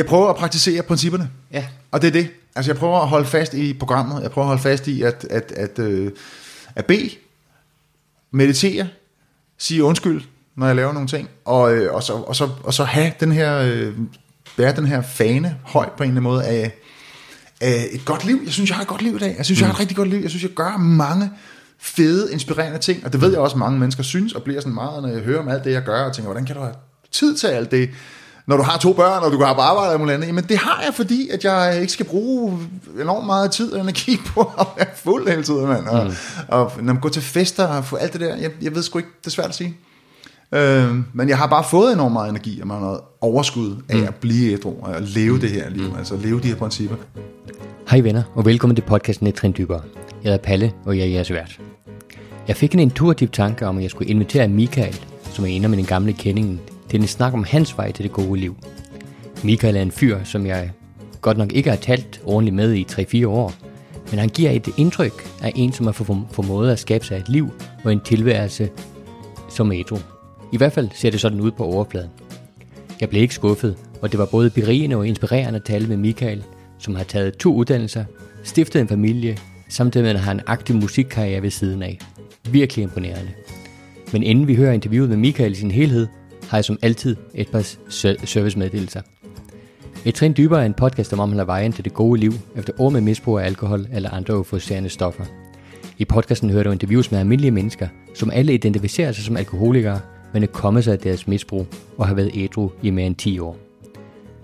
Jeg prøver at praktisere principperne. Ja. Og det er det. Altså jeg prøver at holde fast i programmet. Jeg prøver at holde fast i at, at, at, øh, at bede, meditere, sige undskyld, når jeg laver nogle ting, og, øh, og, så, og, så, og så have den her, øh, bære den her fane højt på en eller anden måde af, af et godt liv. Jeg synes, jeg har et godt liv i dag. Jeg synes, mm. jeg har et rigtig godt liv. Jeg synes, jeg gør mange fede, inspirerende ting, og det ved jeg også, mange mennesker synes, og bliver sådan meget, når jeg hører om alt det, jeg gør, og tænker, hvordan kan du have tid til alt det, når du har to børn, og du kan på arbejde og andet. Jamen det har jeg, fordi at jeg ikke skal bruge enormt meget tid og energi på at være fuld hele tiden, mand. Og, mm. og, når man går til fester og få alt det der, jeg, jeg ved sgu ikke, det er svært at sige. Øh, men jeg har bare fået enormt meget energi og noget overskud af mm. at blive ædru og at leve det her liv, mm. altså leve de her principper. Hej venner, og velkommen til podcasten Et Trin Dybere. Jeg hedder Palle, og jeg er jeres vært. Jeg fik en intuitiv tanke om, at jeg skulle invitere Michael, som er en af mine gamle kendinge, til en snak om hans vej til det gode liv. Michael er en fyr, som jeg godt nok ikke har talt ordentligt med i 3-4 år, men han giver et indtryk af en, som har formået at skabe sig et liv og en tilværelse som ædru. I hvert fald ser det sådan ud på overfladen. Jeg blev ikke skuffet, og det var både berigende og inspirerende at tale med Michael, som har taget to uddannelser, stiftet en familie, samtidig med at han har en aktiv musikkarriere ved siden af. Virkelig imponerende. Men inden vi hører interviewet med Michael i sin helhed, har jeg som altid et par servicemeddelelser. Et trin dybere er en podcast, der omhandler vejen til det gode liv efter år med misbrug af alkohol eller andre euforiserende stoffer. I podcasten hører du interviews med almindelige mennesker, som alle identificerer sig som alkoholikere, men er kommet sig af deres misbrug og har været ædru i mere end 10 år.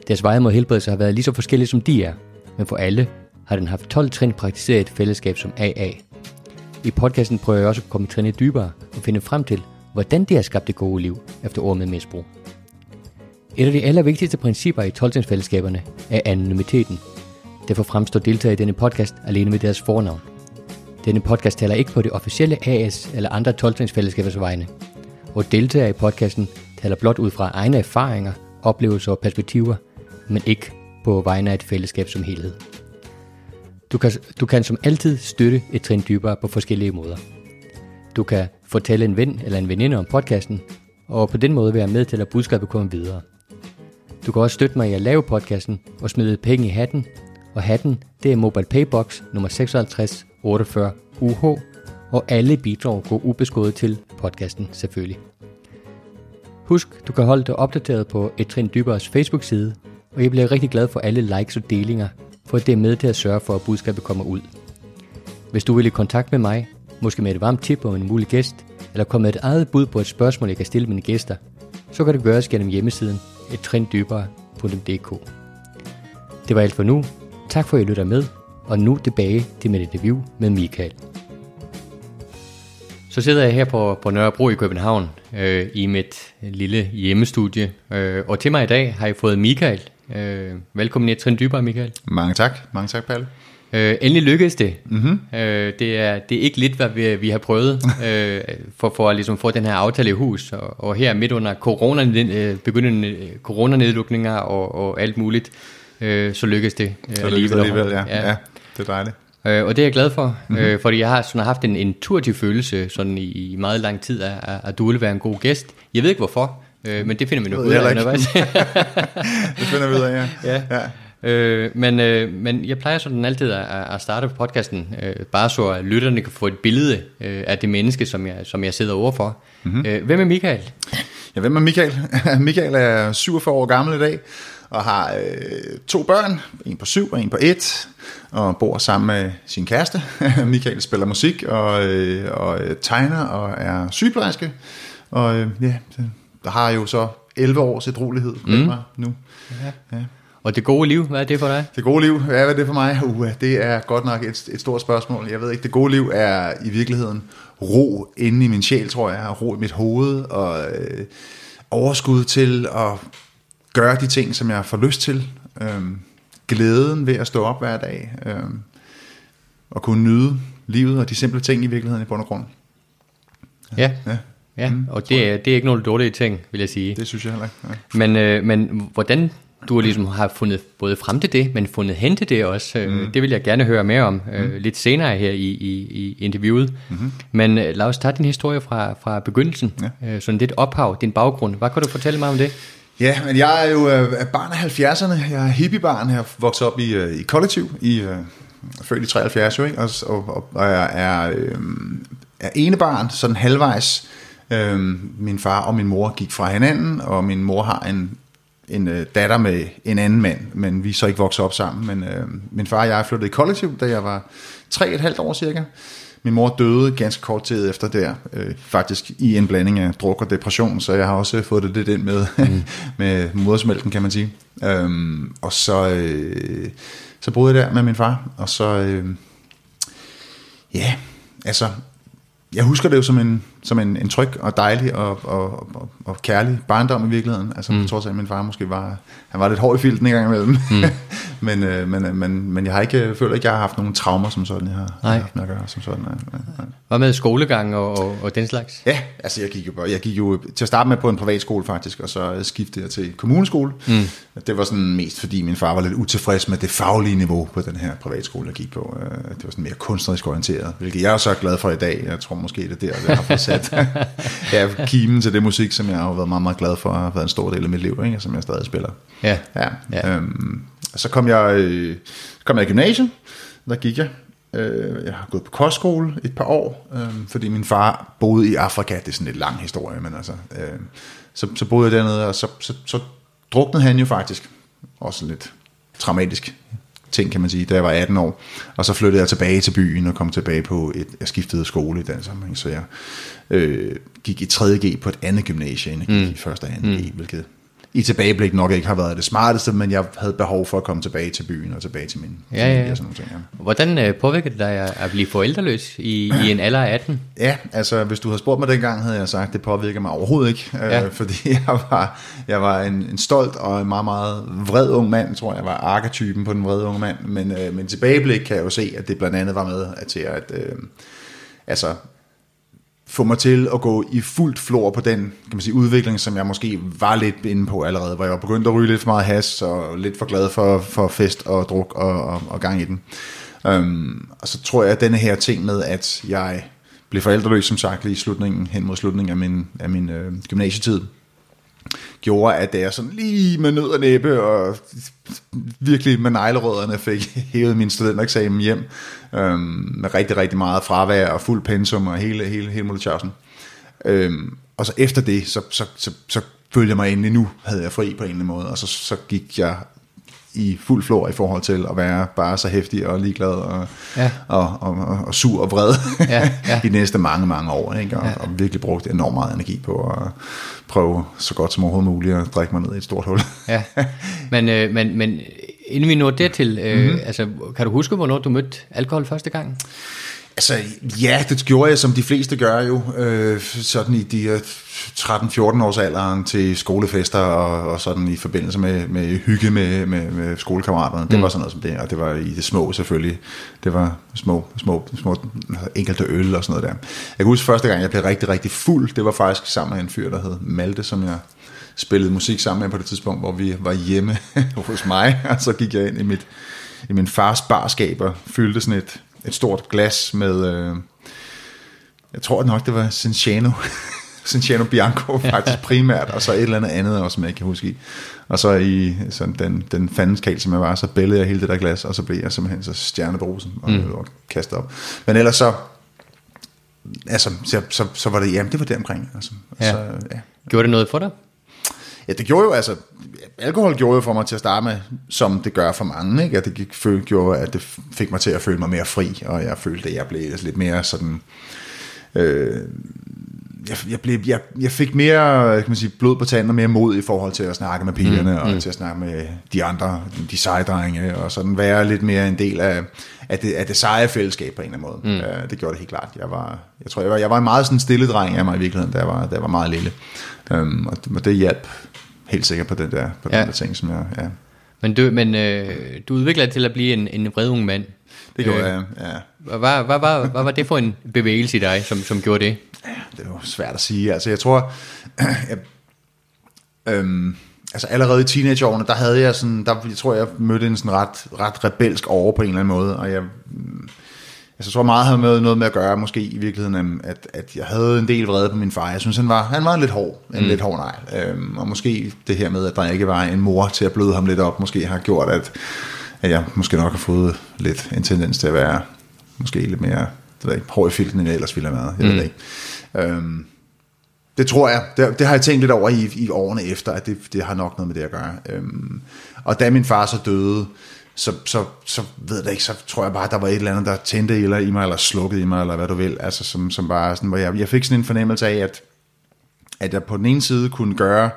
Deres veje mod helbredelse har været lige så forskellige som de er, men for alle har den haft 12 trin praktiseret et fællesskab som AA. I podcasten prøver jeg også at komme trinnet dybere og finde frem til, hvordan de har skabt det gode liv efter år med misbrug. Et af de allervigtigste principper i 12 er anonymiteten. Derfor fremstår deltagere i denne podcast alene med deres fornavn. Denne podcast taler ikke på det officielle AS eller andre 12 vegne. Og deltagere i podcasten taler blot ud fra egne erfaringer, oplevelser og perspektiver, men ikke på vegne af et fællesskab som helhed. Du kan, du kan som altid støtte et trin dybere på forskellige måder. Du kan fortælle en ven eller en veninde om podcasten, og på den måde være med til at budskabet kommer videre. Du kan også støtte mig i at lave podcasten og smide penge i hatten, og hatten det er Mobile Paybox nummer 56 48 UH, og alle bidrag går ubeskåret til podcasten selvfølgelig. Husk, du kan holde dig opdateret på Et Trin Dyberes Facebook-side, og jeg bliver rigtig glad for alle likes og delinger, for det er med til at sørge for, at budskabet kommer ud. Hvis du vil i kontakt med mig, måske med et varmt tip om en mulig gæst, eller komme med et eget bud på et spørgsmål, jeg kan stille mine gæster, så kan det gøres gennem hjemmesiden ettrindybere.dk. Det var alt for nu. Tak for at I lytter med, og nu tilbage til mit interview med Michael. Så sidder jeg her på, på Nørrebro i København øh, i mit lille hjemmestudie, øh, og til mig i dag har jeg fået Michael. Øh, velkommen i Trin Dybere, Michael. Mange tak. Mange tak, Palle. Øh, endelig lykkedes det. Mm-hmm. Øh, det, er, det er ikke lidt, hvad vi, vi har prøvet øh, for, for at ligesom få den her aftale i hus. Og, og her midt under corona, øh, begyndende coronanedlukninger og, og alt muligt, øh, så lykkedes det øh, så alligevel. alligevel ja. Ja. ja, det er dejligt. Øh, og det er jeg glad for, mm-hmm. øh, fordi jeg har sådan haft en intuitiv følelse sådan i, i meget lang tid, at, at du ville være en god gæst. Jeg ved ikke hvorfor, øh, men det finder vi nok ud af det finder vi ud af, ja. ja. ja. Øh, men, øh, men jeg plejer sådan altid at, at starte podcasten, øh, bare så at lytterne kan få et billede øh, af det menneske, som jeg, som jeg sidder overfor. Mm-hmm. Øh, hvem er Michael? Ja, hvem er Michael? Michael er 47 år gammel i dag, og har øh, to børn, en på syv og en på et, og bor sammen med sin kæreste. Michael spiller musik og, øh, og øh, tegner og er sygeplejerske, og øh, ja, der har jo så 11 års edrolighed mm. nu. Ja. ja. Og det gode liv, hvad er det for dig? Det gode liv, hvad er det for mig? Uh, det er godt nok et, et stort spørgsmål. Jeg ved ikke, det gode liv er i virkeligheden ro inde i min sjæl, tror jeg. Ro i mit hoved og øh, overskud til at gøre de ting, som jeg får lyst til. Øhm, glæden ved at stå op hver dag. Øhm, og kunne nyde livet og de simple ting i virkeligheden i bund og grund. Ja. ja. Ja, mm, og det er, det er ikke nogen dårlige ting, vil jeg sige. Det synes jeg heller ikke. Ja. Men, øh, men hvordan du ligesom har fundet både frem til det, men fundet hen til det også. Øh, mm. Det vil jeg gerne høre mere om øh, mm. lidt senere her i, i, i interviewet. Mm-hmm. Men lad os tage din historie fra, fra begyndelsen. Ja. sådan lidt ophav, din baggrund. Hvad kan du fortælle mig om det? Ja, men jeg er jo øh, barn af 70'erne. Jeg er hippiebarn. Jeg er vokset op i, øh, i kollektiv, i, øh, født i 73 jo, ikke? Og, og, og, jeg er, øh, er ene barn, sådan halvvejs. Øh, min far og min mor gik fra hinanden, og min mor har en, en øh, datter med en anden mand, men vi er så ikke vokset op sammen. Men øh, min far og jeg flyttede i kollektiv, da jeg var tre et halvt år cirka. Min mor døde ganske kort tid efter der, øh, faktisk i en blanding af druk og depression, så jeg har også fået det lidt ind med, mm. med modersmælken, kan man sige. Øhm, og så, øh, så boede jeg der med min far, og så, øh, ja, altså, jeg husker det jo som en, som en, en tryg og dejlig og, og, og, og kærlig barndom i virkeligheden. Altså mm. på trods af, at min far måske var, han var lidt hård i filten en gang imellem. Mm. men, øh, men, øh, men, men jeg har ikke, føler ikke, jeg har haft nogen traumer som sådan, jeg har, Nej. jeg har haft med at gøre som sådan. Nej, nej, nej. Hvad med skolegang og, og, og den slags? Ja, altså jeg gik, jo, jeg gik jo til at starte med på en privatskole faktisk, og så skiftede jeg til kommuneskole. Mm. Det var sådan mest fordi min far var lidt utilfreds med det faglige niveau på den her privatskole, jeg gik på. Øh, Det var sådan mere kunstnerisk orienteret, hvilket jeg er så glad for i dag. Jeg tror måske, det er der, det har sat ja, kimen til det musik, som jeg har været meget, meget glad for, har været en stor del af mit liv, ikke? som jeg stadig spiller. Ja. Ja. Ja. Øhm, så kom jeg, øh, kom jeg i gymnasiet, der gik jeg. Øh, jeg har gået på kostskole et par år, øh, fordi min far boede i Afrika. Det er sådan en lang historie, men altså, øh, så, så boede jeg dernede, og så, så, så druknede han jo faktisk. Også lidt traumatisk ting, kan man sige, da jeg var 18 år. Og så flyttede jeg tilbage til byen og kom tilbage på et, jeg skiftede skole i den sammenhæng, så jeg øh, gik i 3.G på et andet gymnasie, end jeg gik mm. i første og anden G, hvilket i tilbageblik nok ikke har været det smarteste, men jeg havde behov for at komme tilbage til byen og tilbage til min Ja, familie ja. og sådan nogle ting. Ja. Hvordan øh, påvirker det dig at, blive forældreløs i, i en alder af 18? Ja, altså hvis du havde spurgt mig dengang, havde jeg sagt, det påvirker mig overhovedet ikke, Ja. øh, fordi jeg var, jeg var en, en stolt og en meget, meget vred ung mand, tror jeg, jeg var arketypen på den vrede unge mand, men, øh, men tilbageblik kan jeg jo se, at det blandt andet var med at- til at, øh, altså få mig til at gå i fuldt flor på den kan man sige, udvikling, som jeg måske var lidt inde på allerede, hvor jeg var begyndt at ryge lidt for meget has, og lidt for glad for, for fest og druk og, og, og gang i den. Um, og så tror jeg, at denne her ting med, at jeg blev forældreløs, som sagt, lige i slutningen, hen mod slutningen af min, af min øh, gymnasietid, gjorde, at jeg sådan lige med nød og næppe og virkelig med neglerødderne fik hævet min studentereksamen hjem øhm, med rigtig, rigtig meget fravær og fuld pensum og hele, hele, hele muligheden. Øhm, og så efter det, så, så, så, så følte jeg mig endelig, nu havde jeg fri på en eller anden måde, og så, så gik jeg i fuld flor i forhold til at være bare så hæftig og ligeglad og, Ja. og, og, og, og sur og vred Ja, ja. i de næste mange, mange år, ikke? Og, Ja. og virkelig brugt enormt meget energi på at prøve så godt som overhovedet muligt at drikke mig ned i et stort hul. Ja, men, øh, men, men inden vi når dertil, øh, Mhm. mm-hmm. altså, kan du huske, hvornår du mødte alkohol første gang? Altså, ja, det gjorde jeg, som de fleste gør jo, øh, sådan i de øh, 13-14 års alderen til skolefester og, og sådan i forbindelse med, med hygge med, med, med skolekameraterne. Det var sådan noget som det, og det var i det små selvfølgelig. Det var små, små, små enkelte øl og sådan noget der. Jeg kan huske første gang, jeg blev rigtig, rigtig fuld, det var faktisk sammen med en fyr, der hed Malte, som jeg spillede musik sammen med på det tidspunkt, hvor vi var hjemme hos mig, og så gik jeg ind i mit i min fars barskab og fyldte sådan et, et stort glas med, øh, jeg tror nok, det var Cinciano, Cinciano Bianco faktisk primært, og så et eller andet andet også, som jeg ikke kan huske i. Og så i sådan den, den fandens kald, som jeg var, så bællede jeg hele det der glas, og så blev jeg simpelthen så stjernebrusen og, mm. kastet op. Men ellers så, altså, så, så, så var det, jamen det var det omkring. Altså, Ja. Så, ja. Gjorde det noget for dig? Ja, det gjorde jo altså, alkohol gjorde jo for mig til at starte med, som det gør for mange, ikke? At det gik, føl, gjorde, at det fik mig til at føle mig mere fri, og jeg følte, at jeg blev lidt mere sådan, øh, jeg, jeg, blev, jeg, jeg fik mere kan man sige, blod på tanden og mere mod i forhold til at snakke med pigerne, mm, og mm. til at snakke med de andre, de seje drenge, og sådan være lidt mere en del af, af, det, af det seje fællesskab på en eller anden måde. Mm. Uh, det gjorde det helt klart. Jeg var, jeg tror, jeg var, jeg var en meget sådan stille dreng af mig i virkeligheden, da jeg var, da jeg var meget lille. Um, og, det, og det hjalp helt sikkert på den der, på Ja. den der ting, som jeg, ja. Men du, men, øh, du udviklede dig til at blive en, en vred ung mand. Det gjorde Øh, jeg, ja. Hvad, hvad, hvad, hvad, var det for en bevægelse i dig, som, som gjorde det? det er jo svært at sige. Altså, jeg tror, jeg, øhm, altså allerede i teenageårene, der havde jeg sådan, der, jeg tror, jeg mødte en sådan ret, ret rebelsk over på en eller anden måde, og jeg, mm, Altså, jeg tror meget havde med noget med at gøre, måske i virkeligheden, at, at jeg havde en del vrede på min far. Jeg synes, han var, han var en lidt hård, en mm. lidt hård nej. Øhm, og måske det her med, at der ikke var en mor til at bløde ham lidt op, måske har gjort, at, at jeg måske nok har fået lidt en tendens til at være måske lidt mere det ikke, hård i filten, end jeg ellers ville have været. Jeg mm. ved det ikke. Øhm, det tror jeg. Det, det har jeg tænkt lidt over i, i årene efter, at det, det har nok noget med det at gøre. Øhm, og da min far så døde, så, så, så ved jeg ikke, så tror jeg bare, at der var et eller andet, der tændte eller i mig, eller slukkede i mig, eller hvad du vil. Altså, som, som bare sådan, hvor jeg, jeg fik sådan en fornemmelse af, at, at jeg på den ene side kunne gøre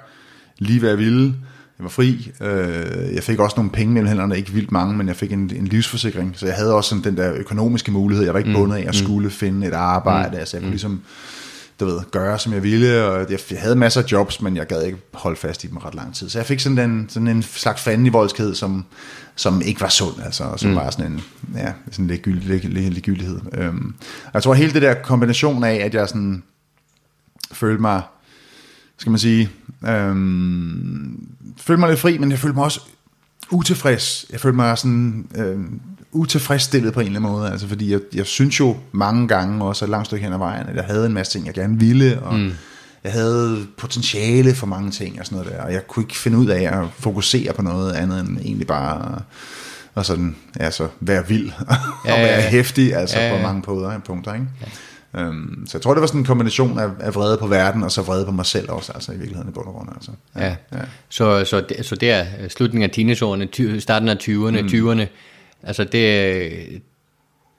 lige hvad jeg ville. Jeg var fri. Øh, jeg fik også nogle penge mellem hænderne, ikke vildt mange, men jeg fik en, en livsforsikring. Så jeg havde også sådan den der økonomiske mulighed. Jeg var ikke mm. bundet af, at jeg mm. skulle finde et arbejde. Mm. Altså, jeg kunne mm. ligesom du ved, gøre, som jeg ville, og jeg, havde masser af jobs, men jeg gad ikke holde fast i dem ret lang tid. Så jeg fik sådan en, sådan en slags fanden i voldskhed, som, som ikke var sund, altså, og som mm. var sådan en, ja, sådan en ligegyldighed. Øhm, jeg tror, hele det der kombination af, at jeg sådan følte mig, skal man sige, øhm, følte mig lidt fri, men jeg følte mig også utilfreds. Jeg følte mig sådan øhm, utilfredsstillet på en eller anden måde, altså fordi jeg, jeg synes jo mange gange også et langt stykke hen ad vejen, at jeg havde en masse ting, jeg gerne ville, og mm. jeg havde potentiale for mange ting og sådan noget der, og jeg kunne ikke finde ud af at fokusere på noget andet end egentlig bare og sådan, altså, være vild og ja, være hæftig, altså ja, ja. på mange punkter, punkter ikke? Ja. Øhm, så jeg tror, det var sådan en kombination af, af vrede på verden, og så vrede på mig selv også, altså i virkeligheden i bund og grund. Altså. Ja. Ja. ja. Så, så, så der, slutningen af teenageårene, starten af 20'erne, mm. 20'erne, Altså det,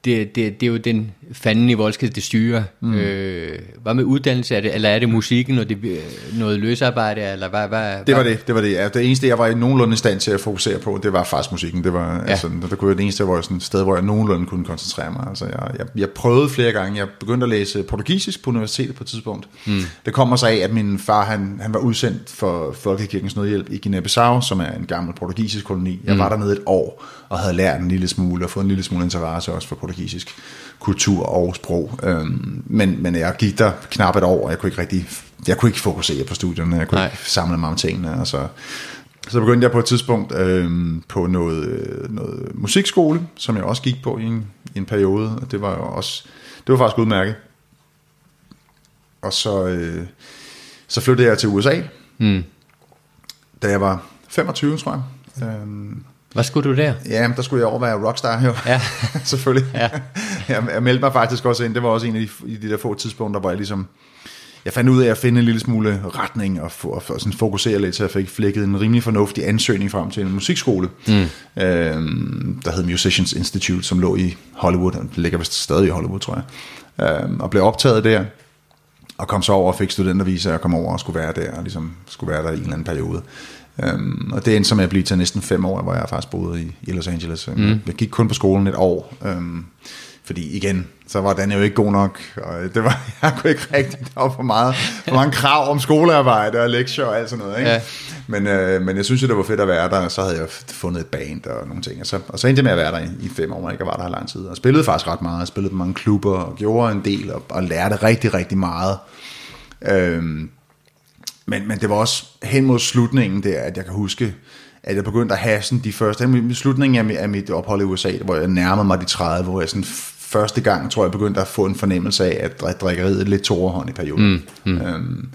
det, det, det er jo den fanden i voldsked, det styrer. Mm. Øh, hvad med uddannelse? Er det, eller er det musikken, og det, noget løsarbejde? Eller hvad, hvad, det var det. Det var det. Ja, det eneste, jeg var i nogenlunde stand til at fokusere på, det var faktisk musikken. Det var, ja. altså, der kunne være det eneste, hvor jeg sådan sted, hvor jeg nogenlunde kunne koncentrere mig. Altså, jeg, jeg, jeg prøvede flere gange. Jeg begyndte at læse portugisisk på universitetet på et tidspunkt. Mm. Det kommer så af, at min far han, han var udsendt for Folkekirkens Nødhjælp i Guinea-Bissau, som er en gammel portugisisk koloni. Jeg mm. var dernede et år og havde lært en lille smule og fået en lille smule interesse også for portugisisk kultur og sprog. Øhm, men, men jeg gik der knap et år, og jeg kunne ikke rigtig, jeg kunne ikke fokusere på studierne, jeg kunne Nej. ikke samle mig om tingene, og så, så begyndte jeg på et tidspunkt øhm, på noget, øh, noget musikskole, som jeg også gik på i en, i en periode, og det var jo også, det var faktisk udmærket. Og så, øh, så flyttede jeg til USA, mm. da jeg var 25, tror jeg. Øhm, hvad skulle du der? Ja, der skulle jeg over være rockstar jo. Ja. Selvfølgelig. Ja. jeg, jeg meldte mig faktisk også ind. Det var også en af de, de der få tidspunkter, hvor jeg ligesom... Jeg fandt ud af at finde en lille smule retning og, og, og sådan fokusere lidt, så jeg fik flækket en rimelig fornuftig ansøgning frem til en musikskole, mm. øhm, der hed Musicians Institute, som lå i Hollywood. Det ligger vist stadig i Hollywood, tror jeg. Øhm, og blev optaget der, og kom så over og fik studentervisa og kom over og skulle være der, og ligesom skulle være der i en eller anden periode. Øhm, og det endte så med at blive til næsten fem år, hvor jeg faktisk boede i, i Los Angeles. Øhm, mm. Jeg gik kun på skolen et år, øhm, fordi igen, så var den jo ikke god nok, og det var, jeg kunne ikke rigtig, der var for, meget, for mange krav om skolearbejde og lektier og alt sådan noget. Ikke? Ja. Men, øh, men jeg synes jo, det var fedt at være der, og så havde jeg fundet et band og nogle ting. Og så, og så endte jeg med at være der i, i fem år, og ikke var der i lang tid. Og spillede faktisk ret meget, spillede på mange klubber og gjorde en del, og, og lærte rigtig, rigtig meget. Øhm, men, men det var også hen mod slutningen der, at jeg kan huske, at jeg begyndte at have sådan de første, hen slutningen af, af mit ophold i USA, hvor jeg nærmede mig de 30, hvor jeg sådan første gang, tror jeg, begyndte at få en fornemmelse af, at drikkeriet lidt tog overhånd i perioden. Mm, mm. Øhm,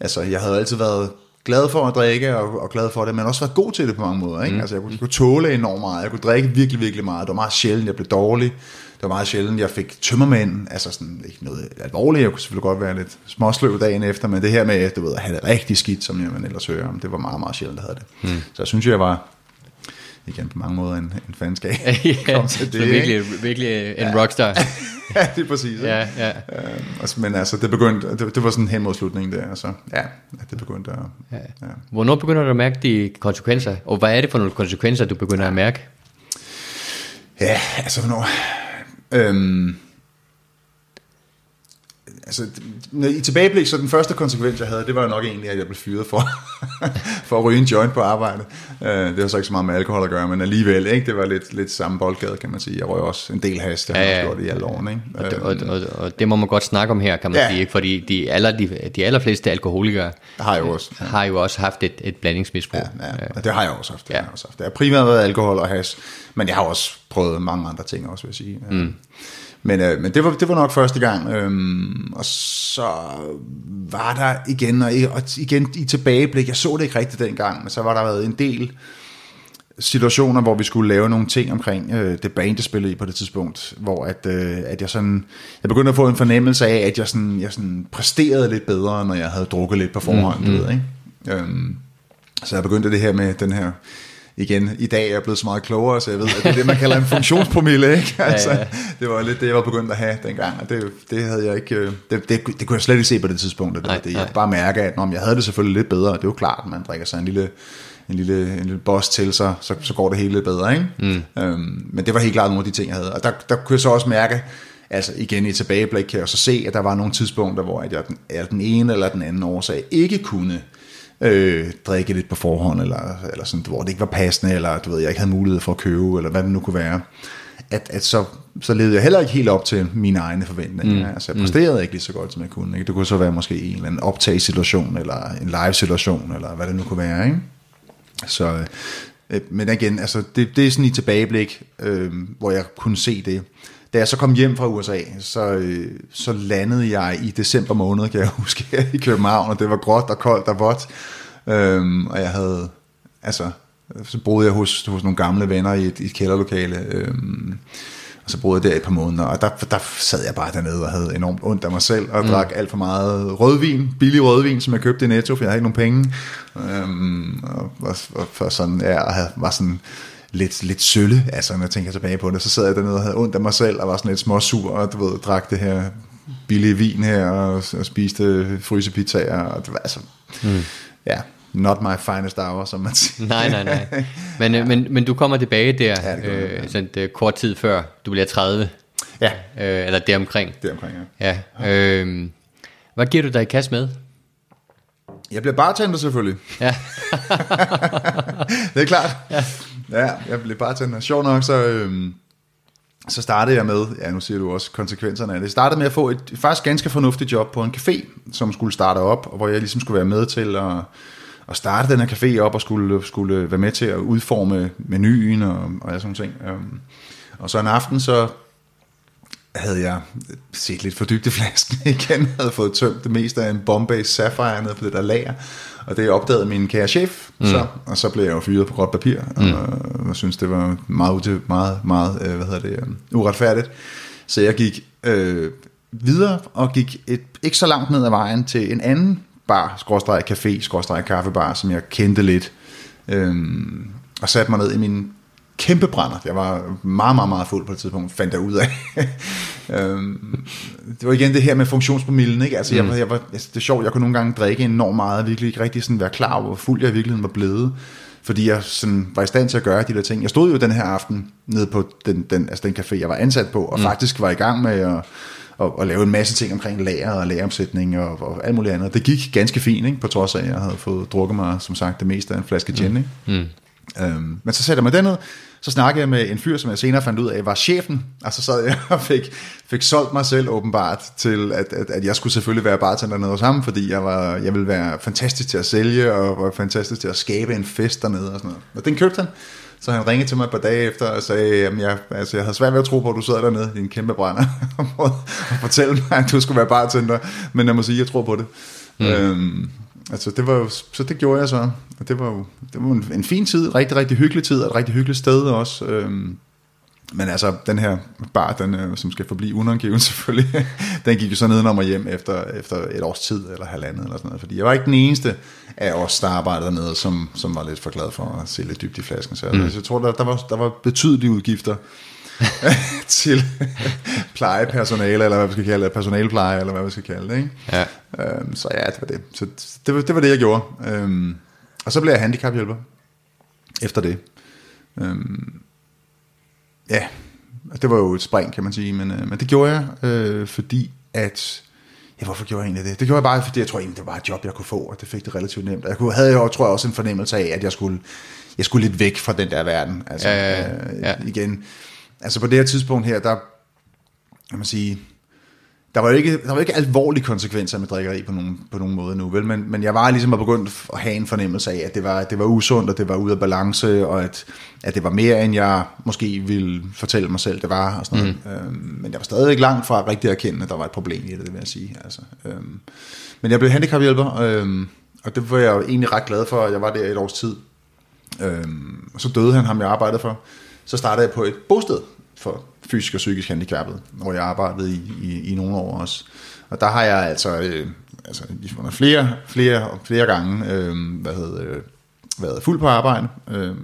altså, jeg havde altid været glad for at drikke, og, og glad for det, men også været god til det på mange måder. Ikke? Mm. Altså, jeg kunne, jeg kunne tåle enormt meget, jeg kunne drikke virkelig, virkelig meget. Det var meget sjældent, jeg blev dårlig det var meget sjældent, jeg fik tømmermænd, altså sådan ikke noget alvorligt, jeg kunne selvfølgelig godt være lidt småsløv dagen efter, men det her med, du ved, at have det rigtig skidt, som jeg ellers hører om, det var meget, meget sjældent, jeg havde det. Hmm. Så jeg synes, jeg var, igen på mange måder en, en fanskab. ja, til det, så virkelig, virkelig en ja. rockstar. ja, det er præcis. Ja, ja. Øhm, altså, men altså, det begyndte, det, det var sådan hen mod slutningen der, altså, ja, det begyndte at... Ja. Ja. Hvornår begynder du at mærke de konsekvenser, og hvad er det for nogle konsekvenser, du begynder at mærke? Ja, altså, hvornår... Øhm, altså, i tilbageblik, så den første konsekvens, jeg havde, det var jo nok egentlig, at jeg blev fyret for, for at ryge en joint på arbejde. Uh, det har så ikke så meget med alkohol at gøre, men alligevel, ikke? det var lidt, lidt samme boldgade, kan man sige. Jeg røg også en del hast, det har ja, ja. gjort i alle årene. Ikke? Og, det, og, og, og, det må man godt snakke om her, kan man ja. sige, ikke? fordi de, aller, de, de allerfleste alkoholikere har jo også, ja. har jo også haft et, et blandingsmisbrug. Ja, ja. Og det har jeg også haft. Det, ja. har jeg også haft. det har primært været alkohol og has, men jeg har også prøvet mange andre ting også, vil jeg sige. Mm. Men, øh, men det, var, det var nok første gang. Øhm, og så var der igen, og, og igen i tilbageblik, jeg så det ikke rigtigt dengang, men så var der været en del situationer, hvor vi skulle lave nogle ting omkring øh, det band, jeg spillede i på det tidspunkt, hvor at, øh, at jeg sådan, jeg begyndte at få en fornemmelse af, at jeg sådan, jeg sådan præsterede lidt bedre, når jeg havde drukket lidt på forhånd, mm, mm. du ved, ikke? Øhm, så jeg begyndte det her med den her, igen, i dag er jeg blevet så meget klogere, så jeg ved, at det er det, man kalder en funktionspromille, ikke? Altså, ja, ja. det var lidt det, jeg var begyndt at have dengang, og det, det havde jeg ikke, øh, det, det, det kunne jeg slet ikke se på det tidspunkt, og det nej, var det, jeg nej. bare mærke, at når jeg havde det selvfølgelig lidt bedre, det er jo klart, at man drikker sig en lille en lille, en lille boss til, så, så, så går det hele lidt bedre. Ikke? Mm. Øhm, men det var helt klart nogle af de ting, jeg havde. Og der, der kunne jeg så også mærke, altså igen i tilbageblik kan jeg så se, at der var nogle tidspunkter, hvor jeg den, den ene eller den anden årsag ikke kunne øh, drikke lidt på forhånd, eller, eller sådan, hvor det ikke var passende, eller du ved, jeg ikke havde mulighed for at købe, eller hvad det nu kunne være. At, at så, så levede jeg heller ikke helt op til mine egne forventninger. Mm. Altså jeg præsterede mm. ikke lige så godt, som jeg kunne. Ikke? Det kunne så være måske en eller anden optagesituation, eller en live-situation, eller hvad det nu kunne være. Ikke? Så, øh, men igen, altså, det, det er sådan i tilbageblik, øh, hvor jeg kunne se det. Da jeg så kom hjem fra USA, så, øh, så landede jeg i december måned, kan jeg huske, i København, og det var gråt og koldt og vådt. Øh, og jeg havde, altså, så boede jeg hos, hos nogle gamle venner i et, i et kælderlokale. Øh, og så boede jeg der et par måneder, og der, der sad jeg bare dernede og havde enormt ondt af mig selv, og mm. drak alt for meget rødvin, billig rødvin, som jeg købte i Netto, for jeg havde ikke nogen penge. Øhm, og, og, og for sådan, ja, og var sådan lidt, lidt sølle, altså når jeg tænker tilbage på det, så sad jeg dernede og havde ondt af mig selv, og var sådan lidt småsur, og du ved, drak det her billige vin her, og, og spiste frysepizzaer, og det var altså, mm. ja, not my finest hour, som man siger. Nej, nej, nej. Men, øh, men, men du kommer tilbage der, ja, øh, sådan, det, kort tid før du bliver 30. Ja. Øh, eller deromkring. Deromkring, ja. ja. Øh, hvad giver du dig i kast med? Jeg bliver bartender selvfølgelig. Ja. det er klart. Ja ja, jeg bliver bartender. Sjov nok, så, øhm, så startede jeg med, ja nu siger du også konsekvenserne af det, jeg startede med at få et faktisk ganske fornuftigt job på en café, som skulle starte op, og hvor jeg ligesom skulle være med til at at starte den her café op og skulle, skulle være med til at udforme menuen og, og sådan ting. Um, og så en aften, så havde jeg set lidt for dybt i flasken igen, havde fået tømt det meste af en Bombay Sapphire ned på det der lager, og det opdagede min kære chef, mm. så, og så blev jeg jo fyret på godt papir, mm. og jeg synes, det var meget, meget, meget øh, hvad hedder det, um, uretfærdigt. Så jeg gik øh, videre og gik et, ikke så langt ned ad vejen til en anden bar, skråstrej café, skråstrej kaffebar, som jeg kendte lidt. Øhm, og satte mig ned i min kæmpe brænder. Jeg var meget, meget, meget fuld på det tidspunkt, fandt jeg ud af. øhm, det var igen det her med funktionspromillen, ikke? Altså, mm. jeg, jeg var, altså, det er sjovt, jeg kunne nogle gange drikke enormt meget, og virkelig ikke rigtig sådan være klar over, hvor fuld jeg i virkeligheden var blevet. Fordi jeg sådan var i stand til at gøre de der ting. Jeg stod jo den her aften nede på den, den, altså den café, jeg var ansat på, og mm. faktisk var i gang med at og, og lave en masse ting omkring lager og lageromsætning og, og alt muligt andet. Det gik ganske fint, ikke? på trods af, at jeg havde fået drukket mig, som sagt, det meste af en flaske gin. Mm. Ikke? Mm. Øhm, men så satte jeg mig derned, så snakkede jeg med en fyr, som jeg senere fandt ud af, var chefen, og så sad jeg og fik, fik solgt mig selv åbenbart til, at, at, at jeg skulle selvfølgelig være bartender nede hos ham, fordi jeg, var, jeg ville være fantastisk til at sælge, og var fantastisk til at skabe en fest dernede og sådan noget. Og den købte han. Så han ringede til mig et par dage efter og sagde, at jeg, altså, jeg havde svært ved at tro på, at du sidder dernede i en kæmpe brænder og fortælle mig, at du skulle være bartender. Men jeg må sige, at jeg tror på det. Mm. Øhm, altså, det var jo, så det gjorde jeg så. Og det var jo det var en, en fin tid, rigtig, rigtig hyggelig tid, og et rigtig hyggeligt sted også. Øhm, men altså, den her bar, den, øh, som skal forblive unangiven selvfølgelig, den gik jo så nedenom og hjem efter, efter et års tid, eller halvandet, eller sådan noget. Fordi jeg var ikke den eneste af os, der arbejdede dernede, som, som var lidt for glad for at se lidt dybt i flasken. Så mm. altså, jeg tror, der, der, var, der var betydelige udgifter til plejepersonale, eller hvad vi skal kalde det, personalpleje, eller hvad vi skal kalde det. Ikke? Ja. Øhm, så ja, det var det. Så det var det, var det jeg gjorde. Øhm, og så blev jeg handicaphjælper efter det. Øhm, ja, det var jo et spring, kan man sige, men, øh, men det gjorde jeg, øh, fordi at, ja, hvorfor gjorde jeg egentlig det? Det gjorde jeg bare, fordi jeg tror egentlig, det var et job, jeg kunne få, og det fik det relativt nemt. Jeg kunne, havde jo, tror jeg, også en fornemmelse af, at jeg skulle, jeg skulle lidt væk fra den der verden. Altså, ja, ja, ja. Øh, igen, altså på det her tidspunkt her, der, kan man sige, der var jo ikke, der var ikke alvorlige konsekvenser med drikkeri på nogen, på nogen måde nu, vel? Men, men jeg var ligesom begyndt at have en fornemmelse af, at det var, det var usundt, og det var ude af balance, og at, at det var mere, end jeg måske ville fortælle mig selv, det var, og sådan noget. Mm. Øhm, men jeg var stadig langt fra rigtig erkende, at der var et problem i det, det vil jeg sige. Altså, øhm, men jeg blev handicaphjælper, øhm, og det var jeg jo egentlig ret glad for, at jeg var der et års tid. Øhm, og så døde han, ham jeg arbejdede for. Så startede jeg på et bosted for fysisk og psykisk handicappede, hvor jeg arbejdede i, i, i nogle år også. Og der har jeg altså, øh, altså flere, flere, og flere gange øh, hvad hedder, øh, været fuld på arbejde. Øh,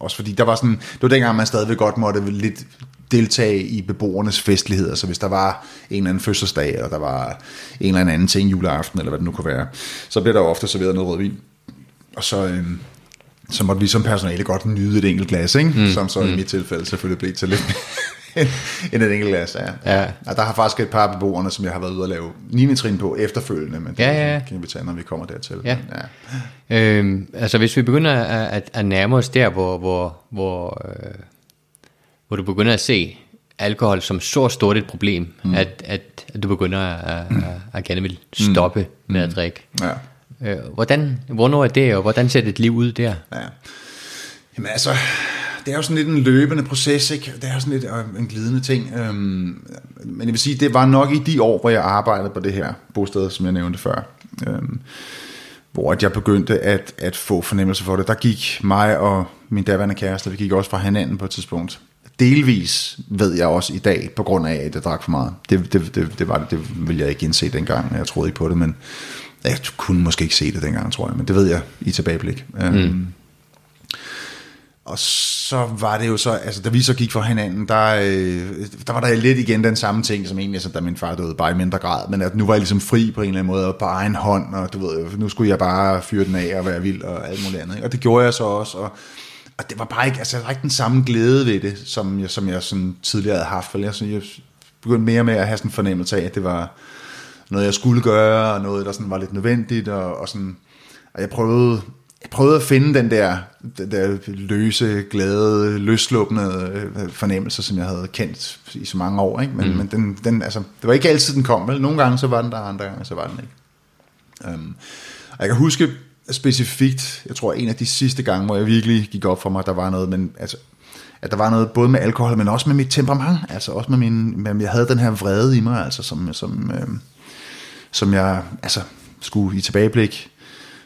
også fordi der var sådan, det var dengang, man stadigvæk godt måtte lidt deltage i beboernes festligheder. Så hvis der var en eller anden fødselsdag, eller der var en eller anden ting juleaften, eller hvad det nu kunne være, så blev der jo ofte serveret noget rødvin. Og så, øh, så måtte vi som personale godt nyde et enkelt glas, ikke? Mm. som så mm. i mit tilfælde selvfølgelig blev til lidt end et enkelt glas. Ja. Ja. Og der har faktisk et par af beboerne, som jeg har været ude at lave 9. trin på efterfølgende, men det ja, ja. kan vi tage, når vi kommer dertil. Ja. ja. Øhm, altså hvis vi begynder at, at, at nærme os der, hvor, hvor, hvor, øh, hvor du begynder at se alkohol som så stort et problem, mm. at, at, at du begynder at, at, at gerne vil stoppe mm. med at drikke. Ja. Øh, hvordan, hvornår er det, og hvordan ser dit liv ud der? Ja. Jamen altså, det er jo sådan lidt en løbende proces, ikke? Det er sådan lidt øh, en glidende ting. Øhm, men jeg vil sige, det var nok i de år, hvor jeg arbejdede på det her bosted, som jeg nævnte før. Øhm, hvor jeg begyndte at, at få fornemmelse for det. Der gik mig og min daværende kæreste, vi gik også fra hinanden på et tidspunkt. Delvis ved jeg også i dag, på grund af, at jeg drak for meget. Det, det, det, det var det, det ville jeg ikke indse dengang, jeg troede ikke på det, men jeg kunne måske ikke se det dengang, tror jeg, men det ved jeg i tilbageblik. Øhm, mm. Og så var det jo så, altså da vi så gik fra hinanden, der, øh, der var der lidt igen den samme ting, som egentlig, altså, da min far døde, bare i mindre grad, men at nu var jeg ligesom fri på en eller anden måde, og på egen hånd, og du ved, nu skulle jeg bare fyre den af og være vild og alt muligt andet, ikke? og det gjorde jeg så også, og, og det var bare ikke, altså der var ikke den samme glæde ved det, som jeg, som jeg sådan tidligere havde haft, for jeg, sådan, jeg begyndte mere med at have sådan en fornemmelse af, at det var noget, jeg skulle gøre, og noget, der sådan var lidt nødvendigt, og, og sådan, og jeg prøvede, jeg prøvede at finde den der, den der løse, glade, løsluppende øh, fornemmelse, som jeg havde kendt i så mange år. Ikke? Men, mm. men den, den, altså, det var ikke altid, den kom. Vel? Nogle gange så var den der, andre gange så var den ikke. Um, og jeg kan huske specifikt, jeg tror en af de sidste gange, hvor jeg virkelig gik op for mig, der var noget, men altså, at der var noget både med alkohol, men også med mit temperament, altså også med min, med, jeg havde den her vrede i mig, altså som, som, øh, som jeg altså, skulle i tilbageblik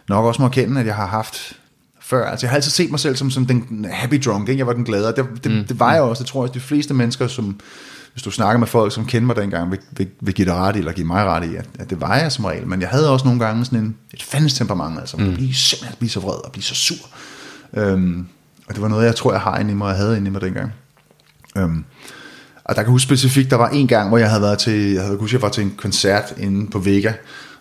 nok også må erkende, at jeg har haft før. Altså jeg har altid set mig selv som, som den happy drunk, ikke? jeg var den glade, det, det, mm. det var jeg også, det tror jeg, de fleste mennesker, som, hvis du snakker med folk, som kender mig dengang, vil, vil, vil give dig ret i, eller give mig ret i, at, at det var jeg som regel, men jeg havde også nogle gange sådan en, et fandens temperament, altså mm. at blive simpelthen blive så vred og blive så sur. Øhm, og det var noget, jeg tror, jeg har inde i mig, og jeg havde inde i mig dengang. Øhm, og der kan huske specifikt, der var en gang, hvor jeg havde været til, jeg havde huske, jeg var til en koncert inde på Vega,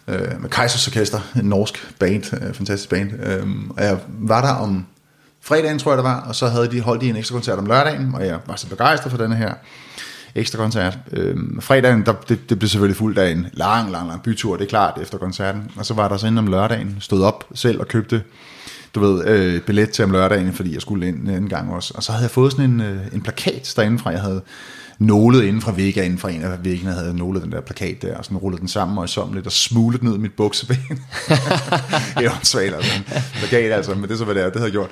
øh, med Kaisers Orkester, en norsk band, øh, fantastisk band. Øh, og jeg var der om fredagen, tror jeg det var, og så havde de holdt de en ekstra koncert om lørdagen, og jeg var så begejstret for denne her ekstra koncert. Øh, fredagen, der, det, det blev selvfølgelig fuldt af en lang, lang, lang bytur, det er klart, efter koncerten. Og så var der så inden om lørdagen, stod op selv og købte du ved, øh, billet til om lørdagen, fordi jeg skulle ind en gang også. Og så havde jeg fået sådan en, øh, en plakat derinde fra, jeg havde nålet inden fra Vega, inden fra en af væggene, havde nålet den der plakat der, og sådan rullet den sammen og som lidt, og smuglet den ud i mit bukseben. det er svagt, altså. Plakat, altså, men det er så, hvad det er, det havde jeg gjort.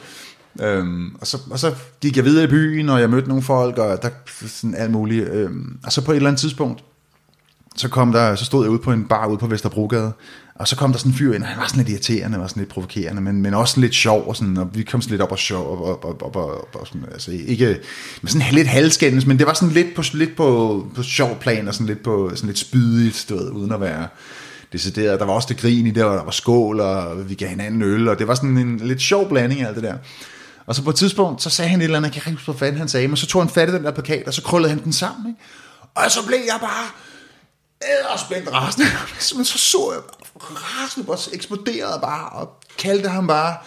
Øhm, og, så, og så gik jeg videre i byen, og jeg mødte nogle folk, og der sådan alt muligt. Øhm, og så på et eller andet tidspunkt, så kom der, så stod jeg ude på en bar ude på Vesterbrogade, og så kom der sådan en fyr ind, og han var sådan lidt irriterende, var sådan lidt provokerende, men, men også lidt sjov, og, sådan, og vi kom sådan lidt op og sjov, og, og, og, og, og, og sådan, altså ikke, men sådan lidt halvskændes, men det var sådan lidt på, lidt på, på sjov plan, og sådan lidt på, sådan lidt spydigt, du ved, uden at være decideret. Der var også det grin i det, og der var skål, og vi gav hinanden øl, og det var sådan en lidt sjov blanding af alt det der. Og så på et tidspunkt, så sagde han et eller andet, jeg kan ikke huske, hvad fanden han sagde, men så tog han fat i den der plakat, og så krøllede han den sammen, ikke? Og så blev jeg bare æderspændt rasende. Men så så jeg rasende bare eksploderede bare, og kaldte ham bare,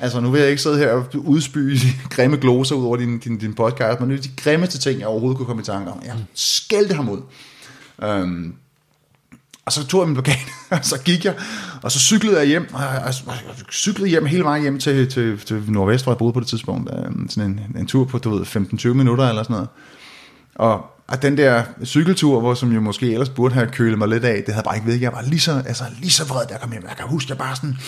altså nu vil jeg ikke sidde her og udspy grimme gloser ud over din, din, din podcast, men det er de grimmeste ting, jeg overhovedet kunne komme i tanke om. Jeg skældte ham ud. Um, og så tog jeg min plakat, og så gik jeg, og så cyklede jeg hjem, og jeg, jeg, jeg cyklede hjem hele vejen hjem til, til, til Nordvest, hvor jeg boede på det tidspunkt, um, sådan en, en tur på, du ved, 15-20 minutter eller sådan noget. Og og den der cykeltur, hvor som jo måske ellers burde have kølet mig lidt af, det havde bare ikke ved. Jeg var lige så, altså, lige så vred, da jeg kom hjem. Jeg kan huske, jeg bare sådan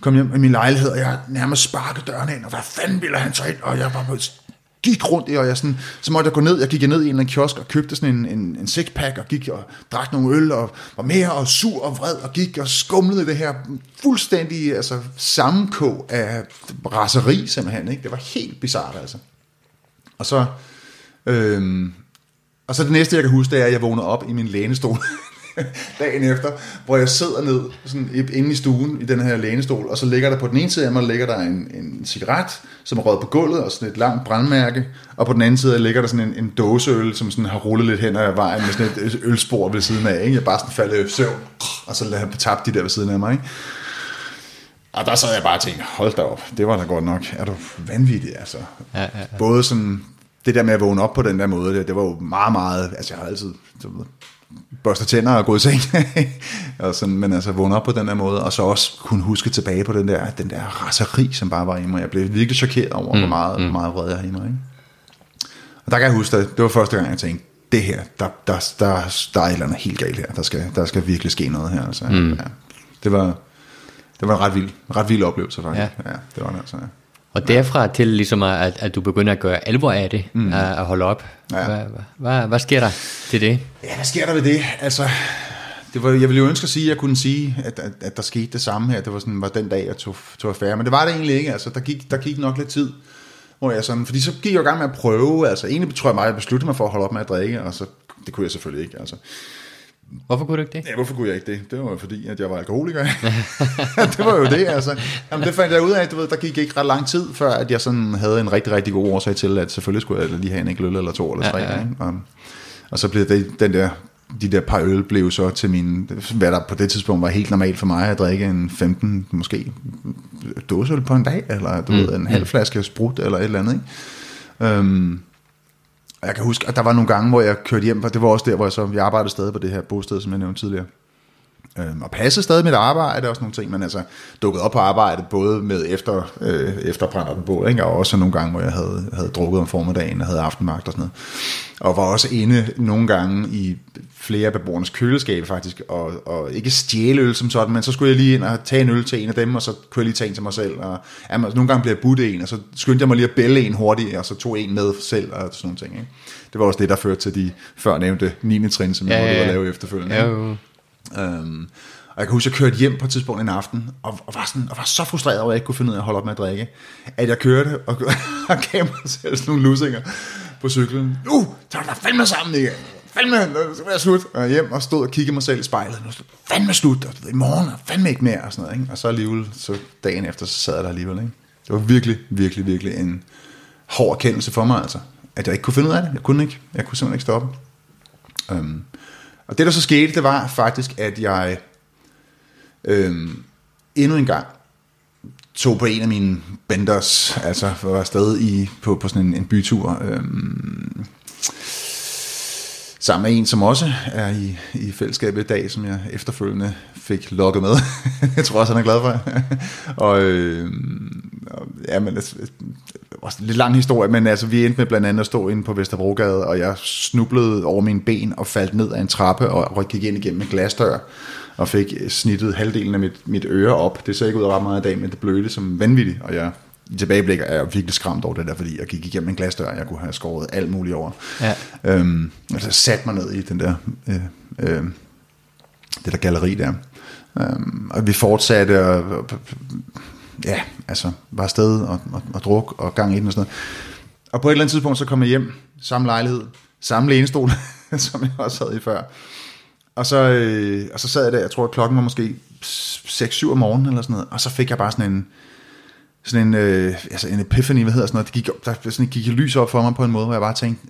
kom hjem i min lejlighed, og jeg nærmest sparkede døren ind, og hvad fanden ville han så ind? Og jeg var gik rundt i, og jeg sådan, så måtte jeg gå ned, jeg gik ned i en eller anden kiosk og købte sådan en, en, en sixpack, og gik og drak nogle øl, og var mere og sur og vred, og gik og skumlede i det her fuldstændig altså, sammenkog af raseri simpelthen, ikke? Det var helt bizart, altså. Og så, øhm, og så det næste, jeg kan huske, det er, at jeg vågner op i min lænestol dagen efter, hvor jeg sidder ned sådan inde i stuen i den her lænestol, og så ligger der på den ene side af mig, ligger der en, en cigaret, som er røget på gulvet, og sådan et langt brandmærke, og på den anden side ligger der sådan en, en dåseøl, som sådan har rullet lidt hen ad vejen med sådan et ølspor ved siden af, ikke? Jeg bare sådan faldet i søvn, og så lader jeg tabt de der ved siden af mig, ikke? Og der sad jeg bare og tænkte, hold da op, det var da godt nok. Er du vanvittig, altså. Ja, ja, ja. Både sådan, det der med at vågne op på den der måde, det, det var jo meget, meget, altså jeg har altid du ved, børster tænder og gå i seng, og sådan, men altså vågne op på den der måde, og så også kunne huske tilbage på den der, den der raseri, som bare var i mig. Jeg blev virkelig chokeret over, mm, hvor meget, mm. hvor meget vred jeg har i mig. Ikke? Og der kan jeg huske, at det var første gang, jeg tænkte, det her, der, der, der, der er et eller andet helt galt her. Der skal, der skal virkelig ske noget her. Altså. Mm. Ja, det var, det var en ret vild, ret vild oplevelse faktisk. Ja. ja det var det altså. Ja. Og derfra til ligesom, at, at du begynder at gøre alvor af det, mm. at, at holde op. Ja. Hvad, hvad, hvad sker der til det? Ja, hvad sker der ved det? Altså, det var, jeg ville jo ønske at sige, at jeg kunne sige, at, at, at der skete det samme her. Det var, sådan, var den dag, jeg tog, tog affære. Men det var det egentlig ikke. Altså, der, gik, der gik nok lidt tid. Hvor jeg sådan, fordi så gik jeg i gang med at prøve. Altså, egentlig tror jeg meget, at jeg besluttede mig for at holde op med at drikke. Og så, det kunne jeg selvfølgelig ikke. Altså. Hvorfor kunne du ikke det? Ja, hvorfor kunne jeg ikke det? Det var jo fordi, at jeg var alkoholiker. det var jo det, altså. Jamen, det fandt jeg ud af, du ved, der gik ikke ret lang tid, før at jeg sådan havde en rigtig, rigtig god årsag til, at selvfølgelig skulle jeg lige have en enkelt øl eller to eller tre. Ja, ja. Ikke? Og, og, så blev det, den der, de der par øl blev så til min, hvad der på det tidspunkt var helt normalt for mig, at drikke en 15, måske dåseøl på en dag, eller du mm. ved, en halv mm. flaske sprut, eller et eller andet, ikke? Um, og jeg kan huske, at der var nogle gange, hvor jeg kørte hjem, og det var også der, hvor jeg så, jeg arbejdede stadig på det her bosted, som jeg nævnte tidligere. Øhm, og passede stadig mit arbejde og sådan nogle ting, men altså dukket op på arbejde både med efter, øh, efterbrænder den på, ikke? og også nogle gange, hvor jeg havde, havde drukket om formiddagen og havde aftenmagt og sådan noget. Og var også inde nogle gange i flere af beboernes køleskabe faktisk, og, og ikke stjæle øl som sådan, men så skulle jeg lige ind og tage en øl til en af dem, og så kunne jeg lige tage en til mig selv. Og, ja, nogle gange blev jeg budt en, og så skyndte jeg mig lige at bælle en hurtigt, og så tog en med selv og sådan nogle ting. Ikke? Det var også det, der førte til de før nævnte 9. trin, som jeg ja, måtte ja. lave efterfølgende. Ja, jo. Øhm, og jeg kan huske, at jeg kørte hjem på et tidspunkt en aften, og, og, var, sådan, og var så frustreret over, at jeg ikke kunne finde ud af at holde op med at drikke, at jeg kørte og, og gav mig selv sådan nogle lusinger på cyklen. Uh, nu tager du dig fandme sammen igen. Fandme, det var slut. Og jeg hjem og stod og kiggede mig selv i spejlet. Nu fandme slut, og i morgen er fandme ikke mere. Og, sådan noget, ikke? og så alligevel, så dagen efter, så sad jeg der alligevel. Ikke? Det var virkelig, virkelig, virkelig en hård erkendelse for mig, altså. At jeg ikke kunne finde ud af det. Jeg kunne ikke. Jeg kunne simpelthen ikke stoppe. Um, og det, der så skete, det var faktisk, at jeg øh, endnu en gang tog på en af mine benders, altså var afsted i, på, på sådan en, en bytur, øh, sammen med en, som også er i, i fællesskabet i dag, som jeg efterfølgende fik lukket med. jeg tror også, han er glad for. og, øh, ja, men det var en lidt lang historie, men altså, vi endte med blandt andet at stå inde på Vesterbrogade, og jeg snublede over mine ben og faldt ned ad en trappe og gik ind igennem en glasdør og fik snittet halvdelen af mit, mit øre op. Det ser ikke ud af ret meget i dag, men det blødte som vanvittigt, og jeg i tilbageblik er jeg virkelig skræmt over det der, fordi jeg gik igennem en glasdør, og jeg kunne have skåret alt muligt over. Ja. Øhm, altså satte mig ned i den der, øh, øh, det der galleri der. Øhm, og vi fortsatte, og, ja, altså var afsted og, og, og druk og gang i den og sådan noget. Og på et eller andet tidspunkt, så kom jeg hjem, samme lejlighed, samme lænestol, som jeg også havde i før. Og så, øh, og så sad jeg der, jeg tror, at klokken var måske 6-7 om morgenen eller sådan noget, og så fik jeg bare sådan en, sådan en, øh, altså en epiphany, hvad hedder sådan noget, det gik, der sådan, gik lys op for mig på en måde, hvor jeg bare tænkte,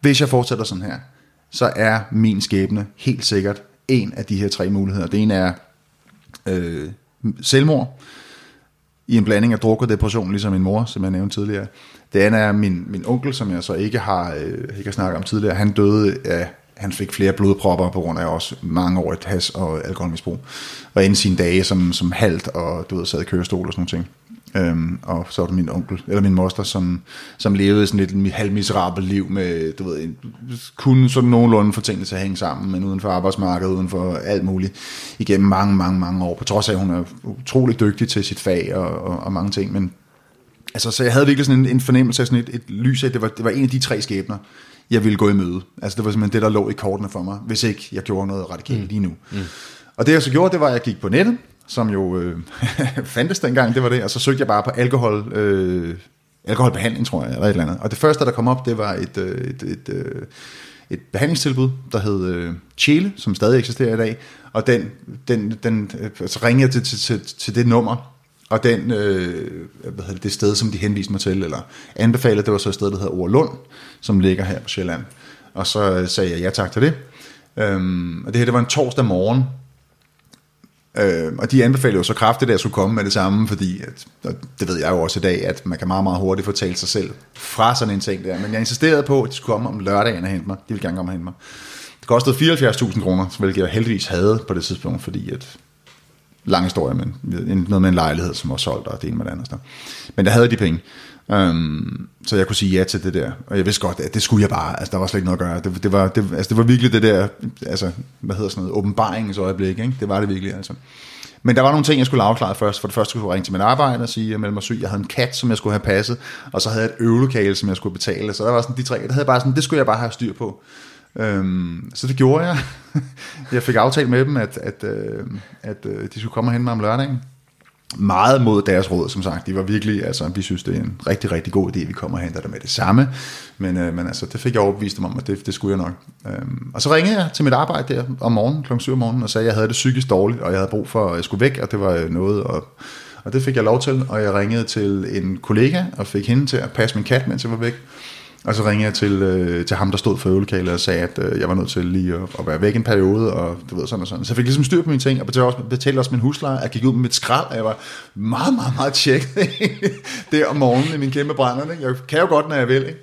hvis jeg fortsætter sådan her, så er min skæbne helt sikkert en af de her tre muligheder. Det ene er øh, selvmord, i en blanding af druk og depression, ligesom min mor, som jeg nævnte tidligere. Det andet er min, min onkel, som jeg så ikke har, øh, ikke har snakket om tidligere. Han døde af han fik flere blodpropper på grund af også mange år et has og alkoholmisbrug. Og inden sine dage som, som halt og du ved, sad i kørestol og sådan noget. Øhm, og så var det min onkel, eller min moster, som, som levede sådan lidt en halvmiserabelt liv med, du ved, kunne sådan nogenlunde få tingene til at hænge sammen, men uden for arbejdsmarkedet, uden for alt muligt, igennem mange, mange, mange år, på trods af, at hun er utrolig dygtig til sit fag og, og, og mange ting, men altså, så jeg havde virkelig sådan en, en fornemmelse af sådan et, et lys af, det var, det var en af de tre skæbner, jeg ville gå i møde. Altså det var simpelthen det, der lå i kortene for mig, hvis ikke jeg gjorde noget radikalt mm. lige nu. Mm. Og det jeg så gjorde, det var, at jeg gik på nettet, som jo øh, fandtes dengang, det var det, og så søgte jeg bare på alkohol, øh, alkoholbehandling, tror jeg, eller et eller andet. Og det første, der kom op, det var et, øh, et, et, øh, et behandlingstilbud, der hed øh, Chile, som stadig eksisterer i dag, og den, den, den øh, så ringede jeg til, til, til, til det nummer, og den, øh, hvad hedder det, det sted, som de henviste mig til, eller anbefalede, det var så et sted, der hedder Orlund, som ligger her på Sjælland. Og så øh, sagde jeg ja tak til det. Øhm, og det her, det var en torsdag morgen, Øh, og de anbefalede jo så kraftigt, at jeg skulle komme med det samme, fordi, at, og det ved jeg jo også i dag, at man kan meget, meget hurtigt fortælle sig selv fra sådan en ting der. Men jeg insisterede på, at de skulle komme om lørdagen og hente mig. De ville gerne komme og hente mig. Det kostede 74.000 kroner, hvilket jeg heldigvis havde på det tidspunkt, fordi at lang historie, men noget med en lejlighed, som var solgt, og det ene med det andet. Men der havde de penge. Um, så jeg kunne sige ja til det der. Og jeg vidste godt, at det skulle jeg bare. Altså, der var slet ikke noget at gøre. Det, det, var, det, altså, det var virkelig det der, altså, hvad hedder sådan noget, åbenbaringens øjeblik. Ikke? Det var det virkelig, altså. Men der var nogle ting, jeg skulle afklare først. For det første skulle jeg ringe til min arbejde og sige, at jeg meldte mig syg. Jeg havde en kat, som jeg skulle have passet, og så havde jeg et øvelokale, som jeg skulle betale. Så der var sådan de tre, der havde bare sådan, det skulle jeg bare have styr på. Øhm, så det gjorde jeg. jeg fik aftalt med dem, at, at, øh, at, at de skulle komme og hente mig om lørdagen. Meget mod deres råd, som sagt. De var virkelig, altså, vi synes, det er en rigtig, rigtig god idé, vi kommer og henter dig med det samme. Men, øh, men altså, det fik jeg overbevist dem om, at det, det skulle jeg nok. Øhm, og så ringede jeg til mit arbejde der om morgenen, kl. 7 om morgenen, og sagde, at jeg havde det psykisk dårligt, og jeg havde brug for, at jeg skulle væk, og det var øh, noget, og, og det fik jeg lov til, og jeg ringede til en kollega, og fik hende til at passe min kat, mens jeg var væk. Og så ringede jeg til, øh, til ham, der stod for øvelokalet og sagde, at øh, jeg var nødt til lige at, at være væk en periode, og du ved, sådan og sådan. Så jeg fik ligesom styr på mine ting, og betalte også, betalte også min husleje. Jeg gik ud med mit skrald, og jeg var meget, meget, meget tjekket det om morgenen i min kæmpe brænder. Jeg kan jo godt, når jeg vil. Ikke?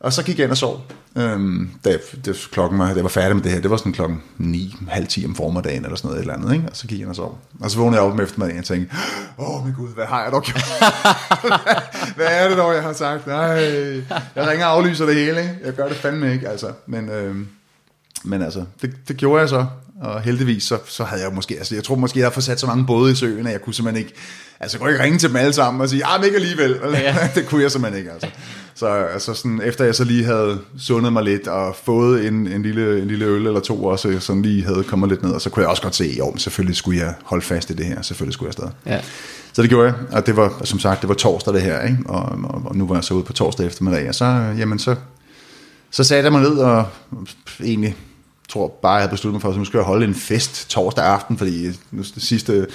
Og så gik jeg ind og sov. Øhm, da, det, klokken var, det var færdig med det her, det var sådan klokken 9, halv 10 om formiddagen eller sådan noget, et eller andet, ikke? og så gik jeg ind og sov. Og så vågnede jeg op om eftermiddagen og tænkte, åh oh, min gud, hvad har jeg dog gjort? hvad er det dog, jeg har sagt? Nej, jeg ringer og aflyser det hele, ikke? jeg gør det fandme ikke, altså. Men, øhm, men altså, det, det gjorde jeg så, og heldigvis så, så havde jeg måske, altså jeg tror måske, jeg havde fået sat så mange både i søen, at jeg kunne simpelthen ikke, altså jeg kunne ikke ringe til dem alle sammen og sige, ah, men ikke alligevel. Ja. det kunne jeg simpelthen ikke, altså. Så altså sådan, efter jeg så lige havde sundet mig lidt og fået en, en, lille, en lille øl eller to også, sådan lige havde kommet lidt ned, og så kunne jeg også godt se, jo, men selvfølgelig skulle jeg holde fast i det her, selvfølgelig skulle jeg afsted. Ja. Så det gjorde jeg, og det var, som sagt, det var torsdag det her, ikke? Og, og, og nu var jeg så ude på torsdag eftermiddag, og så, jamen så, så satte jeg mig ned og egentlig tror bare, jeg havde besluttet mig for, at nu skal jeg holde en fest torsdag aften, fordi nu er det sidste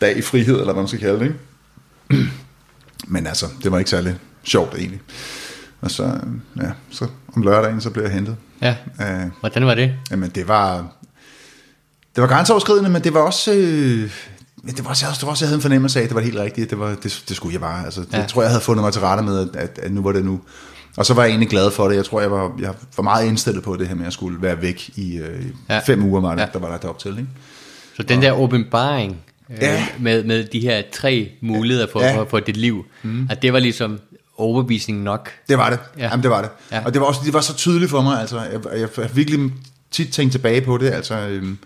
dag i frihed, eller hvad man skal kalde det, ikke? Men altså, det var ikke særlig sjovt egentlig. Og så, ja, så om lørdagen, så blev jeg hentet. Ja. Uh, Hvordan var det? Jamen, det var, det var grænseoverskridende, men det var også, øh, det var også, det var også, jeg havde en fornemmelse af, at det var helt rigtigt. Det, var, det, det skulle jeg bare. Altså, det ja. tror jeg havde fundet mig til rette med, at, at, at nu var det nu. Og så var jeg egentlig glad for det. Jeg tror, jeg var, jeg var meget indstillet på det her med, at jeg skulle være væk i øh, ja. fem uger, var det, ja. der var der op til. Ikke? Så den der åbenbaring øh, ja. med, med de her tre muligheder for, ja. for, for dit liv, mm. at det var ligesom overbevisning nok. Det var det. Ja. Jamen, det var det. Ja. Og det var også det var så tydeligt for mig. Altså, jeg, jeg, jeg virkelig tit tænkt tilbage på det. Altså, øhm,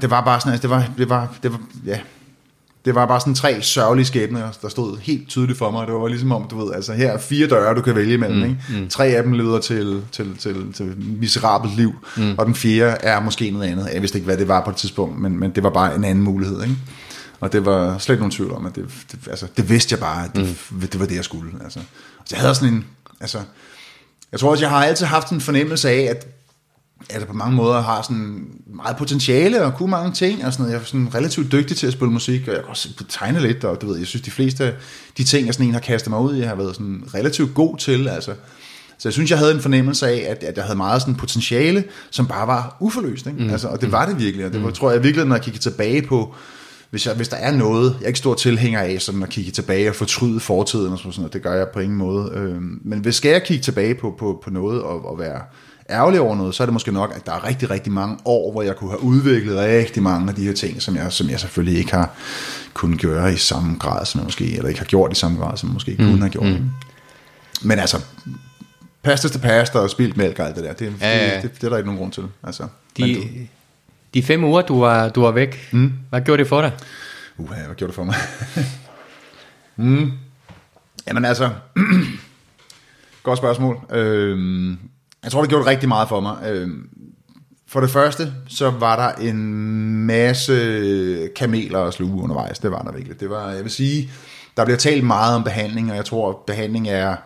det var bare sådan, altså, det var, det var, det var, ja, det var bare sådan tre sørgelige skæbner, der stod helt tydeligt for mig. Det var ligesom om, du ved, altså her er fire døre, du kan vælge imellem. Mm, ikke? Mm. Tre af dem leder til, til, til, til miserabelt liv, mm. og den fjerde er måske noget andet. Jeg vidste ikke, hvad det var på et tidspunkt, men, men det var bare en anden mulighed. Ikke? Og det var slet ikke nogen tvivl om, at det, det, altså, det vidste jeg bare, at det, mm. det var det, jeg skulle. Altså. Så jeg havde sådan en, altså, jeg tror også, jeg har altid haft en fornemmelse af, at jeg på mange måder har sådan meget potentiale og kunne mange ting, og sådan noget. jeg er sådan relativt dygtig til at spille musik, og jeg kan også tegne lidt, og du ved, jeg synes, de fleste af de ting, jeg sådan en har kastet mig ud i, har været sådan relativt god til, altså. Så jeg synes, jeg havde en fornemmelse af, at, at jeg havde meget sådan potentiale, som bare var uforløst, ikke? Mm. Altså, og det var det virkelig, og det var, mm. tror jeg virkelig, når jeg kigger tilbage på, hvis, jeg, hvis der er noget, jeg er ikke stor tilhænger af, sådan at kigge tilbage og fortryde fortiden og sådan noget, det gør jeg på ingen måde. Øh, men hvis skal jeg kigge tilbage på, på, på noget og, og være ærgerlig over noget, så er det måske nok, at der er rigtig, rigtig mange år, hvor jeg kunne have udviklet rigtig mange af de her ting, som jeg, som jeg selvfølgelig ikke har kunnet gøre i samme grad, som jeg måske, eller ikke har gjort i samme grad, som jeg måske mm. kunne have gjort. Mm. Men altså, pastas til pasta og spilt mælk og alt det der, det, Ja, ja. det, det, det, er der ikke nogen grund til. Altså, De, du, de fem uger, du var, du var væk, mm. hvad gjorde det for dig? uh, hvad gjorde det for mig? mm. Jamen altså, godt spørgsmål. Øhm, jeg tror, det gjorde rigtig meget for mig. Øhm, for det første, så var der en masse kameler at sluge undervejs. Det var der virkelig. Det var, jeg vil sige, der bliver talt meget om behandling, og jeg tror, at behandling er,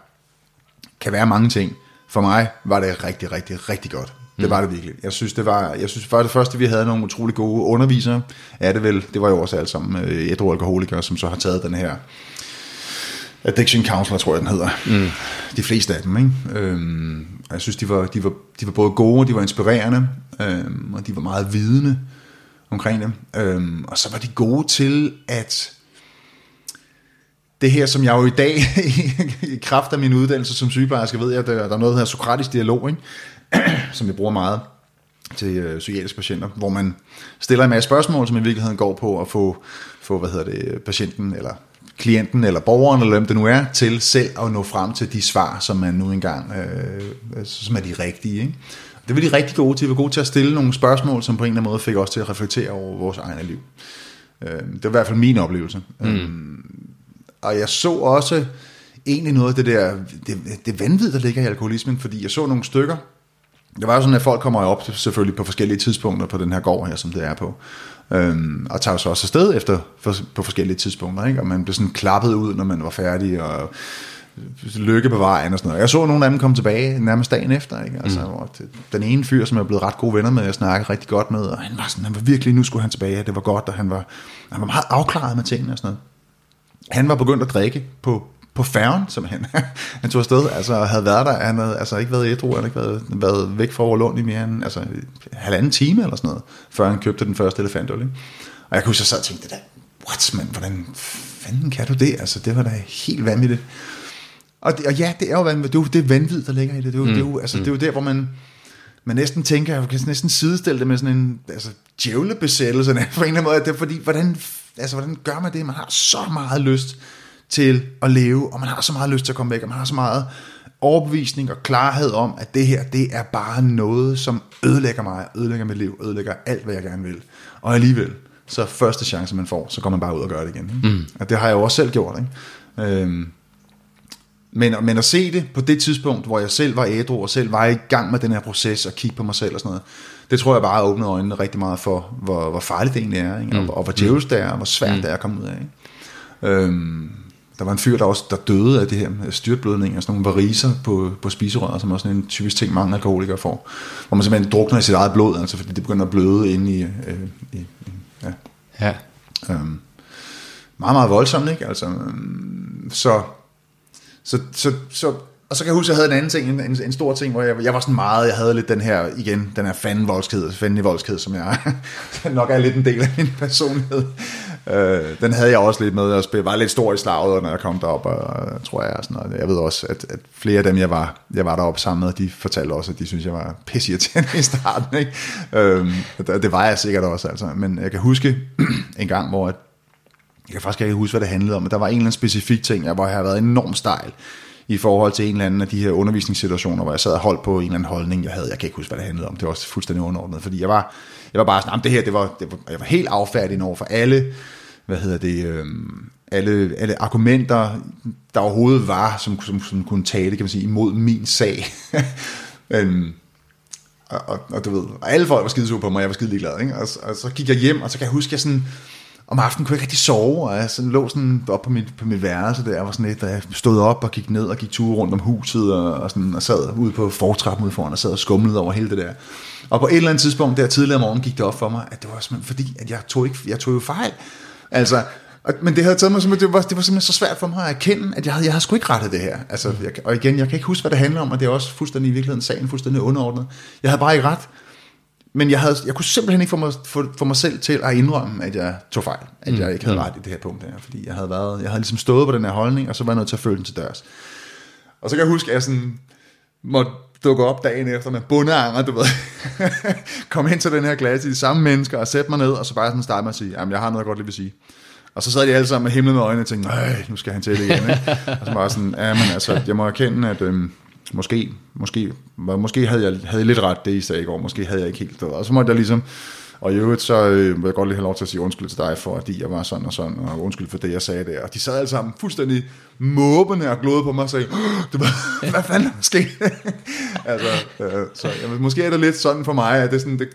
kan være mange ting. For mig var det rigtig, rigtig, rigtig godt. Det var det virkelig. Jeg synes, det var, jeg synes for det første, vi havde nogle utrolig gode undervisere. Er det vel, det var jo også alt sammen øh, ædru alkoholikere, som så har taget den her Addiction Counselor, tror jeg, den hedder. Mm. De fleste af dem, ikke? Øhm, og jeg synes, de var, de, var, de var både gode, de var inspirerende, øhm, og de var meget vidende omkring det. Øhm, og så var de gode til at det her, som jeg jo i dag, i kraft af min uddannelse som sygeplejerske, ved jeg, at der, der er noget, der hedder sokratisk dialog, ikke? som jeg bruger meget til øh, psykiatriske patienter, hvor man stiller en masse spørgsmål, som i virkeligheden går på at få, få hvad hedder det, patienten eller klienten eller borgeren, eller hvem det nu er, til selv at nå frem til de svar, som man nu engang, øh, som er de rigtige. Ikke? Det var de rigtig gode til. Vi var gode til at stille nogle spørgsmål, som på en eller anden måde fik os til at reflektere over vores egne liv. Øh, det var i hvert fald min oplevelse. Mm. Og jeg så også egentlig noget af det der, det, det vanvid, der ligger i alkoholismen, fordi jeg så nogle stykker, det var jo sådan, at folk kommer op selvfølgelig på forskellige tidspunkter på den her gård her, som det er på. Øhm, og tager jo så også afsted efter, for, på forskellige tidspunkter, ikke? og man blev sådan klappet ud, når man var færdig, og lykke på vejen og sådan noget. Jeg så nogle af dem komme tilbage nærmest dagen efter, ikke? Altså, mm. den ene fyr, som jeg er blevet ret gode venner med, jeg snakkede rigtig godt med, og han var sådan, han var virkelig, nu skulle han tilbage, og det var godt, og han var, han var meget afklaret med tingene og sådan noget. Han var begyndt at drikke på, på færgen, som han, han tog afsted, altså havde været der, han havde altså ikke været ædru, han ikke været, været væk fra Overlund i mere end altså, halvanden time eller sådan noget, før han købte den første elefantøl. Ikke? Og jeg kunne jeg sad og tænkte, det der, what man, hvordan fanden kan du det? Altså, det var da helt vanvittigt. Og, det, og ja, det er jo vanvittigt. Det er jo det vanvid, der ligger i det. Det er jo, mm. det er jo, altså, det er jo der, hvor man, man næsten tænker, jeg kan næsten sidestille det med sådan en altså, djævlebesættelse på en eller anden måde. Det er fordi, hvordan, altså, hvordan gør man det? Man har så meget lyst til at leve, og man har så meget lyst til at komme væk, og man har så meget overbevisning og klarhed om, at det her, det er bare noget, som ødelægger mig, ødelægger mit liv, ødelægger alt, hvad jeg gerne vil. Og alligevel, så første chance, man får, så går man bare ud og gør det igen. Ikke? Mm. Og det har jeg jo også selv gjort. Ikke? Øhm, men, men at se det på det tidspunkt, hvor jeg selv var ædru, og selv var i gang med den her proces, og kigge på mig selv og sådan noget, det tror jeg bare åbnede øjnene rigtig meget for, hvor, hvor farligt det egentlig er, ikke? Og, og hvor djævelsk det er, og hvor svært mm. det er at komme ud af. Ikke? Øhm, der var en fyr, der også der døde af det her styrtblødning, og sådan nogle variser på, på spiserøret, som er sådan en typisk ting, mange alkoholikere får. Hvor man simpelthen drukner i sit eget blod, altså fordi det begynder at bløde inde i, øh, i, i ja, Ja. Øhm, meget, meget voldsomt, ikke? Altså, øhm, så, så, så, så, og så kan jeg huske, at jeg havde en anden ting, en, en, en stor ting, hvor jeg, jeg var sådan meget, jeg havde lidt den her, igen, den her fanden-voldskhed, fanden-voldskhed, som jeg nok er lidt en del af min personlighed. Øh, den havde jeg også lidt med, og var lidt stor i slaget, når jeg kom derop, og øh, tror jeg, og sådan noget. Jeg ved også, at, at flere af dem, jeg var, jeg var deroppe sammen med, de fortalte også, at de synes jeg var pissirriterende i starten, ikke? Øh, det, det var jeg sikkert også, altså. Men jeg kan huske en gang, hvor at jeg kan faktisk ikke huske, hvad det handlede om, men der var en eller anden specifik ting, hvor jeg har været enormt stejl i forhold til en eller anden af de her undervisningssituationer, hvor jeg sad og holdt på en eller anden holdning, jeg havde. Jeg kan ikke huske, hvad det handlede om. Det var også fuldstændig underordnet, fordi jeg var, jeg var bare sådan, det her, det var, det var, jeg var helt affærdig over for alle, hvad hedder det, øh, alle, alle argumenter, der overhovedet var, som, som, som kunne tale, kan man sige, imod min sag. øhm, og, og, og, du ved, og alle folk var skide på mig, jeg var skide ligeglad, ikke? Og, og, så gik jeg hjem, og så kan jeg huske, at jeg sådan, om aftenen kunne jeg ikke rigtig sove, og jeg sådan lå sådan op på mit, på mit værelse der, var sådan lidt, da jeg stod op og gik ned og gik ture rundt om huset, og, og, sådan, og sad ude på fortrappen ude foran, og sad og skumlede over hele det der. Og på et eller andet tidspunkt der tidligere om morgenen gik det op for mig, at det var simpelthen fordi, at jeg tog, ikke, jeg tog jo fejl. Altså, og, men det havde taget mig det var, det var simpelthen så svært for mig at erkende, at jeg havde, jeg havde sgu ikke rettet det her. Altså, jeg, og igen, jeg kan ikke huske, hvad det handler om, og det er også fuldstændig i virkeligheden sagen, fuldstændig underordnet. Jeg havde bare ikke ret. Men jeg, havde, jeg kunne simpelthen ikke få mig, få, få mig selv til at indrømme, at jeg tog fejl. At jeg ikke havde ret i det her punkt her. Fordi jeg havde, været, jeg havde ligesom stået på den her holdning, og så var jeg nødt til at følge den til dørs. Og så kan jeg huske, at jeg sådan måtte dukker op dagen efter med bundeanger, du ved. Kom ind til den her klasse, de samme mennesker, og sætte mig ned, og så bare sådan starte med at sige, jamen jeg har noget, jeg godt lige vil sige. Og så sad de alle sammen med himlen med øjnene og tænkte, nej, nu skal han til det igen. Ikke? og så var jeg sådan, ja, men altså, jeg må erkende, at øhm, måske, måske, måske havde jeg havde jeg lidt ret, det I sagde i går, måske havde jeg ikke helt. Og så måtte jeg ligesom, og i øvrigt, så øh, vil jeg godt lige have lov til at sige undskyld til dig for, at jeg var sådan og sådan, og undskyld for det, jeg sagde der. Og de sad alle sammen fuldstændig måbende og glodede på mig og sagde, det var, hvad fanden er der sket? altså, øh, så jeg, måske er det lidt sådan for mig, at det er sådan, det,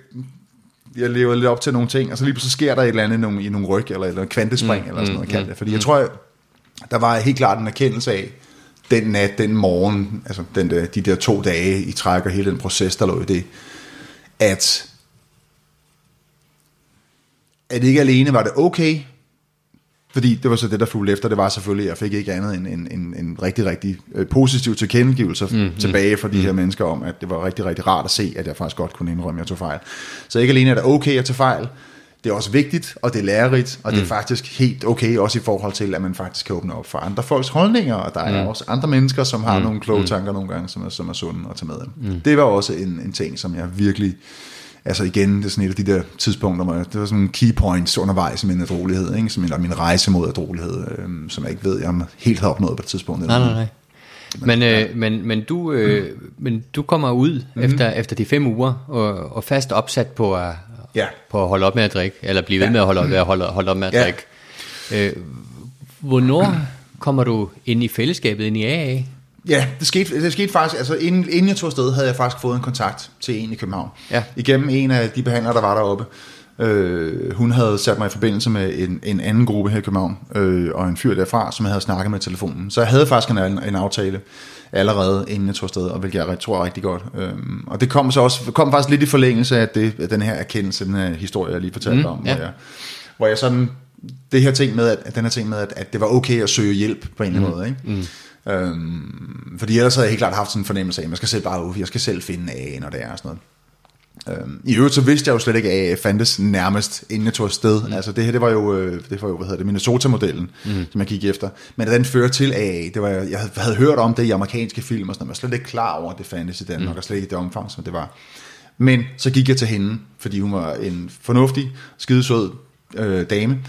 jeg lever lidt op til nogle ting, og så lige så sker der et eller andet i nogle, i nogle ryg, eller, eller en kvantespring, mm, eller sådan noget, mm, kaldt det. Fordi jeg tror, der var helt klart en erkendelse af, den nat, den morgen, altså den der, de der to dage i træk, og hele den proces, der lå i det, at at ikke alene var det okay, fordi det var så det, der fulgte efter, det var selvfølgelig, at jeg fik ikke andet end en, en, en rigtig, rigtig øh, positiv tilkendegivelse mm, tilbage fra de mm. her mennesker om, at det var rigtig, rigtig rart at se, at jeg faktisk godt kunne indrømme, at jeg tog fejl. Så ikke alene er det okay at tage fejl, det er også vigtigt, og det er lærerigt, og mm. det er mm. faktisk helt okay, også i forhold til, at man faktisk kan åbne op for andre folks holdninger, og der er mm. også andre mennesker, som har mm. nogle kloge mm. tanker nogle gange, som er, som er sunde at tage med. Mm. Det var også en, en ting, som jeg virkelig altså igen, det er sådan et af de der tidspunkter, hvor det var sådan key points undervejs i min adrolighed, ikke? Som, eller min rejse mod adrolighed, øh, som jeg ikke ved, jeg helt havde opnået på det tidspunkt. Nej, nej, nej. Men, øh, ja. men, men, du, øh, mm. men du kommer ud mm. efter, efter de fem uger og, og fast opsat på at, ja. på at holde op med at drikke, eller blive ved ja. med at holde op, med at holde, holde op med at ja. drikke. Øh, hvornår kommer du ind i fællesskabet, ind i AA? Ja, det skete, det skete faktisk, altså inden, inden jeg tog afsted, havde jeg faktisk fået en kontakt til en i København. Ja. Igennem en af de behandlere, der var deroppe. Øh, hun havde sat mig i forbindelse med en, en anden gruppe her i København, øh, og en fyr derfra, som jeg havde snakket med telefonen. Så jeg havde faktisk en, en aftale allerede inden jeg tog afsted, og hvilket jeg tror er rigtig godt. Øh, og det kom så også kom faktisk lidt i forlængelse af, det, af den her erkendelse, den her historie, jeg lige fortalte mm, om, ja. hvor, jeg, hvor jeg sådan, det her ting med, at, den her ting med, at, at det var okay at søge hjælp på en eller anden mm, måde, ikke? Mm. Øhm, fordi ellers havde jeg helt klart haft sådan en fornemmelse af, at jeg skal selv bare jeg skal selv finde A, når det er og sådan noget. Øhm, I øvrigt så vidste jeg jo slet ikke, at A fandtes nærmest, inden jeg tog afsted. Mm. Altså det her, det var jo, øh, det var jo hvad hedder det, Minnesota-modellen, mm. som jeg gik efter. Men den fører til A, det var, jeg havde hørt om det i amerikanske film, og sådan, jeg var slet ikke klar over, at det fandtes i Danmark, mm. og slet ikke i det omfang, som det var. Men så gik jeg til hende, fordi hun var en fornuftig, skidesød øh, dame,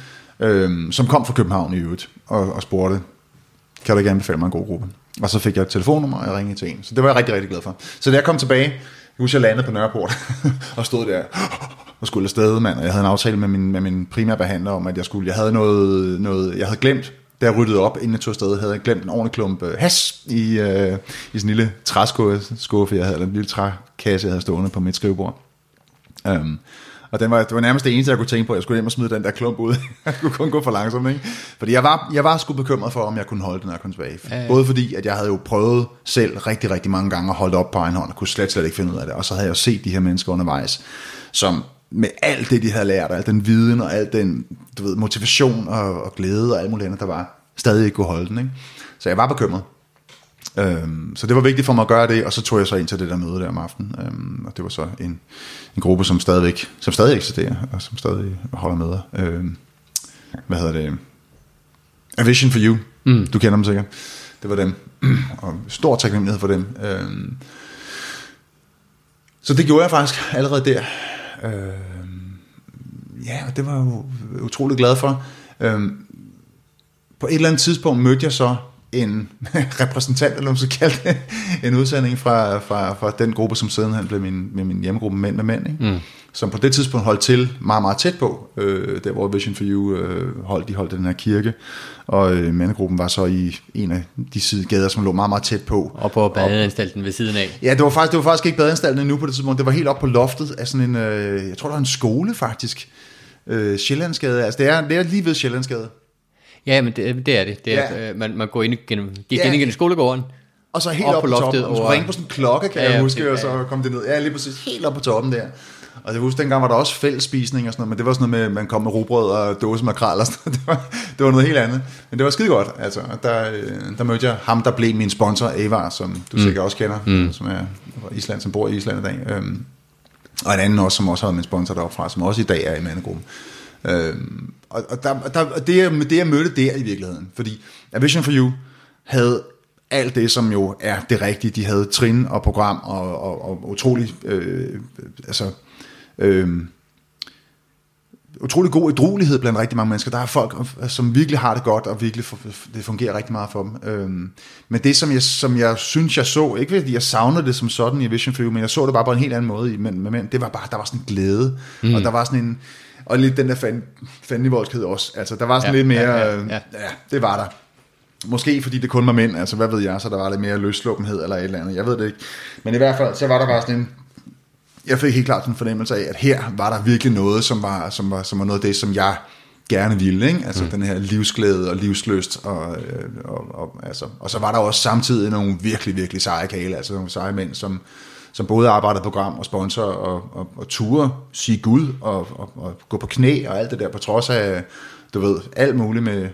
øh, som kom fra København i øvrigt, og, og spurgte, kan du ikke anbefale mig en god gruppe? Og så fik jeg et telefonnummer, og jeg ringede til en. Så det var jeg rigtig, rigtig glad for. Så da jeg kom tilbage, jeg husker, jeg landede på Nørreport, og stod der og skulle afsted, mand. Og jeg havde en aftale med min, med min primære behandler om, at jeg skulle, jeg havde noget, noget jeg havde glemt, da jeg ryddede op, inden jeg tog afsted, havde jeg glemt en ordentlig klump øh, has i, øh, i sådan en lille træskuffe, jeg havde, eller en lille trækasse, jeg havde stående på mit skrivebord. Um, og den var, det var nærmest det eneste, jeg kunne tænke på, at jeg skulle hjem og smide den der klump ud. jeg kunne kun gå for langsomt, ikke? Fordi jeg var, jeg var sgu bekymret for, om jeg kunne holde den her. Ja, ja. Både fordi, at jeg havde jo prøvet selv rigtig, rigtig mange gange at holde op på egen hånd, og kunne slet, slet ikke finde ud af det. Og så havde jeg jo set de her mennesker undervejs, som med alt det, de havde lært, og al den viden, og al den du ved, motivation og, og glæde, og alt muligt andet, der var, stadig ikke kunne holde den. Ikke? Så jeg var bekymret. Øhm, så det var vigtigt for mig at gøre det, og så tog jeg så ind til det der møde der om aftenen. Øhm, og det var så en, en gruppe, som stadigvæk, som stadig eksisterer, og som stadig holder med. Øhm, hvad hedder det? A Vision for You. Mm. Du kender dem sikkert. Det var dem. og stor taknemmelighed for dem. Øhm, så det gjorde jeg faktisk allerede der. Øhm, ja, og det var jeg utrolig glad for. Øhm, på et eller andet tidspunkt mødte jeg så en repræsentant, eller man skal kalde det, en udsending fra, fra, fra den gruppe, som siden blev min, med min hjemmegruppe Mænd med Mænd, ikke? Mm. som på det tidspunkt holdt til meget, meget tæt på, øh, der hvor Vision for You øh, holdt, de holdt den her kirke, og øh, mandegruppen var så i en af de sidegader, som lå meget, meget tæt på. Og på badeanstalten ved siden af. Ja, det var faktisk, det var faktisk ikke badeanstalten endnu på det tidspunkt, det var helt op på loftet af sådan en, øh, jeg tror, der var en skole faktisk, øh, Sjællandsgade, altså det er, det er lige ved Sjællandsgade. Ja, men det, det er det. det er, ja. øh, man, man går ind igennem, gik ja. ind igennem skolegården. Og så helt op, op på. Og man skulle ringe på sådan en klokke, kan ja, jeg huske, ja. og så kom det ned. Ja, lige præcis helt op på toppen der. Og jeg husker, dengang var der også fællesspisning og sådan noget, men det var sådan noget med, at man kom med rugbrød og dåse makrel og sådan noget. Det var, det var noget helt andet. Men det var skide godt, altså. Der, øh, der mødte jeg ham, der blev min sponsor, Ava, som du mm. sikkert også kender, mm. som er fra Island, som bor i Island i dag. Øhm, og en anden også, som også havde min sponsor deroppe fra, som også i dag er i mandegruppen. Øhm, og, og der, der, det, det, jeg mødte der i virkeligheden, fordi A Vision for You havde alt det, som jo er det rigtige. De havde trin og program og, og, og utrolig, øh, altså, øh, utrolig god edruelighed blandt rigtig mange mennesker. Der er folk, som virkelig har det godt, og virkelig det fungerer rigtig meget for dem. Øhm, men det, som jeg, som jeg synes, jeg så, ikke fordi jeg savnede det som sådan i Vision for You, men jeg så det bare på en helt anden måde men, men det var bare, der var sådan en glæde, mm. og der var sådan en, og lidt den der fan, fandenivoldskhed også. Altså, der var sådan ja, lidt mere, ja, ja, ja. ja, det var der. Måske fordi det kun var mænd, altså hvad ved jeg, så der var lidt mere løsluppenhed eller et eller andet, jeg ved det ikke. Men i hvert fald, så var der bare sådan en, jeg fik helt klart en fornemmelse af, at her var der virkelig noget, som var, som var, som var noget af det, som jeg gerne ville, ikke? altså mm. den her livsglæde og livsløst, og, øh, og, og, altså, og så var der også samtidig nogle virkelig, virkelig seje kale, altså nogle seje mænd, som, som både arbejdede program og sponsor og, og, og ture, sige Gud og, og, og gå på knæ og alt det der, på trods af, du ved, alt muligt med,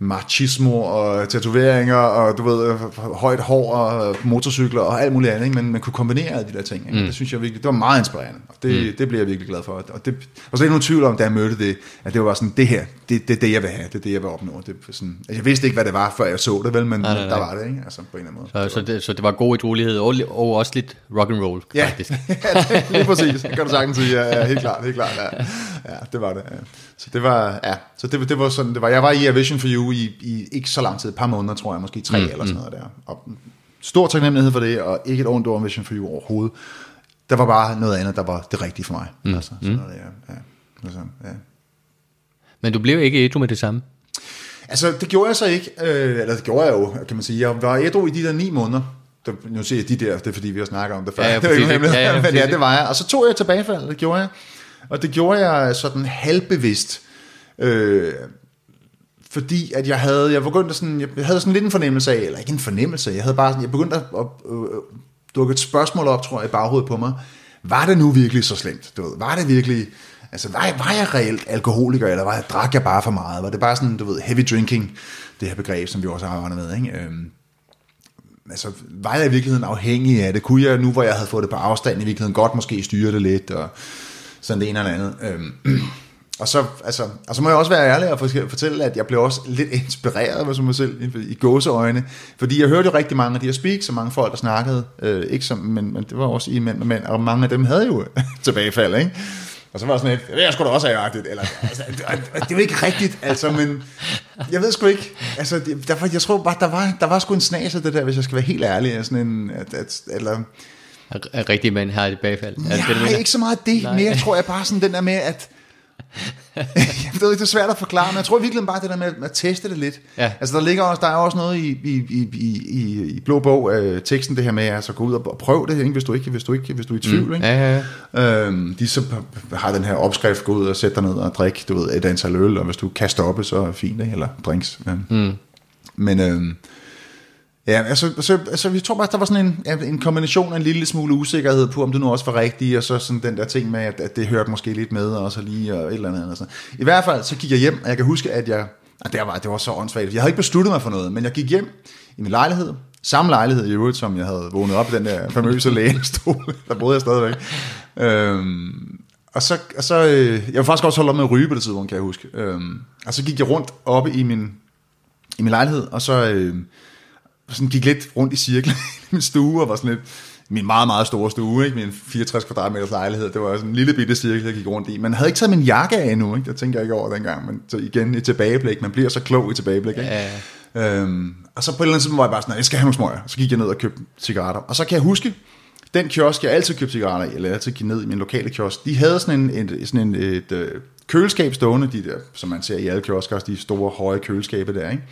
machismo og tatoveringer og du ved, højt hår og motorcykler og alt muligt andet, ikke? men man kunne kombinere alle de der ting. Ikke? Mm. Det synes jeg virkelig, det var meget inspirerende, og det, mm. det bliver jeg virkelig glad for. Og, det, så er der nogen tvivl om, da jeg mødte det, at det var sådan, det her, det, det er det, jeg vil have, det er det, jeg vil opnå. Det, sådan, altså, jeg vidste ikke, hvad det var, før jeg så det, vel, men nej, nej, nej. der var det, ikke? Altså, på en eller anden måde. Så, så, det, så det var god idrolighed, og, og også lidt rock and roll, ja. faktisk. ja, lige præcis, det kan du sagtens sige, ja, ja, helt klart, helt klart, ja. ja det var det, ja. Så det var, ja, så det, det var sådan, det var, jeg var i A Vision for You i, i ikke så lang tid, et par måneder, tror jeg, måske tre mm, eller sådan mm. noget der. Og stor taknemmelighed for det, og ikke et ondt ord om Vision for You overhovedet. Der var bare noget andet, der var det rigtige for mig. Mm. Altså, sådan mm. noget, ja. ja. Altså, ja. Men du blev ikke ædru med det samme? Altså, det gjorde jeg så ikke. Øh, eller det gjorde jeg jo, kan man sige. Jeg var ædru i de der ni måneder. Der, nu siger jeg de der, det er fordi, vi har snakket om det før. Ja, ja, det, var ikke ja, ja, men ja, det var jeg. Og så tog jeg tilbagefald, det gjorde jeg. Og det gjorde jeg sådan halvbevidst. Øh, fordi at jeg havde, jeg begyndte sådan, jeg havde sådan lidt en fornemmelse af, eller ikke en fornemmelse, jeg havde bare sådan, jeg begyndte at, at, at dukke et spørgsmål op, tror jeg, i baghovedet på mig. Var det nu virkelig så slemt? Du ved, var det virkelig, altså var, var jeg reelt alkoholiker, eller var jeg, drak jeg bare for meget? Var det bare sådan, du ved, heavy drinking, det her begreb, som vi også har arbejdet med, ikke? Øhm, altså, var jeg i virkeligheden afhængig af det? Kunne jeg nu, hvor jeg havde fået det på afstand, i virkeligheden godt måske styre det lidt, og sådan det ene eller andet? Øhm, og så, altså, og så må jeg også være ærlig og fortælle, at jeg blev også lidt inspireret, hvis man selv, i gåseøjne. Fordi jeg hørte jo rigtig mange af de her speaks, så mange folk, der snakkede, øh, ikke som, men, men det var også i mænd og mænd, og mange af dem havde jo tilbagefald, ikke? Og så var jeg sådan lidt, det er sgu da også have eller, altså, det, det er jo ikke rigtigt, altså, men jeg ved sgu ikke, altså, det, derfor, jeg tror bare, der var, der var sgu en snas af det der, hvis jeg skal være helt ærlig, sådan en, at, at, eller, er rigtig mand har det bagfald. Nej, det, ikke så meget det, Nej. mere tror jeg bare sådan den der med, at jeg ved ikke, det er svært at forklare, men jeg tror virkelig bare det der med at teste det lidt. Ja. Altså der ligger også, der er også noget i, i, i, i, i blå bog, øh, teksten det her med, altså gå ud og prøv det, ikke? hvis du ikke, hvis du ikke, hvis du er i tvivl. Mm. Ikke? Ja, ja, ja. Øhm, de så har den her opskrift, gå ud og sætte dig ned og drikke, du ved, et antal øl, og hvis du kan stoppe, så er det fint, ikke? eller drinks. Men, mm. men øhm, Ja, altså, altså, altså vi tror bare, at der var sådan en, en kombination af en lille smule usikkerhed på, om det nu også var rigtigt, og så sådan den der ting med, at, at det hørte måske lidt med, og så lige og et eller andet. Og sådan. I hvert fald, så gik jeg hjem, og jeg kan huske, at jeg, og det var, det var så åndssvagt, jeg havde ikke besluttet mig for noget, men jeg gik hjem i min lejlighed, samme lejlighed i øvrigt, som jeg havde vågnet op i den der famøse lænestol, der boede jeg stadigvæk. Øhm, og så, og så øh, jeg var faktisk også holdt op med at ryge på det tidspunkt, kan jeg huske. Øhm, og så gik jeg rundt oppe i min, i min lejlighed, og så... Øh, sådan gik lidt rundt i cirkel i min stue, og var sådan lidt, min meget, meget store stue, ikke? min 64 kvadratmeters lejlighed, det var sådan en lille bitte cirkel, jeg gik rundt i. Man havde ikke taget min jakke af endnu, ikke? det tænker jeg ikke over dengang, men så igen i tilbageblik, man bliver så klog i tilbageblik. Ikke? Ja. Øhm, og så på et eller andet tidspunkt var jeg bare sådan, jeg skal have nogle smøger. Så gik jeg ned og købte cigaretter. Og så kan jeg huske, den kiosk, jeg altid købte cigaretter i, eller altid gik ned i min lokale kiosk, de havde sådan en, et, sådan en, et, et øh, køleskab stående, de der, som man ser i alle kiosker, de store, høje køleskabe der, ikke?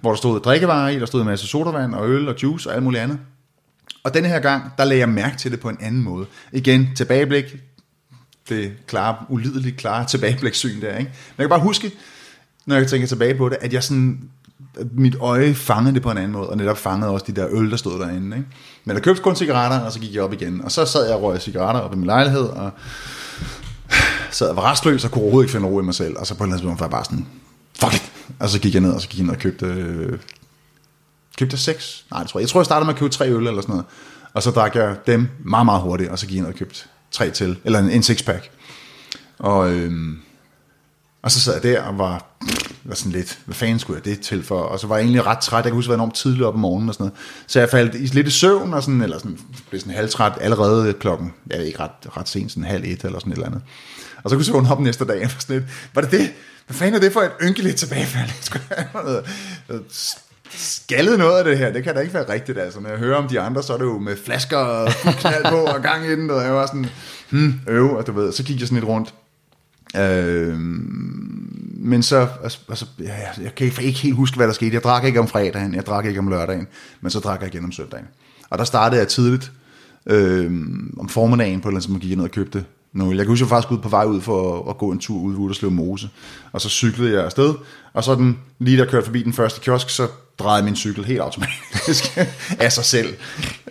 Hvor der stod drikkevarer i, der stod en masse sodavand og øl og juice og alt muligt andet. Og denne her gang, der lagde jeg mærke til det på en anden måde. Igen, tilbageblik, det klare, ulideligt klare tilbageblikssyn der, ikke? Men jeg kan bare huske, når jeg tænker tilbage på det, at jeg sådan, mit øje fangede det på en anden måde, og netop fangede også de der øl, der stod derinde, ikke? Men jeg købte kun cigaretter, og så gik jeg op igen, og så sad jeg og røg cigaretter op i min lejlighed, og sad og var restløs, og kunne overhovedet ikke finde ro i mig selv, og så på en eller anden måde var jeg bare sådan, fuck it, og så gik jeg ned, og så gik jeg ned og købte, øh, købte seks, nej, det tror, jeg tror, jeg startede med at købe tre øl eller sådan noget. Og så drak jeg dem meget, meget hurtigt, og så gik jeg ned og købte tre til, eller en, en sixpack. Og, øh, og så sad jeg der og var var sådan lidt, hvad fanden skulle jeg det til for? Og så var jeg egentlig ret træt, jeg kan huske, at jeg var enormt tidligt op om morgenen og sådan noget. Så jeg faldt i, lidt i søvn, og sådan, eller sådan, blev sådan halvtræt allerede klokken, jeg ved ikke, ret, ret sent, sådan halv et eller sådan et eller andet. Og så kunne jeg vågne op næste dag, og sådan lidt, var det det? Hvad fanden er det for et ynkeligt tilbagefald? Jeg skulle have noget, skaldet noget af det her, det kan da ikke være rigtigt, altså. Når jeg hører om de andre, så er det jo med flasker og knald på og gang i den, og jeg var sådan, hmm, øv, og du ved, så gik jeg sådan lidt rundt. Øh, men så, altså, altså ja, jeg, jeg kan ikke helt huske, hvad der skete. Jeg drak ikke om fredagen, jeg drak ikke om lørdagen, men så drak jeg igen om søndagen. Og der startede jeg tidligt, øh, om formiddagen på et eller andet, som man gik ned og købte noget. Jeg kan huske, jeg faktisk ud på vej ud for at, gå en tur ud ved Vuderslev Mose, og så cyklede jeg afsted, og så den, lige der kørte forbi den første kiosk, så drejede min cykel helt automatisk af sig selv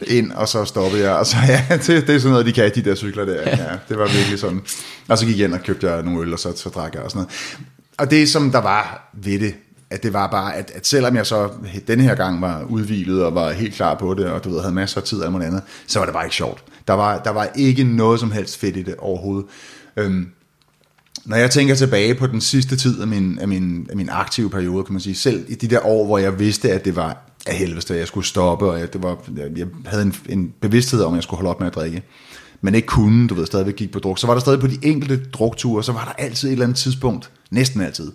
ind, og så stoppede jeg. Og så ja, det, det er sådan noget, de kan, de der cykler der. Ja, det var virkelig sådan. Og så gik jeg ind og købte jeg nogle øl, og så, så drak jeg og sådan noget. Og det, som der var ved det, at det var bare, at, at selvom jeg så denne her gang var udvilet og var helt klar på det, og du ved, havde masser af tid og andet, så var det bare ikke sjovt. Der var, der var ikke noget som helst fedt i det overhovedet. Øhm, når jeg tænker tilbage på den sidste tid af min, af, min, af min aktive periode, kan man sige, selv i de der år, hvor jeg vidste, at det var af helvede, at jeg skulle stoppe, og jeg, det var, jeg havde en, en bevidsthed om, at jeg skulle holde op med at drikke, men ikke kunne, du ved, stadigvæk gik på druk, så var der stadig på de enkelte drukture, så var der altid et eller andet tidspunkt, næsten altid,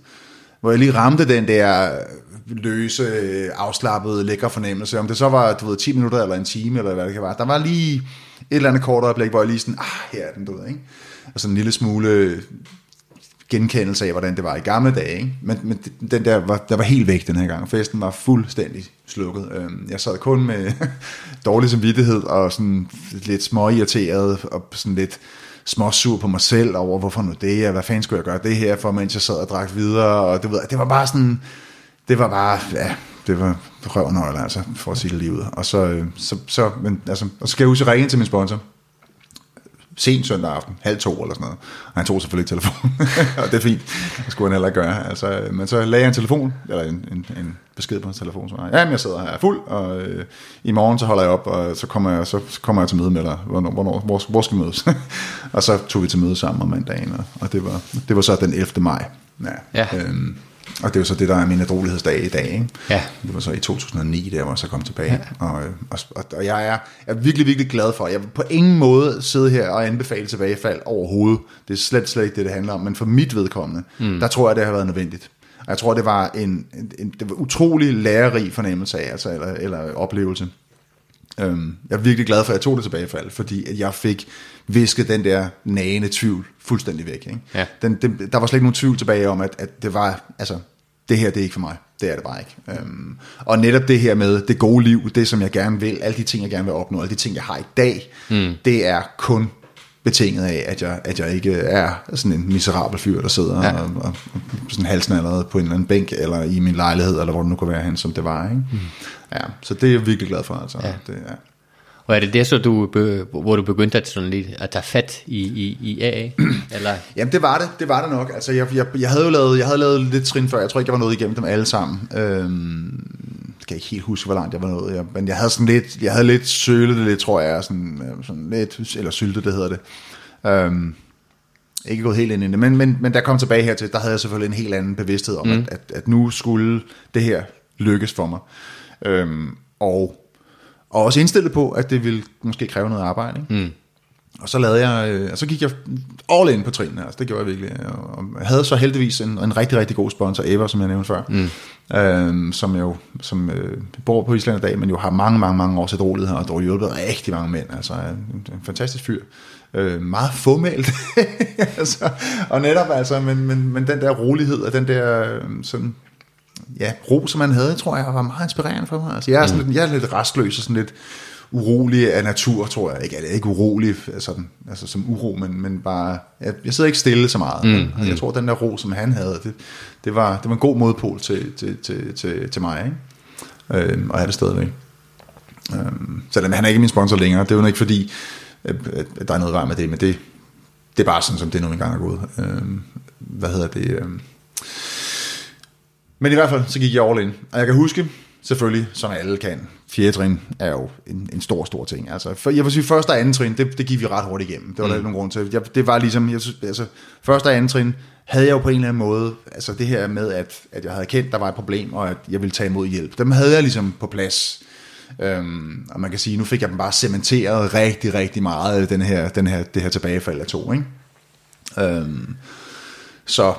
hvor jeg lige ramte den der løse, afslappede, lækker fornemmelse, om det så var, du ved, 10 minutter eller en time, eller hvad det kan være. Der var lige et eller andet kort øjeblik, hvor jeg lige sådan, ah, her er den, du ved, ikke? Og sådan en lille smule genkendelse af, hvordan det var i gamle dage. Ikke? Men, men den der var, der var helt væk den her gang. Festen var fuldstændig slukket. Øhm, jeg sad kun med dårlig samvittighed og sådan lidt småirriteret og sådan lidt småsur på mig selv over, hvorfor nu det, og hvad fanden skulle jeg gøre det her for, mens jeg sad og drak videre, og det, ved, det var bare sådan, det var bare, ja, det var røvnøgler, altså, for at sige det lige ud. Og så, øh, så, så, men, altså, og så skal jeg huske at ringe til min sponsor, sent søndag aften, halv to eller sådan noget. Og han tog selvfølgelig telefonen, og det er fint, det skulle han heller ikke gøre. Altså, men så lagde jeg en telefon, eller en, en, en besked på en telefon, så ja, jeg sidder her fuld, og øh, i morgen så holder jeg op, og så kommer jeg, så kommer jeg til møde med dig, hvornår, hvornår hvor, hvor skal vi mødes? og så tog vi til møde sammen om mandagen, og, og det, var, det var så den 11. maj. Ja. ja. Øhm, og det er jo så det, der er min adrolighedsdag i dag. Ikke? Ja. Det var så i 2009, der hvor jeg så kom tilbage. Ja. Og, og, og jeg er, jeg er virkelig, virkelig glad for. Jeg vil på ingen måde sidde her og anbefale tilbagefald overhovedet. Det er slet, slet ikke det, det handler om. Men for mit vedkommende, mm. der tror jeg, det har været nødvendigt. Og jeg tror, det var en, en, en det var utrolig lærerig fornemmelse af, altså, eller, eller oplevelse. Øhm, jeg er virkelig glad for, at jeg tog det tilbagefald, fordi at jeg fik visket den der nagende tvivl fuldstændig væk. Ikke? Ja. Den, den, der var slet ikke nogen tvivl tilbage om, at, at det var, altså, det her det er ikke for mig. Det er det bare ikke. Øhm, og netop det her med det gode liv, det som jeg gerne vil, alle de ting, jeg gerne vil opnå, alle de ting, jeg har i dag, mm. det er kun betinget af, at jeg, at jeg ikke er sådan en miserabel fyr, der sidder ja. og, og, og sådan halsen allerede på en eller anden bænk, eller i min lejlighed, eller hvor det nu kan være hen, som det var. Ikke? Mm. Ja, så det er jeg virkelig glad for. Altså. Ja. Det, ja. Og er det det, så du, hvor du begyndte at, sådan lidt, at tage fat i, i, i AA? Eller? Jamen det var det, det var det nok. Altså jeg, jeg, jeg havde jo lavet, jeg havde lavet lidt trin før, jeg tror ikke, jeg var nået igennem dem alle sammen. Øhm, jeg kan ikke helt huske, hvor langt jeg var nået, jeg, men jeg havde sådan lidt, jeg havde lidt sølet det lidt, tror jeg, sådan, øh, sådan lidt, eller syltet, det hedder det. Øhm, ikke gået helt ind i det, men, men, men der kom tilbage hertil, der havde jeg selvfølgelig en helt anden bevidsthed om, mm. at, at, at nu skulle det her lykkes for mig. Øhm, og og også indstillet på, at det ville måske kræve noget arbejde. Ikke? Mm. Og så lavede jeg, øh, og så gik jeg all in på trinene, altså det gjorde jeg virkelig. Og jeg havde så heldigvis en, en rigtig, rigtig god sponsor, Eva, som jeg nævnte før, mm. øhm, som jo som, øh, bor på Island i dag, men jo har mange, mange, mange års rolighed og har hjulpet rigtig mange mænd. Altså en, en fantastisk fyr. Øh, meget formelt. altså, og netop altså, men, men, men den der rolighed og den der øh, sådan, ja, ro, som man havde, tror jeg, var meget inspirerende for mig. Altså, jeg, er sådan, mm. jeg er lidt restløs og sådan lidt urolig af natur, tror jeg. Ikke, jeg er ikke urolig altså, altså som uro, men, men bare, jeg, jeg sidder ikke stille så meget. Mm. Men, jeg mm. tror, den der ro, som han havde, det, det, var, det var en god modpol til, til, til, til, til mig. Ikke? Øhm, og er det stadigvæk. Øhm, selvom han er ikke min sponsor længere, det er jo ikke fordi, at, der er noget vej med det, men det, det er bare sådan, som det nu engang er gået. Øhm, hvad hedder det? Øhm, men i hvert fald, så gik jeg all in. Og jeg kan huske, selvfølgelig, som alle kan. Fjerde trin er jo en, en stor, stor ting. Altså, for, jeg vil sige, første og anden trin, det, det gik vi ret hurtigt igennem. Det var mm. der ikke nogen grund til. Jeg, det var ligesom, jeg, altså, første og anden trin havde jeg jo på en eller anden måde, altså det her med, at, at jeg havde kendt, der var et problem, og at jeg ville tage imod hjælp. Dem havde jeg ligesom på plads. Øhm, og man kan sige, nu fik jeg dem bare cementeret rigtig, rigtig meget, den her, den her, det her tilbagefald af to. Ikke? Øhm, så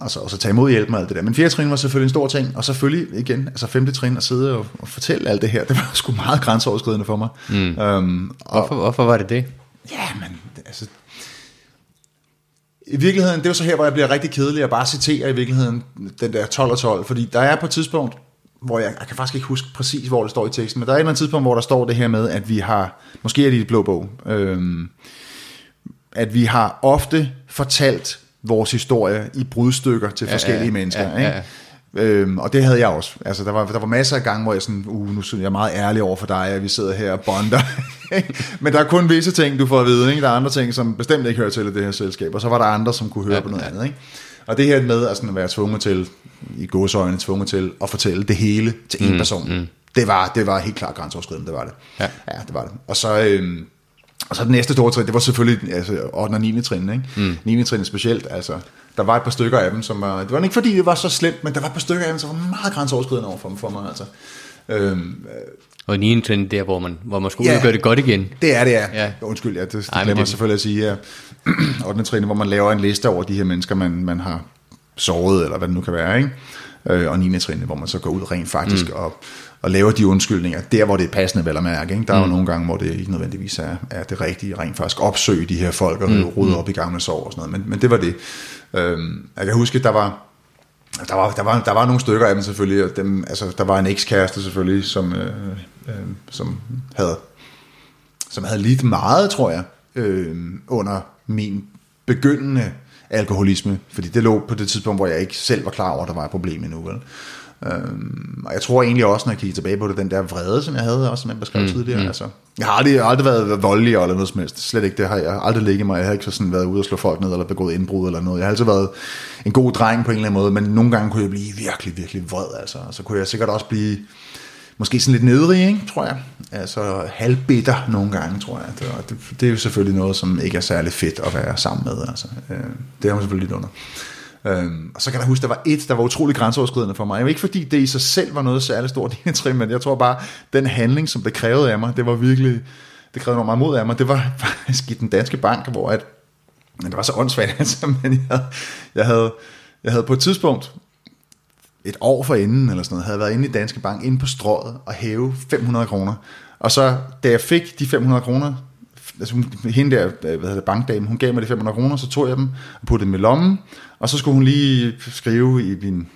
altså, og så tage imod hjælp med alt det der. Men fjerde trin var selvfølgelig en stor ting, og selvfølgelig igen, altså femte trin at sidde og, og fortælle alt det her, det var sgu meget grænseoverskridende for mig. Mm. Øhm, og, hvorfor, hvorfor var det det? Ja, men altså, i virkeligheden, det er jo så her, hvor jeg bliver rigtig kedelig at bare citere i virkeligheden den der 12 og 12, fordi der er på et tidspunkt, hvor jeg, jeg kan faktisk ikke huske præcis, hvor det står i teksten, men der er et eller andet tidspunkt, hvor der står det her med, at vi har, måske er det i blå bog, øhm, at vi har ofte fortalt vores historie i brudstykker til forskellige ja, ja, mennesker. Ja, ja, ja. Ikke? Øhm, og det havde jeg også. Altså, der, var, der var masser af gange, hvor jeg sådan, uh, nu er jeg meget ærlig over for dig, at vi sidder her og bonder. Men der er kun visse ting, du får at vide. Ikke? Der er andre ting, som bestemt ikke hører til i det her selskab. Og så var der andre, som kunne høre ja, på noget ja. andet. Ikke? Og det her med altså, at være tvunget til, i godsøjne tvunget til, at fortælle det hele til en mm, person, mm. Det, var, det var helt klart grænseoverskridende, det var det. Ja. ja, det var det. Og så... Øhm, og så den næste store trin, det var selvfølgelig altså, 8. og 9. trin, ikke? Mm. 9. trin specielt, altså, der var et par stykker af dem, som var, det var ikke fordi, det var så slemt, men der var et par stykker af dem, som var meget grænseoverskridende over for, for mig, altså. Øhm, øh, og 9. trin, der, hvor man, hvor man skulle ja, gøre det godt igen. Det er det, ja. ja. Undskyld, ja, det, det Ej, glemmer det... selvfølgelig at sige, ja. 8. trin, hvor man laver en liste over de her mennesker, man, man har såret, eller hvad det nu kan være, ikke? Øh, og 9. trin, hvor man så går ud rent faktisk mm. og og laver de undskyldninger, der hvor det er passende vel at mærke. Ikke? Der er mm. jo nogle gange, hvor det ikke nødvendigvis er, er det rigtige, rent faktisk opsøge de her folk og mm. rydde mm. op i gamle sår og sådan noget. Men, men det var det. Øhm, jeg kan huske, der var, der var, der var, der var nogle stykker af dem selvfølgelig, og dem, altså, der var en ekskæreste selvfølgelig, som, øh, øh, som havde som havde lidt meget, tror jeg, øh, under min begyndende alkoholisme, fordi det lå på det tidspunkt, hvor jeg ikke selv var klar over, at der var et problem endnu. Vel? Øhm, og jeg tror egentlig også, når jeg kigger tilbage på det, den der vrede, som jeg havde også, som jeg beskrev mm, tidligere. Mm. Altså, jeg har aldrig, aldrig været voldelig eller noget som helst. Slet ikke, det har jeg aldrig ligget mig. Jeg har ikke sådan været ude og slå folk ned, eller begået indbrud eller noget. Jeg har altid været en god dreng på en eller anden måde, men nogle gange kunne jeg blive virkelig, virkelig vred. Altså. Så kunne jeg sikkert også blive måske sådan lidt nedrig, ikke, tror jeg. Altså halvbitter nogle gange, tror jeg. Det, det, det er jo selvfølgelig noget, som ikke er særlig fedt at være sammen med. Altså. Øh, det er man selvfølgelig lidt under. Øhm, og så kan jeg huske, der var et, der var utrolig grænseoverskridende for mig. Ikke fordi det i sig selv var noget særligt stort i trin, men jeg tror bare, den handling, som det krævede af mig, det var virkelig, det krævede meget mod af mig. Det var faktisk i den danske bank, hvor at, men det var så åndssvagt, altså, men jeg jeg havde, jeg havde på et tidspunkt, et år for inden eller sådan noget, havde været inde i Danske Bank, inde på strået og hæve 500 kroner. Og så, da jeg fik de 500 kroner, altså hun, hende der, hvad hedder det, bankdame, hun gav mig de 500 kroner, så tog jeg dem og puttede dem i lommen, og så skulle hun lige skrive i min,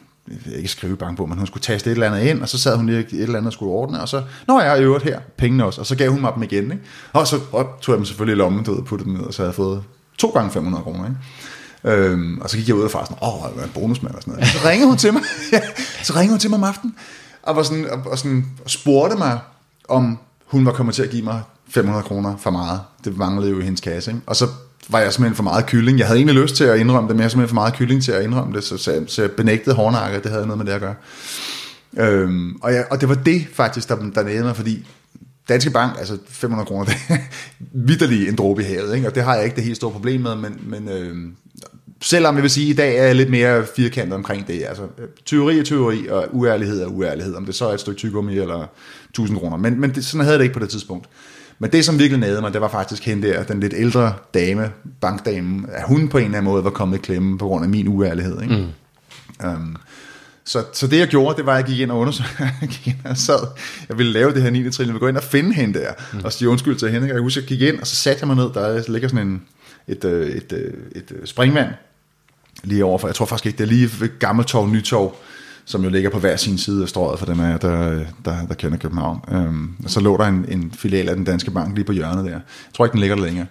ikke skrive bank på, men hun skulle taste et eller andet ind, og så sad hun lige et eller andet og skulle ordne, og så, når jeg i øvrigt her, pengene også, og så gav hun mig dem igen, ikke? og så op, tog jeg dem selvfølgelig i lommen, du ved, puttede dem ned, og så havde jeg fået to gange 500 kroner, ikke? Øhm, og så gik jeg ud og faktisk, åh, jeg er en bonusmand og sådan noget. Så ringede hun til mig, så ringede hun til mig om aftenen, og, var sådan, og, og sådan, og spurgte mig, om hun var kommet til at give mig 500 kroner for meget. Det manglede jo i hendes kasse. Ikke? Og så var jeg simpelthen for meget kylling. Jeg havde egentlig lyst til at indrømme det, men jeg var simpelthen for meget kylling til at indrømme det, så, så, så jeg benægtede hårdnakker, det havde noget med det at gøre. Øhm, og, jeg, og det var det faktisk, der, der næede mig, fordi Danske Bank, altså 500 kroner, det er vidderlig en dråbe i havet, ikke? og det har jeg ikke det helt store problem med, men, men øhm, selvom jeg vil sige, at i dag er jeg lidt mere firkantet omkring det, altså tyveri er tyveri, og uærlighed er uærlighed, om det så er et stykke tyggegummi eller 1000 kroner, men, men det, sådan havde jeg det ikke på det tidspunkt. Men det, som virkelig nede mig, det var faktisk hende der, den lidt ældre dame, bankdame, at hun på en eller anden måde var kommet i klemme på grund af min uærlighed. Ikke? Mm. Um, så, så det jeg gjorde, det var, at jeg gik ind og undersøgte, jeg gik ind og sad, jeg ville lave det her 9. trin, jeg ville gå ind og finde hende der, mm. og sige undskyld til hende. Jeg husker, jeg gik ind, og så satte jeg mig ned, der ligger sådan en, et, øh, et, øh, et, et springvand lige overfor, jeg tror faktisk ikke, det er lige ved Gammeltorv, Nytorv, som jo ligger på hver sin side af strøget for dem af der, der, der kender København. Øhm, og så lå der en, en filial af den danske bank lige på hjørnet der. Jeg tror ikke, den ligger der længere.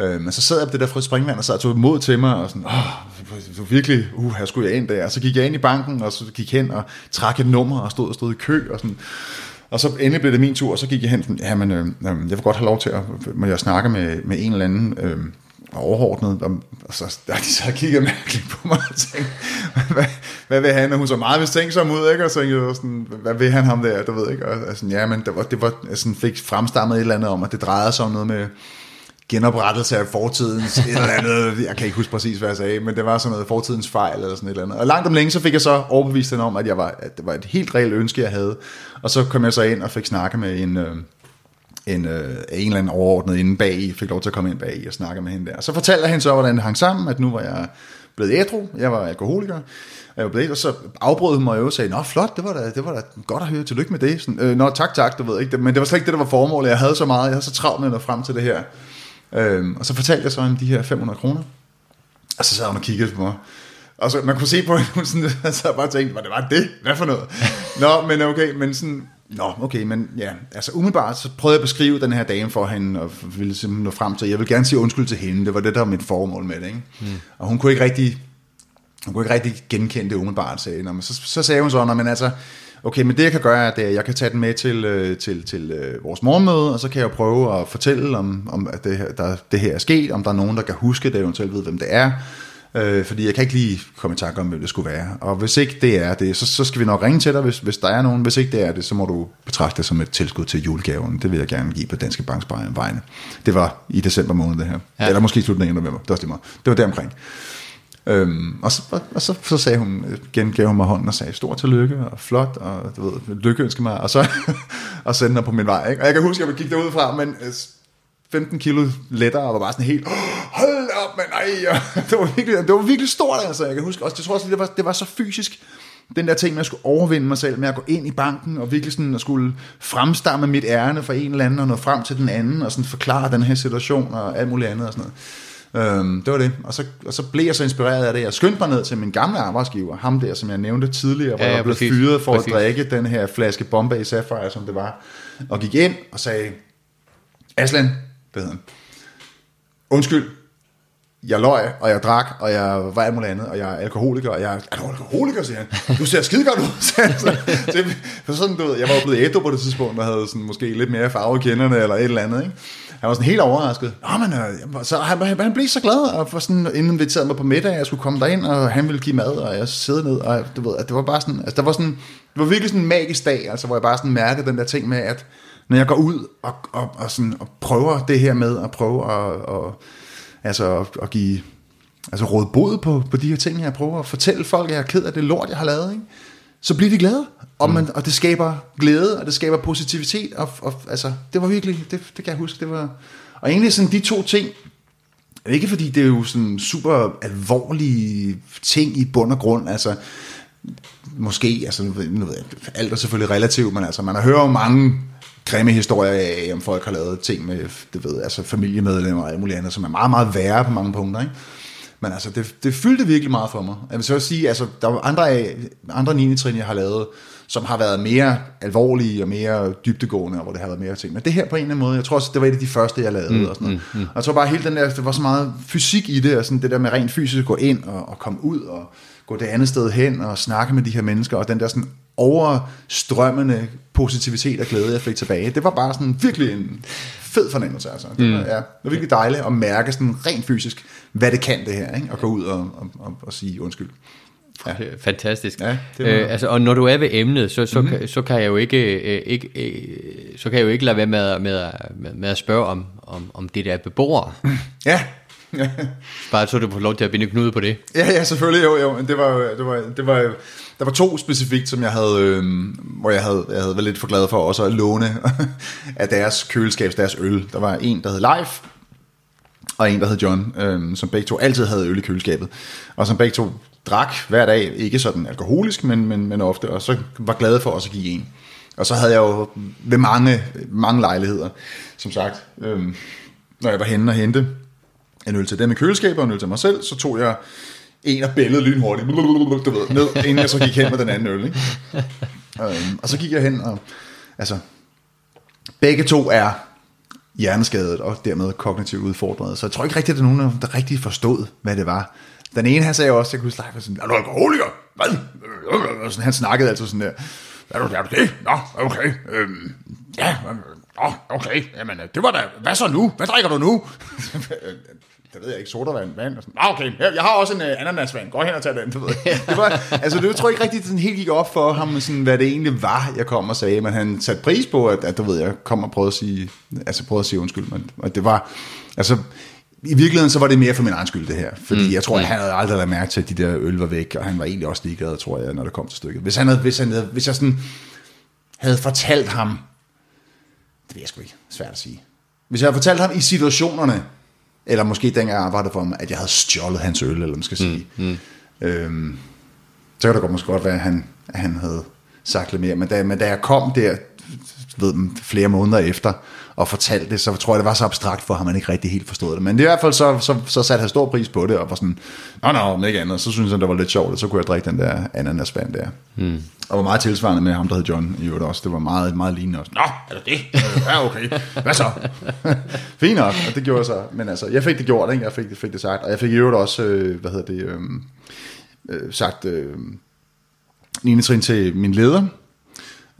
Øh, men så sad jeg på det der fri springvand, og så tog mod til mig, og sådan, åh, du virkelig, uh, her skulle jeg ind der. Og så gik jeg ind i banken, og så gik hen og trak et nummer, og stod og stod i kø, og sådan. Og så endelig blev det min tur, og så gik jeg hen, sådan, jamen, øh, jeg vil godt have lov til at, må jeg snakke med, med en eller anden, øh, overordnet, og, og så der de så kigget mærkeligt på mig og tænkte, hvad, hvad vil han? Og hun så meget mistænksom ud, ikke? Og så tænkte jeg sådan, hvad vil han ham der, du ved ikke? Og, altså, ja, men det var, det var sådan, fik fremstammet et eller andet om, at det drejede sig om noget med, genoprettelse af fortidens et eller andet, jeg kan ikke huske præcis, hvad jeg sagde, men det var sådan noget fortidens fejl eller sådan et eller andet. Og langt om længe, så fik jeg så overbevist den om, at, jeg var, at det var et helt reelt ønske, jeg havde. Og så kom jeg så ind og fik snakke med en, øh, en, øh, en eller anden overordnet inde bag, fik lov til at komme ind bag og snakke med hende der. Så fortalte hende så, hvordan det hang sammen, at nu var jeg blevet ædru, jeg var alkoholiker, jeg var blevet, og så afbrød hun mig jo og sagde, nå flot, det var da, det var da godt at høre, tillykke med det. Sådan, øh, nå tak, tak, du ved ikke, men det var slet ikke det, der var formålet, jeg havde så meget, jeg havde så travlt med at nå frem til det her. Øhm, og så fortalte jeg så om de her 500 kroner. Og så sad hun og kiggede på mig. Og så man kunne se på hende, hun sådan, så jeg bare tænkte, hvad det var det? Hvad for noget? Nå, men okay, men sådan, Nå, okay, men ja, altså umiddelbart så prøvede jeg at beskrive den her dame for hende, og ville simpelthen nå frem til, jeg vil gerne sige undskyld til hende, det var det, der var mit formål med det, ikke? Mm. Og hun kunne ikke rigtig, hun kunne ikke rigtig genkende det umiddelbart, sagde men så, så sagde hun så, men altså, okay, men det jeg kan gøre, er, at jeg kan tage den med til, øh, til, til øh, vores morgenmøde, og så kan jeg prøve at fortælle, om, om at det her, der, det her er sket, om der er nogen, der kan huske det, eventuelt ved, hvem det er, øh, fordi jeg kan ikke lige komme i tanke om, hvem det skulle være. Og hvis ikke det er det, så, så skal vi nok ringe til dig, hvis, hvis der er nogen. Hvis ikke det er det, så må du betragte det som et tilskud til julegaven. Det vil jeg gerne give på Danske Banks vegne. Det var i december måned det her. Ja. Eller måske slutningen af november. Det var, det, det var deromkring. Øhm, og så, og, og så, så sagde hun, gengav hun mig hånden og sagde, stor tillykke og flot, og du ved, lykkeønske mig, og så og sendte mig på min vej. Ikke? Og jeg kan huske, at jeg gik derud fra, men 15 kilo lettere, og var bare sådan helt, hold op, men nej, det var virkelig, det var virkelig stort, altså, jeg kan huske, også, jeg tror også, det var, det var så fysisk, den der ting med at skulle overvinde mig selv, med at gå ind i banken, og virkelig sådan at skulle fremstamme mit ærne for en eller anden, og nå frem til den anden, og sådan forklare den her situation, og alt muligt andet og sådan noget. Øhm, det var det. Og så, og så blev jeg så inspireret af det. Jeg skyndte mig ned til min gamle arbejdsgiver, ham der, som jeg nævnte tidligere, hvor ja, ja, jeg blev præcis, fyret for præcis. at drikke den her flaske Bombay Sapphire, som det var. Og gik ind og sagde, Aslan, det hedder han, undskyld, jeg løg, og jeg drak, og jeg var alt muligt andet, og jeg er alkoholiker, og jeg er, er du alkoholiker, siger han. Du ser skide godt ud, siger han. Så, så, sådan, du ved, jeg var jo blevet ædru på det tidspunkt, og havde sådan, måske lidt mere farve i kenderne, eller et eller andet, ikke? Han var sådan helt overrasket. Nå, men, øh, så han, han blev så glad, og for sådan inviteret mig på middag, jeg skulle komme derind, og han ville give mad, og jeg sidde ned, og du ved, at det var bare sådan, altså der var sådan, det var virkelig sådan en magisk dag, altså hvor jeg bare sådan mærkede den der ting med, at når jeg går ud og, og, og, sådan, og prøver det her med, at prøve at, og, altså, at, at give altså råd bod på, på de her ting, jeg prøver at fortælle folk, at jeg er ked af det lort, jeg har lavet, ikke? så bliver de glade. Og, man, og det skaber glæde, og det skaber positivitet. Og, og, altså, det var virkelig, det, det kan jeg huske, det var... Og egentlig sådan de to ting, ikke fordi det er jo sådan super alvorlige ting i bund og grund, altså måske, altså nu ved jeg, alt er selvfølgelig relativt, men altså man har hørt mange grimme historier af, om folk har lavet ting med, det ved, altså familiemedlemmer og alt muligt andet, som er meget, meget værre på mange punkter, ikke? Men altså, det, det fyldte virkelig meget for mig. Jeg vil så også sige, altså, der var andre, af, andre 9. trin, jeg har lavet, som har været mere alvorlige og mere dybtegående, og hvor det har været mere ting. Men det her på en eller anden måde, jeg tror også, det var et af de første, jeg lavede. Mm, og, sådan noget. Mm, mm. og jeg tror bare, hele den der, det var så meget fysik i det, og sådan det der med rent fysisk at gå ind og, og komme ud, og gå det andet sted hen, og snakke med de her mennesker, og den der sådan overstrømmende positivitet og glæde, jeg fik tilbage. Det var bare sådan virkelig en fed fornemmelse. Altså. Det, var, mm. ja, det var virkelig dejligt at mærke sådan rent fysisk, hvad det kan det her, ikke? at gå ud og, og, og, og sige undskyld. Ja. Fantastisk. Ja, det øh, altså, og når du er ved emnet, så, så, mm-hmm. kan, så kan jeg jo ikke, øh, ikke øh, så kan jeg jo ikke lade være med, med, med, med at spørge om, om, om det der beboere. Ja. Bare så du på lov til at binde knude på det. Ja, ja, selvfølgelig. Jo, jo. Men Det var, det var, det var, der var to specifikt, som jeg havde, øh, hvor jeg havde, jeg havde været lidt for glad for også at låne af deres køleskab, deres øl. Der var en, der hed Life, og en, der hed John, øh, som begge to altid havde øl i køleskabet. Og som begge to drak hver dag, ikke sådan alkoholisk, men, men, men ofte, og så var glade for også at give en. Og så havde jeg jo ved mange, mange lejligheder, som sagt, øh, når jeg var henne og hente en øl til dem i køleskabet og en øl til mig selv, så tog jeg en og bællet lynhurtigt, du ved, ned, inden jeg så gik hen med den anden øl. Ikke? Øhm, og så gik jeg hen, og altså, begge to er hjerneskadet og dermed kognitivt udfordret. Så jeg tror ikke rigtigt, at der er nogen, der rigtig forstod, hvad det var. Den ene, han sagde også, jeg kunne snakke sådan, er du alkoholiker? Hvad? Sådan, han snakkede altså sådan der, er du, er du det? Nå, okay. Øhm, ja, øhm, Nå, okay. Jamen, det var da, hvad så nu? Hvad drikker du nu? Det ved jeg ikke, sodavand, vand. Og sådan, ah, okay, jeg har også en uh, ananasvand, gå hen og tag den, du ved. Det var, altså, det tror jeg ikke rigtigt, sådan helt gik op for ham, sådan, hvad det egentlig var, jeg kom og sagde, men han satte pris på, at, at du ved, jeg kom og prøvede at sige, altså prøvede at sige undskyld, men og det var, altså, i virkeligheden så var det mere for min egen skyld det her, fordi mm. jeg tror, at han havde aldrig lagt mærke til, at de der øl var væk, og han var egentlig også ligeglad, tror jeg, når det kom til stykket. Hvis, han havde, hvis, han havde, hvis jeg sådan havde fortalt ham, det ved jeg sgu ikke, svært at sige. Hvis jeg havde fortalt ham i situationerne, eller måske dengang jeg arbejdede for ham, at jeg havde stjålet hans øl, eller man skal sige, mm. Mm. Øhm, så kan det godt måske godt være, at han, at han havde sagt lidt mere. Men da, men da jeg kom der, ved, flere måneder efter, og fortalte det, så tror jeg, det var så abstrakt for ham, at han ikke rigtig helt forstod det. Men i hvert fald så, så, så satte han stor pris på det, og var sådan, nå, nå, men ikke andet. Så synes han, det var lidt sjovt, og så kunne jeg drikke den der ananasvand der. Mm. Og var meget tilsvarende med ham, der hed John i øvrigt også. Det var meget, meget lignende også. Nå, er det det? Ja, okay. Hvad så? Fint nok, og det gjorde jeg så. Men altså, jeg fik det gjort, ikke? Jeg fik, fik det sagt. Og jeg fik i øvrigt også, øh, hvad hedder det, øh, øh, sagt øh, 9. trin til min leder,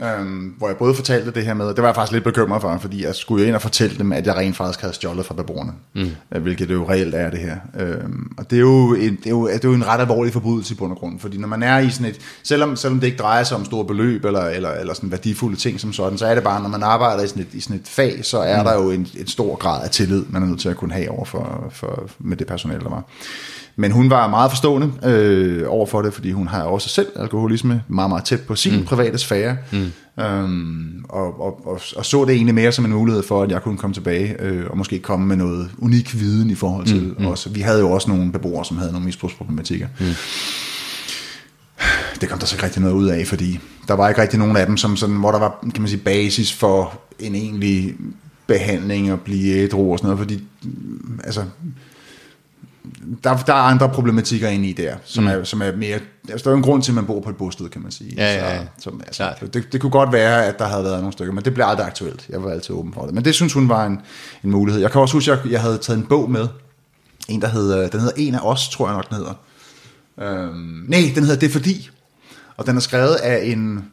Øhm, hvor jeg både fortalte det her med, det var jeg faktisk lidt bekymret for, fordi jeg skulle jo ind og fortælle dem, at jeg rent faktisk havde stjålet fra beboerne, mm. Øh, hvilket det jo reelt er det her. Øhm, og det er, jo en, det, er jo, det er jo en ret alvorlig forbrydelse i bund og grund, fordi når man er i sådan et, selvom, selvom det ikke drejer sig om store beløb eller, eller, eller sådan værdifulde ting som sådan, så er det bare, når man arbejder i sådan et, i sådan et fag, så er mm. der jo en, en stor grad af tillid, man er nødt til at kunne have over for, for, med det personale, der var. Men hun var meget forstående øh, over for det, fordi hun har også selv alkoholisme meget, meget tæt på sin mm. private sfære. Mm. Øhm, og, og, og, og så det egentlig mere som en mulighed for, at jeg kunne komme tilbage øh, og måske komme med noget unik viden i forhold til mm. os. Vi havde jo også nogle beboere, som havde nogle misbrugsproblematikker. Mm. Det kom der så ikke rigtig noget ud af, fordi der var ikke rigtig nogen af dem, som sådan, hvor der var kan man sige, basis for en egentlig behandling og blive ædru og sådan noget, fordi altså, der, der er andre problematikker inde i der, som, mm. er, som er mere... Altså, der er jo en grund til, at man bor på et bosted, kan man sige. Ja, ja, ja. Så, som, altså, det, det kunne godt være, at der havde været nogle stykker, men det blev aldrig aktuelt. Jeg var altid åben for det. Men det synes hun var en, en mulighed. Jeg kan også huske, at jeg, jeg havde taget en bog med. En, der hedder, den hedder En af os, tror jeg nok, den hedder. Øhm, nej, den hedder Det er fordi. Og den er skrevet af en...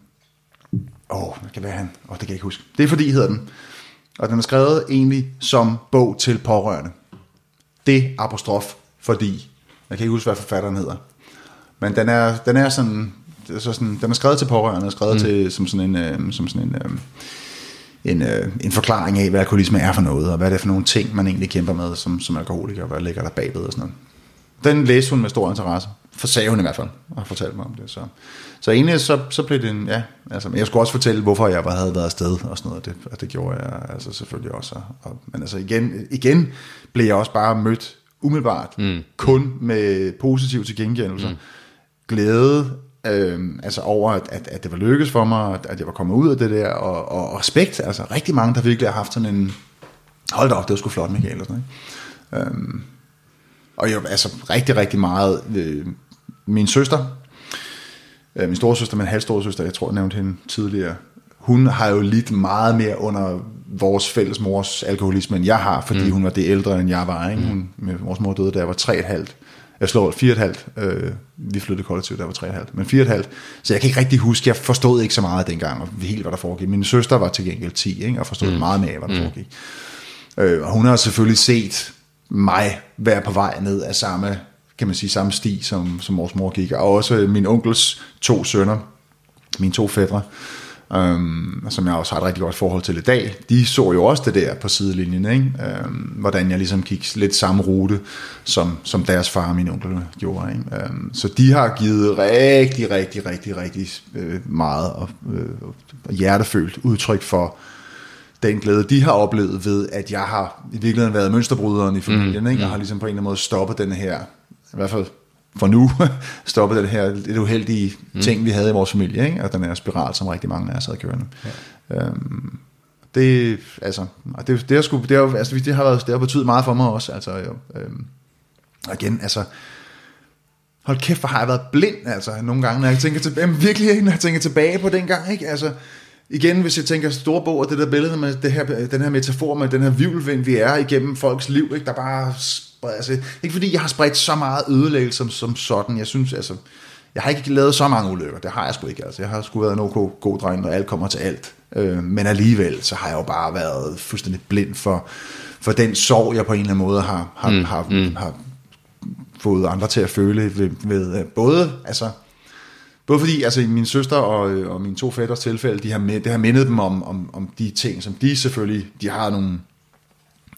Åh, oh, hvad kan være han? Åh, oh, det kan jeg ikke huske. Det er fordi, hedder den. Og den er skrevet egentlig som bog til pårørende. Det apostrof fordi, jeg kan ikke huske, hvad forfatteren hedder, men den er, den er sådan, så sådan, den er skrevet til pårørende, skrevet mm. til, som sådan en, øh, som sådan en, øh, en, øh, en forklaring af, hvad alkoholisme er for noget, og hvad det er for nogle ting, man egentlig kæmper med som, som alkoholiker, og hvad ligger der bagved og sådan noget. Den læste hun med stor interesse, for sagde hun i hvert fald, og fortalte mig om det. Så, så egentlig så, så blev det en, ja, altså, men jeg skulle også fortælle, hvorfor jeg havde været afsted og sådan noget, og det, og det gjorde jeg altså selvfølgelig også. Og, og, men altså igen, igen blev jeg også bare mødt umiddelbart, mm. kun med positiv tilgengældelse, mm. glæde øh, altså over, at, at, at det var lykkes for mig, at, at jeg var kommet ud af det der, og, og respekt, altså rigtig mange, der virkelig har haft sådan en, hold da op, det var sgu flot, Michael, og sådan, ikke? Øhm, og jeg, altså rigtig, rigtig meget, øh, min søster, øh, min storesøster, min halvstoresøster, jeg tror, jeg nævnte hende tidligere, hun har jo lidt meget mere under vores fælles mors alkoholisme, end jeg har, fordi mm. hun var det ældre, end jeg var. Ikke? Mm. Hun, med, vores mor døde, da jeg var 3,5. Jeg slår 4,5. Øh, vi flyttede kollektivt, jeg var 3,5. Men 4,5. Så jeg kan ikke rigtig huske, jeg forstod ikke så meget dengang, og helt hvad der foregik. Min søster var til gengæld 10, ikke? og forstod mm. meget mere, hvad der mm. foregik. Øh, og hun har selvfølgelig set mig være på vej ned af samme, kan man sige, samme sti, som, som vores mor gik. Og også min onkels to sønner, mine to fædre, øhm, som jeg også har et rigtig godt forhold til i dag, de så jo også det der på sidelinjen, ikke? Øhm, hvordan jeg ligesom gik lidt samme rute, som, som deres far og min onkel gjorde. Ikke? Øhm, så de har givet rigtig, rigtig, rigtig, rigtig øh, meget og, øh, hjertefølt udtryk for den glæde, de har oplevet ved, at jeg har i virkeligheden været mønsterbryderen i familien, mm, ikke? og har ligesom på en eller anden måde stoppet den her, i hvert fald for nu stoppe den her lidt uheldige mm. ting, vi havde i vores familie, ikke? og den her spiral, som rigtig mange af os havde kørende. Ja. Øhm, det, altså, det, det, har sgu, det, har, altså, det har, været, det har betydet meget for mig også. Altså, jo, øhm, og igen, altså, hold kæft, hvor har jeg været blind, altså, nogle gange, når jeg tænker tilbage, jamen, virkelig når jeg tænker tilbage på den gang, ikke? Altså, igen, hvis jeg tænker storbog og det der billede med det her, den her metafor med den her vivlvind, vi er igennem folks liv, ikke? der bare Altså, ikke fordi jeg har spredt så meget ødelæggelse som, som sådan. Jeg synes, altså, jeg har ikke lavet så mange ulykker. Det har jeg sgu ikke. Altså, jeg har sgu været en ok god dreng, når alt kommer til alt. Øh, men alligevel, så har jeg jo bare været fuldstændig blind for, for den sorg, jeg på en eller anden måde har, har, mm. har, mm. har fået andre til at føle ved, ved øh, både, altså, både fordi altså, min søster og, øh, og mine to fætters tilfælde, de har, det har mindet dem om, om, om de ting, som de selvfølgelig, de har nogle,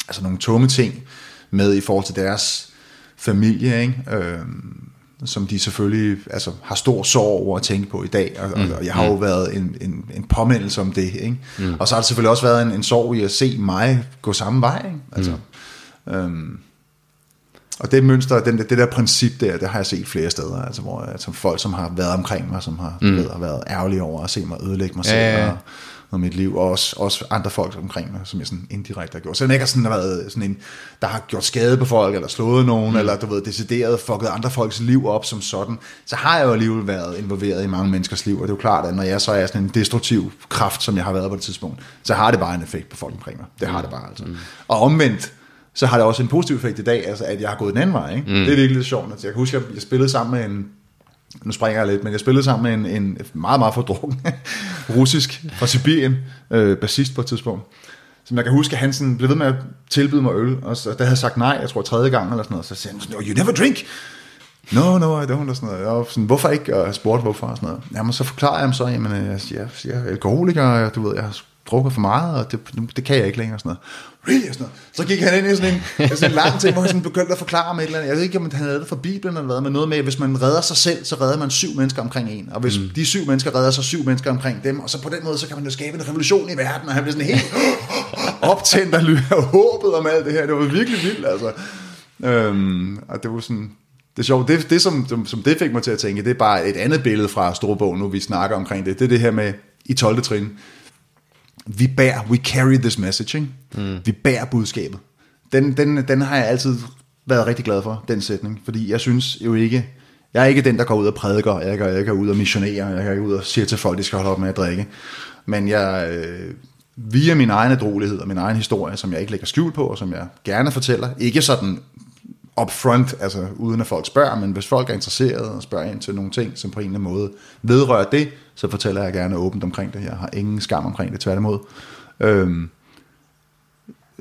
altså nogle tunge ting med i forhold til deres familie, ikke? Øhm, som de selvfølgelig altså, har stor sorg over at tænke på i dag, og, mm. og jeg har jo mm. været en, en, en påmindelse om det. Ikke? Mm. Og så har det selvfølgelig også været en, en sorg i at se mig gå samme vej. Ikke? Altså, mm. øhm, og det mønster, den, det der princip der, det har jeg set flere steder, altså, hvor altså, folk, som har været omkring mig, som har, mm. har været ærgerlige over at se mig ødelægge mig selv, ja, ja. Og, og mit liv, og også, også andre folk omkring mig, som jeg sådan indirekte har gjort. Så jeg ikke sådan, har været sådan en, der har gjort skade på folk, eller slået nogen, mm. eller du ved, decideret fucket andre folks liv op som sådan, så har jeg jo alligevel været involveret i mange menneskers liv, og det er jo klart, at når jeg så er sådan en destruktiv kraft, som jeg har været på det tidspunkt, så har det bare en effekt på folk omkring mig. Det har det bare altså. Mm. Og omvendt, så har det også en positiv effekt i dag, altså at jeg har gået den anden vej. Ikke? Mm. Det er virkelig lidt sjovt. Altså, jeg kan huske, at jeg spillede sammen med en, nu springer jeg lidt, men jeg spillede sammen med en, en meget, meget fordrukken russisk fra Sibirien, øh, bassist på et tidspunkt, som jeg kan huske, at han sådan blev ved med at tilbyde mig øl, og så, der havde jeg sagt nej, jeg tror tredje gang eller sådan noget, så sagde han sådan, no, you never drink, no, no, I don't, og sådan noget. Og sådan, hvorfor ikke? Og jeg spurgte, hvorfor, og sådan noget. Jamen, så forklarer jeg ham så, jamen, øh, jeg, jeg, jeg er alkoholiker, og du ved, jeg har drukket for meget, og det, det kan jeg ikke længere, sådan noget. Really? Sådan noget. Så gik han ind i sådan en, sådan en lang ting, hvor han sådan begyndte at forklare mig et eller andet. Jeg ved ikke, om han havde det fra Bibelen eller hvad, men noget med, at hvis man redder sig selv, så redder man syv mennesker omkring en. Og hvis mm. de syv mennesker redder sig syv mennesker omkring dem, og så på den måde, så kan man jo skabe en revolution i verden, og han blev sådan helt optændt af håbet om alt det her. Det var virkelig vildt, altså. Øhm, og det var sådan, det er sjovt, det, det som, som, det fik mig til at tænke, det er bare et andet billede fra Storbogen, nu vi snakker omkring det. Det er det her med i 12. trin, vi bærer, we carry this messaging. Mm. Vi bærer budskabet. Den, den, den har jeg altid været rigtig glad for, den sætning, fordi jeg synes jo ikke, jeg er ikke den, der går ud og prædiker, jeg går, jeg går ud og missionerer, jeg går ud og siger til folk, de skal holde op med at drikke. Men jeg, øh, via min egen adrolighed og min egen historie, som jeg ikke lægger skjul på, og som jeg gerne fortæller, ikke sådan upfront, altså uden at folk spørger, men hvis folk er interesserede og spørger ind til nogle ting, som på en eller anden måde vedrører det, så fortæller jeg gerne åbent omkring det. Jeg har ingen skam omkring det, tværtimod. Øhm,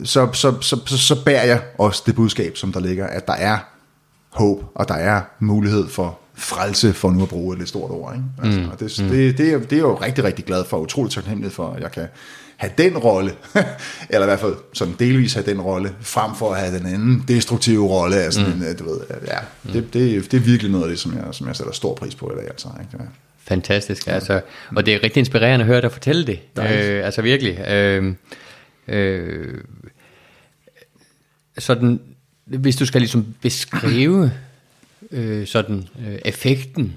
så, så, så, så, så bærer jeg også det budskab, som der ligger, at der er håb, og der er mulighed for frelse, for nu at bruge et lidt stort ord. Ikke? Altså, mm. og det, mm. det, det, er, det er jeg jo rigtig, rigtig glad for, utroligt taknemmelig for, at jeg kan have den rolle, eller i hvert fald sådan delvis have den rolle, frem for at have den anden destruktive rolle. Altså, mm. en, du ved, ja, mm. det, det, det er virkelig noget af det, som jeg, som jeg sætter stor pris på i dag. Altså, ikke? Ja. Fantastisk, altså, og det er rigtig inspirerende at høre dig fortælle det, øh, altså virkelig. Øh, øh, sådan, hvis du skal ligesom beskrive øh, sådan øh, effekten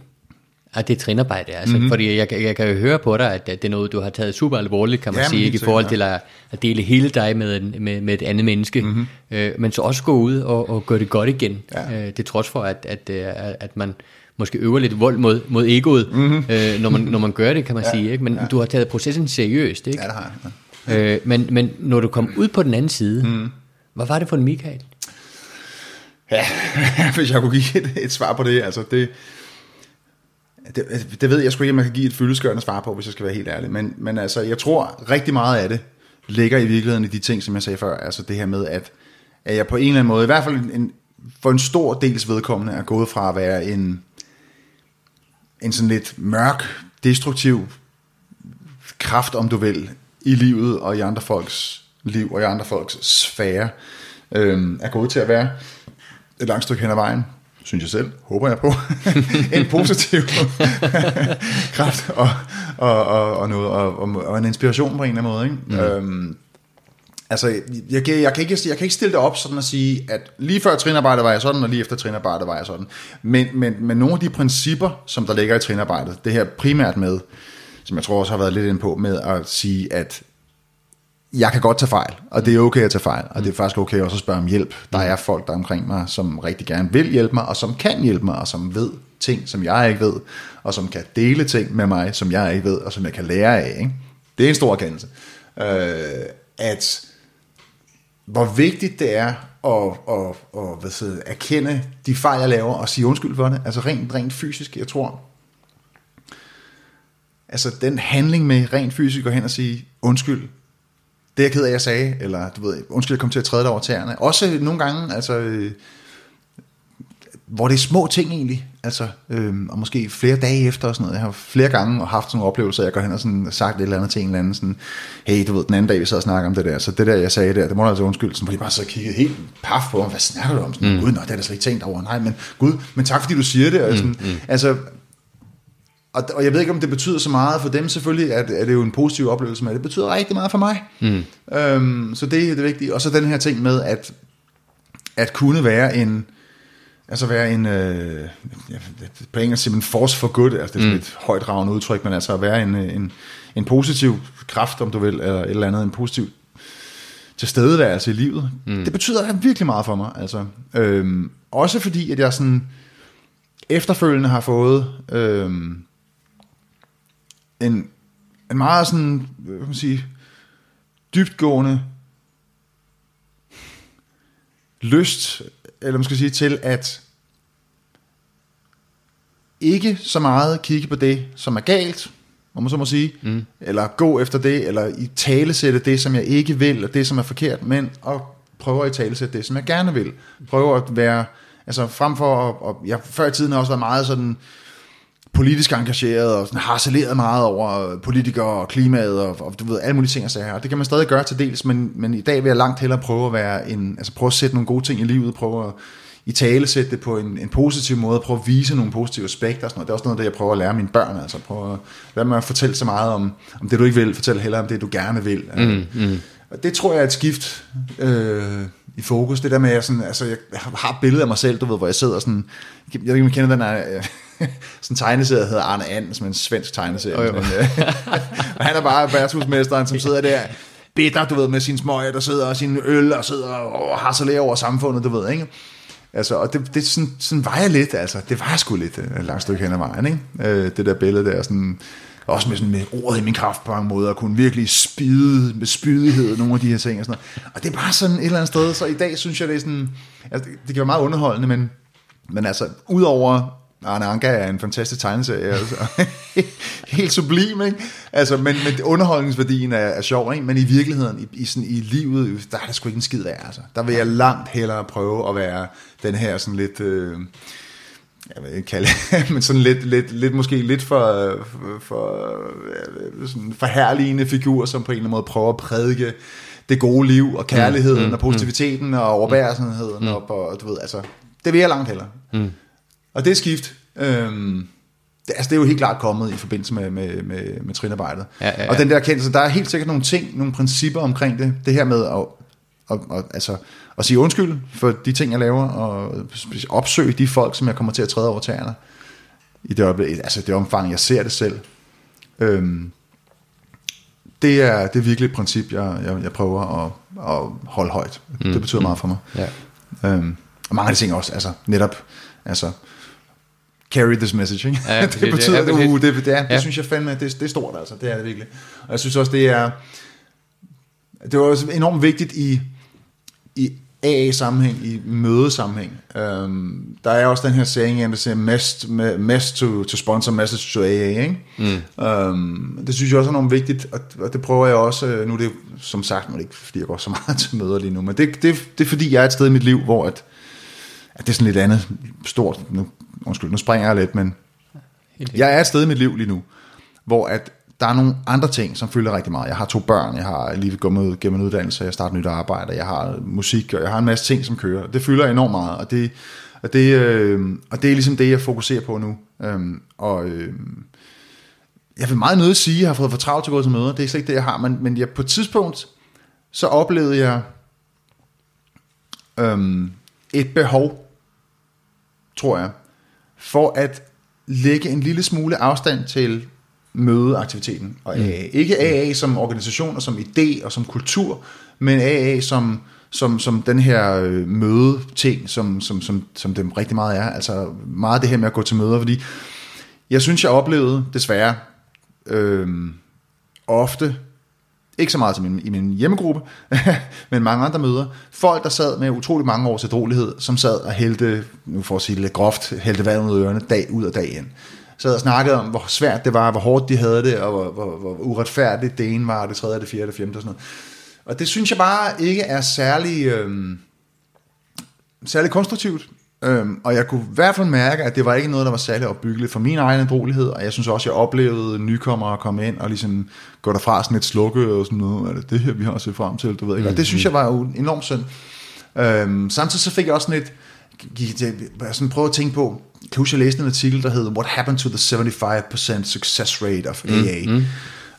af det trinarbejde, altså, mm-hmm. fordi jeg, jeg kan jo høre på dig, at det er noget, du har taget super alvorligt, kan man Jamen, sige, ikke, i forhold til at, at dele hele dig med, med, med et andet menneske, mm-hmm. øh, men så også gå ud og, og gøre det godt igen, ja. øh, det trods for, at, at, at, at man måske øver lidt vold mod, mod egoet, mm-hmm. øh, når, man, når man gør det, kan man ja, sige. Ikke? Men ja. du har taget processen seriøst, ikke? Ja, det har jeg. Ja. Øh, men, men når du kom ud på den anden side, mm. hvad var det for en Michael? Ja, hvis jeg kunne give et, et svar på det, altså det, det, det ved jeg sgu ikke, man kan give et fyldeskørende svar på, hvis jeg skal være helt ærlig. Men, men altså, jeg tror rigtig meget af det ligger i virkeligheden i de ting, som jeg sagde før. Altså det her med, at, at jeg på en eller anden måde, i hvert fald en, for en stor dels vedkommende, er gået fra at være en, en sådan lidt mørk, destruktiv kraft, om du vil, i livet og i andre folks liv og i andre folks sfære, øhm, er gået til at være et langt stykke hen ad vejen, synes jeg selv, håber jeg på, en positiv kraft og, og, og, og, noget, og, og en inspiration på en eller anden måde. Ikke? Mm. Øhm, altså, jeg, kan, jeg, kan ikke, jeg kan ikke stille det op sådan at sige, at lige før trinarbejdet var jeg sådan, og lige efter trinarbejdet var jeg sådan. Men, men, men nogle af de principper, som der ligger i trinarbejdet, det her primært med, som jeg tror også har været lidt ind på, med at sige, at jeg kan godt tage fejl, og det er okay at tage fejl, og det er faktisk okay også at spørge om hjælp. Der er folk der er omkring mig, som rigtig gerne vil hjælpe mig, og som kan hjælpe mig, og som ved ting, som jeg ikke ved, og som kan dele ting med mig, som jeg ikke ved, og som jeg kan lære af. Ikke? Det er en stor erkendelse. Øh, at hvor vigtigt det er at, at, at hvad siger, erkende de fejl, jeg laver, og sige undskyld for det. Altså rent, rent fysisk, jeg tror. Altså den handling med rent fysisk at hen og sige undskyld, det er jeg ked af, jeg sagde, eller du ved, undskyld, jeg kom til at træde dig over tæerne. Også nogle gange, altså, øh, hvor det er små ting egentlig, altså, øhm, og måske flere dage efter og sådan noget. Jeg har flere gange haft sådan nogle oplevelser, jeg går hen og sådan sagt et eller andet til en eller anden, sådan, hey, du ved, den anden dag, vi sad og snakkede om det der, så det der, jeg sagde der, det må du altså undskylde, hvor de bare så kiggede helt paf på mig, hvad snakker du om? Sådan, mm. Gud, nej, det er der slet ikke tænkt over, nej, men gud, men tak fordi du siger det, og sådan, mm, mm. altså, og, og jeg ved ikke, om det betyder så meget for dem selvfølgelig, at, at det er jo en positiv oplevelse, men det betyder rigtig meget for mig. Mm. Øhm, så det er det vigtige. Og så den her ting med, at, at kunne være en, altså være en, øh, på engelsk man force for good, altså det er sådan mm. et højt ravende udtryk, men altså at være en, en, en positiv kraft, om du vil, eller et eller andet, en positiv tilstedeværelse i livet. Mm. Det betyder virkelig meget for mig, altså. Øhm, også fordi, at jeg sådan efterfølgende har fået øhm, en, en meget sådan, hvad kan man sige, dybtgående lyst, eller man skal sige til at ikke så meget kigge på det, som er galt, om man så må sige, mm. eller gå efter det, eller i talesætte det, som jeg ikke vil, og det, som er forkert, men at prøve at i talesætte det, som jeg gerne vil. Prøve at være, altså frem for, og jeg før i tiden har også været meget sådan, politisk engageret og sådan harceleret meget over politikere og klimaet og, og du ved, alle mulige ting og sager. Og det kan man stadig gøre til dels, men, men i dag vil jeg langt hellere prøve at være en, altså prøve at sætte nogle gode ting i livet, prøve at i tale sætte det på en, en positiv måde, prøve at vise nogle positive aspekter og sådan noget. Det er også noget, det jeg prøver at lære mine børn, altså prøve at lade mig at fortælle så meget om, om det du ikke vil, fortæl heller om det du gerne vil. Mm, mm. Og det tror jeg er et skift øh, i fokus, det der med, at jeg, sådan, altså, jeg har et billede af mig selv, du ved, hvor jeg sidder sådan, jeg ved ikke, om I kender den her, øh, sådan en tegneserie, der hedder Arne And, som er en svensk tegneserie. Oh, men, øh, og han er bare værtshusmesteren, som sidder der bitter, du ved, med sin smøg, der sidder og sin øl, og sidder og harcelerer over samfundet, du ved, ikke? Altså, og det, det sådan, sådan var jeg lidt, altså, det var sgu lidt et langt stykke hen ad vejen, ikke? Øh, det der billede der, sådan, også med, sådan, med ordet i min kraft på mange måder, og kunne virkelig spide med spydighed nogle af de her ting og sådan noget. Og det er bare sådan et eller andet sted, så i dag synes jeg, det er sådan, altså, det, det kan være meget underholdende, men, men altså, udover Arne Anka er en fantastisk tegneserie, altså. helt sublim, ikke? Altså, men, men underholdningsværdien er, er sjov, ikke? men i virkeligheden, i, i, sådan, i livet, der er der sgu ikke en skid værd, altså. Der vil jeg langt hellere prøve at være den her sådan lidt... Øh, jeg vil ikke kalde men sådan lidt, lidt, lidt måske lidt for, for, for sådan forherligende figur, som på en eller anden måde prøver at prædike det gode liv, og kærligheden, mm, mm, og positiviteten, mm, og overbærenheden, mm, og, og, du ved, altså, det vil jeg langt hellere. Mm. Og det er skift. Øhm, det, altså det er jo helt klart kommet i forbindelse med, med, med, med trinarbejdet. Ja, ja, ja. Og den der erkendelse, der er helt sikkert nogle ting, nogle principper omkring det. Det her med at, at, at, altså, at sige undskyld for de ting, jeg laver, og opsøge de folk, som jeg kommer til at træde over tæerne. I det, altså det omfang, jeg ser det selv. Øhm, det, er, det er virkelig et princip, jeg, jeg, jeg prøver at, at holde højt. Mm. Det betyder meget for mig. Ja. Øhm, og mange af de ting også, altså netop altså, carry this message, ikke? Ja, det, betyder, det, det, uh, det, det, det, ja. det synes jeg fandme, det, det er stort altså, det er det virkelig. Og jeg synes også, det er, det var også enormt vigtigt i AA-sammenhæng, i mødesammenhæng. Um, der er også den her saying, der siger, mest, mest to, to sponsor, message to AA, ikke? Mm. Um, det synes jeg også er enormt vigtigt, og, det prøver jeg også, nu er det som sagt, nu er det ikke, fordi jeg går så meget til møder lige nu, men det, det, det er fordi, jeg er et sted i mit liv, hvor at, at det er sådan lidt andet stort, nu, undskyld, nu springer jeg lidt, men jeg er et sted i mit liv lige nu, hvor at der er nogle andre ting, som fylder rigtig meget. Jeg har to børn, jeg har lige gået med, gennem en uddannelse, jeg starter nyt arbejde, jeg har musik, og jeg har en masse ting, som kører. Det fylder enormt meget, og det, og det, øh, og det er ligesom det, jeg fokuserer på nu. Øhm, og øh, jeg vil meget nødt sige, at jeg har fået for travlt til at gå til møder. Det er slet ikke det, jeg har, men, men jeg, på et tidspunkt, så oplevede jeg øh, et behov tror jeg, for at lægge en lille smule afstand til mødeaktiviteten og AA. Mm. Ikke AA som organisation og som idé og som kultur, men AA som, som, som den her øh, mødeting, som, som, som, som det rigtig meget er. Altså meget det her med at gå til møder, fordi jeg synes, jeg oplevede desværre øh, ofte ikke så meget til min, i min hjemmegruppe, men mange andre møder. Folk, der sad med utrolig mange års ædrolighed, som sad og hældte, nu for at sige det lidt groft, hældte vand ud af ørerne dag ud og dag ind. Sad og snakkede om, hvor svært det var, hvor hårdt de havde det, og hvor, hvor, hvor uretfærdigt det ene var, det tredje, det fjerde, det femte og sådan noget. Og det synes jeg bare ikke er særlig, øh, særlig konstruktivt. Øhm, og jeg kunne i hvert fald mærke, at det var ikke noget, der var særlig opbyggeligt for min egen drolighed, og jeg synes også, jeg oplevede nykommere komme ind og ligesom gå derfra sådan lidt slukke og sådan noget, er det det her, vi har set frem til, du ved ikke, og det synes jeg var jo enormt synd. Øhm, samtidig så fik jeg også sådan lidt, gik jeg sådan prøve at tænke på, kan huske, jeg læste en artikel, der hedder What Happened to the 75% Success Rate of AA? Mm, mm.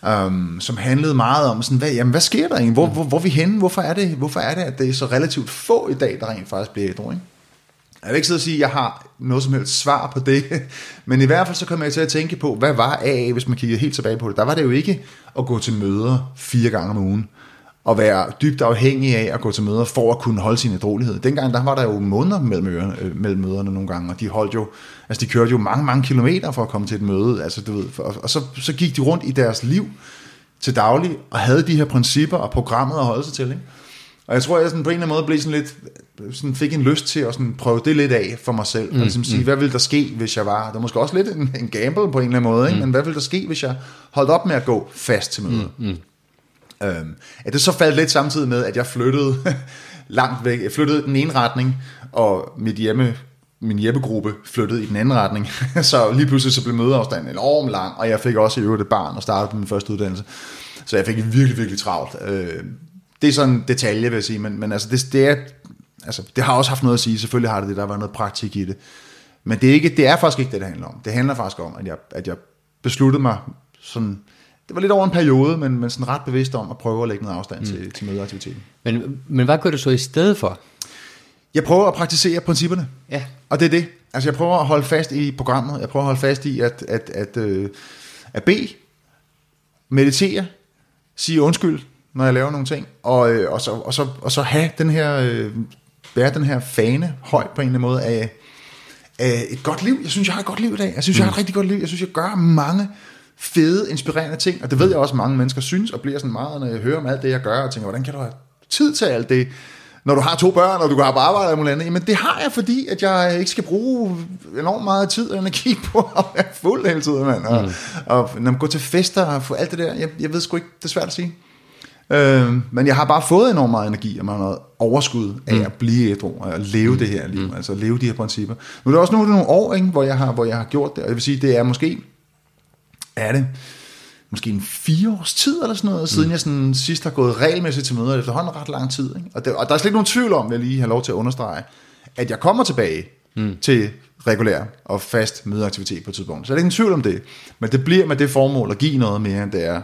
Um, som handlede meget om, sådan, hvad, jamen, hvad sker der egentlig? Hvor, mm. hvor, hvor er vi henne? Hvorfor er, det, hvorfor er det, at det er så relativt få i dag, der rent faktisk bliver ædru? Ikke? Jeg vil ikke sidde og sige, at jeg har noget som helst svar på det, men i hvert fald så kommer jeg til at tænke på, hvad var AA, hvis man kiggede helt tilbage på det? Der var det jo ikke at gå til møder fire gange om ugen, og være dybt afhængig af at gå til møder, for at kunne holde sin ædrolighed. Dengang der var der jo måneder mellem, ørerne, øh, mellem møderne nogle gange, og de holdt jo, altså de kørte jo mange, mange kilometer for at komme til et møde, altså du ved, og, og så, så gik de rundt i deres liv til daglig, og havde de her principper og programmet at holde sig til, ikke? Og jeg tror, jeg sådan på en eller anden måde blev sådan lidt, sådan fik en lyst til at sådan prøve det lidt af for mig selv. Mm, og ligesom sige, mm. hvad ville der ske, hvis jeg var... Det var måske også lidt en, en gamble på en eller anden måde, ikke? Mm. men hvad ville der ske, hvis jeg holdt op med at gå fast til møder? Mm, mm. Øhm, at det så faldt lidt samtidig med, at jeg flyttede langt væk. Jeg flyttede i den ene retning, og mit hjemme, min hjemmegruppe flyttede i den anden retning. så lige pludselig så blev mødeafstanden enormt lang, og jeg fik også i øvrigt et barn og startede min første uddannelse. Så jeg fik virkelig, virkelig travlt. Øh, det er sådan en detalje, vil jeg sige, men, men altså, det, det, er, altså, det har også haft noget at sige. Selvfølgelig har det det, der var noget praktik i det. Men det er, ikke, det er faktisk ikke det, det handler om. Det handler faktisk om, at jeg, at jeg besluttede mig sådan, det var lidt over en periode, men, men sådan ret bevidst om at prøve at lægge noget afstand mm. til, til mødeaktiviteten. Men, men hvad gør du så i stedet for? Jeg prøver at praktisere principperne. Ja. Og det er det. Altså jeg prøver at holde fast i programmet. Jeg prøver at holde fast i at, at, at, øh, at bede, meditere, sige undskyld, når jeg laver nogle ting, og, øh, og, så, og, så, og så have den her, øh, bære den her fane højt på en eller anden måde af, af et godt liv. Jeg synes, jeg har et godt liv i dag. Jeg synes, mm. jeg har et mm. rigtig godt liv. Jeg synes, jeg gør mange fede, inspirerende ting, og det ved jeg også, mange mennesker synes, og bliver sådan meget, når jeg hører om alt det, jeg gør, og tænker, hvordan kan du have tid til alt det, når du har to børn, og du have på arbejde og andet. Jamen det har jeg, fordi at jeg ikke skal bruge enormt meget tid og energi på at være fuld hele tiden, mand. Og, mm. og, når man går til fester og få alt det der, jeg, jeg ved sgu ikke, det er svært at sige. Øh, men jeg har bare fået enormt meget energi og noget overskud af mm. at blive ædru og at leve mm. det her liv, mm. altså leve de her principper. Nu er det også nogle, nogle år, ikke, hvor, jeg har, hvor jeg har gjort det, og jeg vil sige, det er måske, er det, måske en fire års tid eller sådan noget, mm. siden jeg sådan sidst har gået regelmæssigt til møder, efterhånden ret lang tid. Ikke? Og, det, og der er slet ikke nogen tvivl om, vil jeg lige have lov til at understrege, at jeg kommer tilbage mm. til regulær og fast mødeaktivitet på et tidspunkt. Så er det ikke en tvivl om det. Men det bliver med det formål at give noget mere, end det er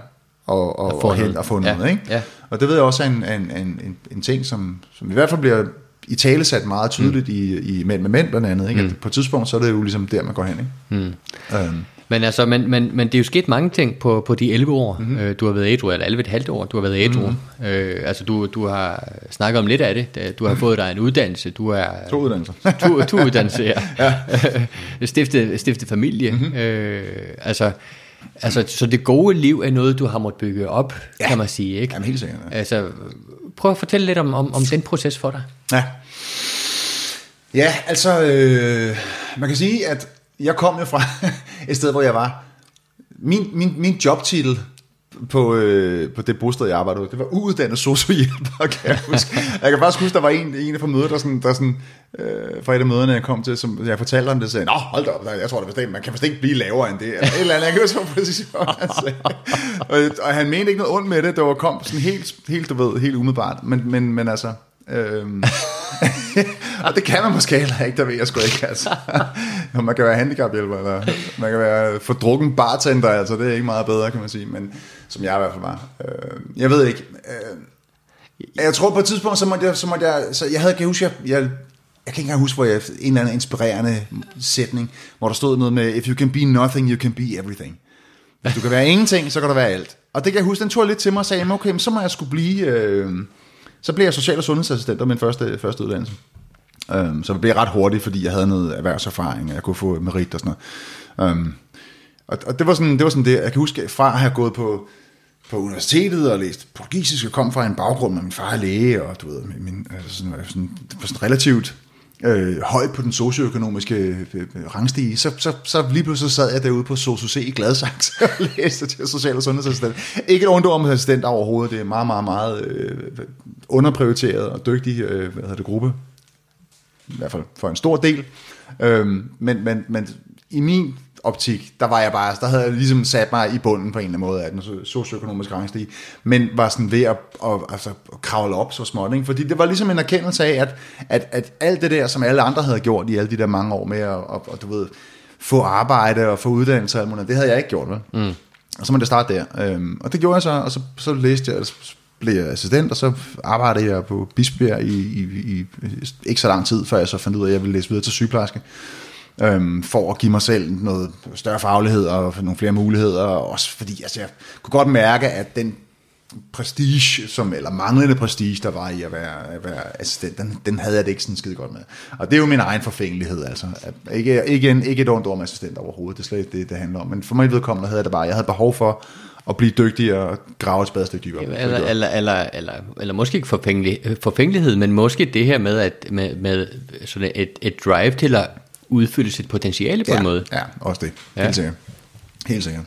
og, og, og, hen, og få noget. Ja. Ikke? Ja. Og det ved jeg også er en, en, en, en ting, som, som i hvert fald bliver i tale sat meget tydeligt mm. i, i Mænd med Mænd blandt andet. Ikke? Mm. At på et tidspunkt, så er det jo ligesom der, man går hen. Ikke? Mm. Øhm. Men, altså, men, men, men det er jo sket mange ting på, på de 11 år, mm-hmm. øh, du har været ædru, eller 11 et halvt år, du har været ædru. Mm-hmm. Øh, altså du, du har snakket om lidt af det. Du har fået dig en uddannelse. Du er, to uddannelser. to, to uddannelser, ja. ja. stiftet, stiftet familie. Mm-hmm. Øh, altså, Altså, så det gode liv er noget, du har måttet bygge op, ja. kan man sige, ikke? Jamen helt sikkert. Ja. Altså, prøv at fortælle lidt om, om, om den proces for dig. Ja. Ja, altså, øh, man kan sige, at jeg kom jo fra et sted, hvor jeg var. Min, min, min jobtitel på, øh, på det bosted, jeg arbejdede Det var uuddannet sociohjælper, kan jeg huske. jeg kan faktisk huske, der var en, en fra mødet, der, sådan, der sådan, øh, fra et af møderne, jeg kom til, som jeg fortalte om det, sagde, Nå, hold da op, jeg tror, det man kan vist ikke blive lavere end det. Eller, et eller andet, jeg kan huske præcis, hvad han sagde. Og, og, han mente ikke noget ondt med det, det var kom sådan helt, helt du ved, helt umiddelbart. Men, men, men altså, Øhm. og det kan man måske heller ikke, der ved jeg sgu ikke. Altså. man kan være handicaphjælper, eller man kan være fordrukken bartender, altså det er ikke meget bedre, kan man sige, men som jeg i hvert fald var. Øh, jeg ved ikke. Øh, jeg tror på et tidspunkt, så måtte jeg, så måtte jeg, så jeg havde, kan huske, jeg, jeg, jeg kan ikke engang huske, hvor jeg, en eller anden inspirerende sætning, hvor der stod noget med, if you can be nothing, you can be everything. Hvis du kan være ingenting, så kan du være alt. Og det kan jeg huske, den tog lidt til mig og sagde, okay, så må jeg skulle blive... Øh, så blev jeg social- og sundhedsassistent, og min første, første uddannelse. Øhm, så det blev ret hurtigt, fordi jeg havde noget erhvervserfaring, og jeg kunne få merit og sådan noget. Øhm, og, og det var sådan det, var sådan det, jeg kan huske fra at have gået på, på universitetet og læst portugisisk, og kom fra en baggrund med min far er læge, og du ved, min, altså sådan, sådan, sådan relativt øh, højt på den socioøkonomiske øh, øh, rangstige, så, så, så lige pludselig sad jeg derude på SOSUC i Gladsaxe og læste til social- og sundhedsassistent. Ikke et ondt om assistent overhovedet, det er meget, meget, meget øh, underprioriteret og dygtig øh, hvad hedder det, gruppe, i hvert fald for en stor del. Øh, men, men, men i min optik, der var jeg bare, der havde jeg ligesom sat mig i bunden på en eller anden måde af den socioøkonomiske rangstige, men var sådan ved at, at, altså, at kravle op så småt, ikke? fordi det var ligesom en erkendelse af, at, at, at alt det der, som alle andre havde gjort i alle de der mange år med at, og, og, du ved, få arbejde og få uddannelse og alt det havde jeg ikke gjort, vel? Mm. Og så måtte jeg starte der, øhm, og det gjorde jeg så, og så, så læste jeg, blev jeg assistent, og så arbejdede jeg på Bispebjerg i, i, i, ikke så lang tid, før jeg så fandt ud af, at jeg ville læse videre til sygeplejerske øhm, for at give mig selv noget større faglighed og nogle flere muligheder, også fordi altså, jeg kunne godt mærke, at den prestige, som, eller manglende prestige, der var i at være, at være assistent, den, den havde jeg det ikke sådan skide godt med. Og det er jo min egen forfængelighed, altså. At ikke, ikke, en, ikke et ondt ord med assistent overhovedet, det er slet det, det handler om. Men for mig vedkommende havde jeg det bare, jeg havde behov for at blive dygtig og grave et spadestik dybere. Eller, eller, eller, eller, eller måske ikke forfængelig, øh, forfængelighed, men måske det her med, at, med, med sådan et, et drive til at udfylde sit potentiale på ja, en måde. Ja, også det. Helt ja. sikkert. Helt sikkert.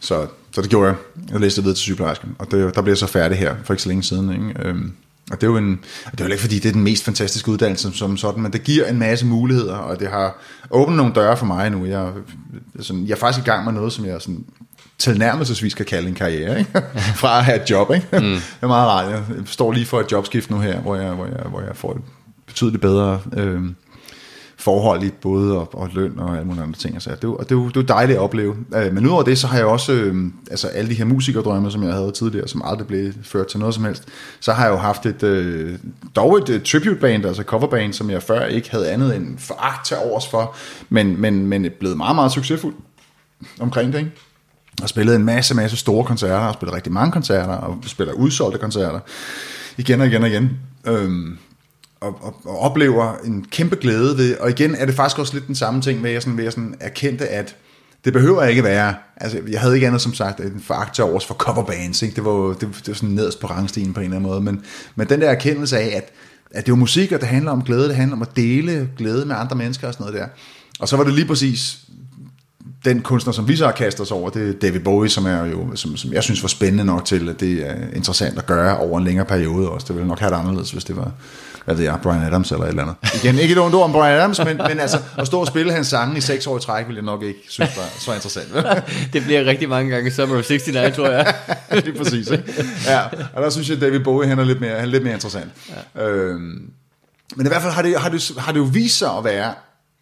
Så, så det gjorde jeg. Jeg læste videre til sygeplejersken, og det, der blev jeg så færdig her for ikke så længe siden. Ikke? Øhm, og det er jo en, det er jo ikke fordi, det er den mest fantastiske uddannelse som sådan, men det giver en masse muligheder, og det har åbnet nogle døre for mig nu. Jeg, sådan, jeg er faktisk i gang med noget, som jeg sådan, tilnærmelsesvis kan kalde en karriere, ikke? fra at have et job. Ikke? Mm. Det er meget rart. Jeg står lige for et jobskift nu her, hvor jeg, hvor jeg, hvor jeg får et betydeligt bedre øh, forhold i både og, og løn og alle mulige andre ting. Altså, det, er, det, det er dejligt at opleve. Øh, men udover det, så har jeg også øh, altså alle de her musikerdrømme, som jeg havde tidligere, som aldrig blev ført til noget som helst. Så har jeg jo haft et, øh, dog et, øh, uh, tribute band, altså coverband, som jeg før ikke havde andet end foragt til overs for, men, men, men blevet meget, meget succesfuld omkring det, ikke? og spillet en masse, masse store koncerter, og spillet rigtig mange koncerter, og spiller udsolgte koncerter, igen og igen og igen. Øhm, og, og, og oplever en kæmpe glæde ved, og igen er det faktisk også lidt den samme ting med, at jeg sådan, ved at sådan erkendte, at det behøver ikke være, altså jeg havde ikke andet som sagt en faktor over overs for coverbands, ikke? Det, var, det, det var sådan nederst på rangstigen på en eller anden måde, men, men den der erkendelse af, at, at det er musik, og det handler om glæde, det handler om at dele glæde med andre mennesker og sådan noget der. Og så var det lige præcis den kunstner, som vi så har kastet os over, det er David Bowie, som, er jo, som, som jeg synes var spændende nok til, at det er interessant at gøre over en længere periode også. Det ville nok have det anderledes, hvis det var, hvad ved jeg, Brian Adams eller et eller andet. Igen, ikke et ondt ord om Brian Adams, men, men altså, at stå og spille hans sange i seks år i træk, ville jeg nok ikke synes var så interessant. det bliver rigtig mange gange Summer of 69, tror jeg. det er præcis, ikke? Ja, og der synes jeg, at David Bowie, han er lidt mere, han er lidt mere interessant. Ja. Øhm, men i hvert fald har det, har, det, har det jo vist sig at være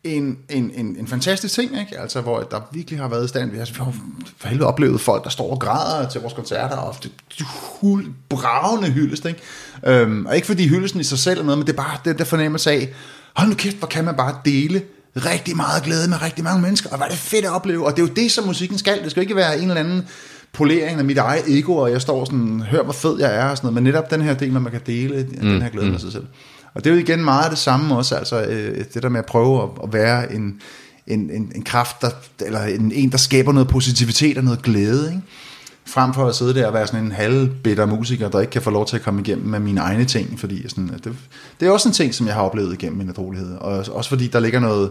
en, en, en, en fantastisk ting, ikke? Altså, hvor der virkelig har været stand. Vi har, for helvede oplevet folk, der står og græder til vores koncerter, og det, hul, bravende hyldest, ikke? Øhm, og ikke fordi hyldesten i sig selv er noget, men det er bare det der fornemmelse af, hold nu kæft, hvor kan man bare dele rigtig meget glæde med rigtig mange mennesker, og hvad er det fedt at opleve, og det er jo det, som musikken skal. Det skal ikke være en eller anden polering af mit eget ego, og jeg står sådan, hør hvor fed jeg er, og sådan noget, men netop den her del, når man kan dele mm. den her glæde mm. med sig selv. Og det er jo igen meget det samme også, altså øh, det der med at prøve at, at være en, en, en, en kraft, der, eller en, en, der skaber noget positivitet og noget glæde, ikke? frem for at sidde der og være sådan en halvbitter musiker, der ikke kan få lov til at komme igennem med mine egne ting, fordi sådan, det, det er også en ting, som jeg har oplevet igennem min adrolighed, og også fordi der ligger noget,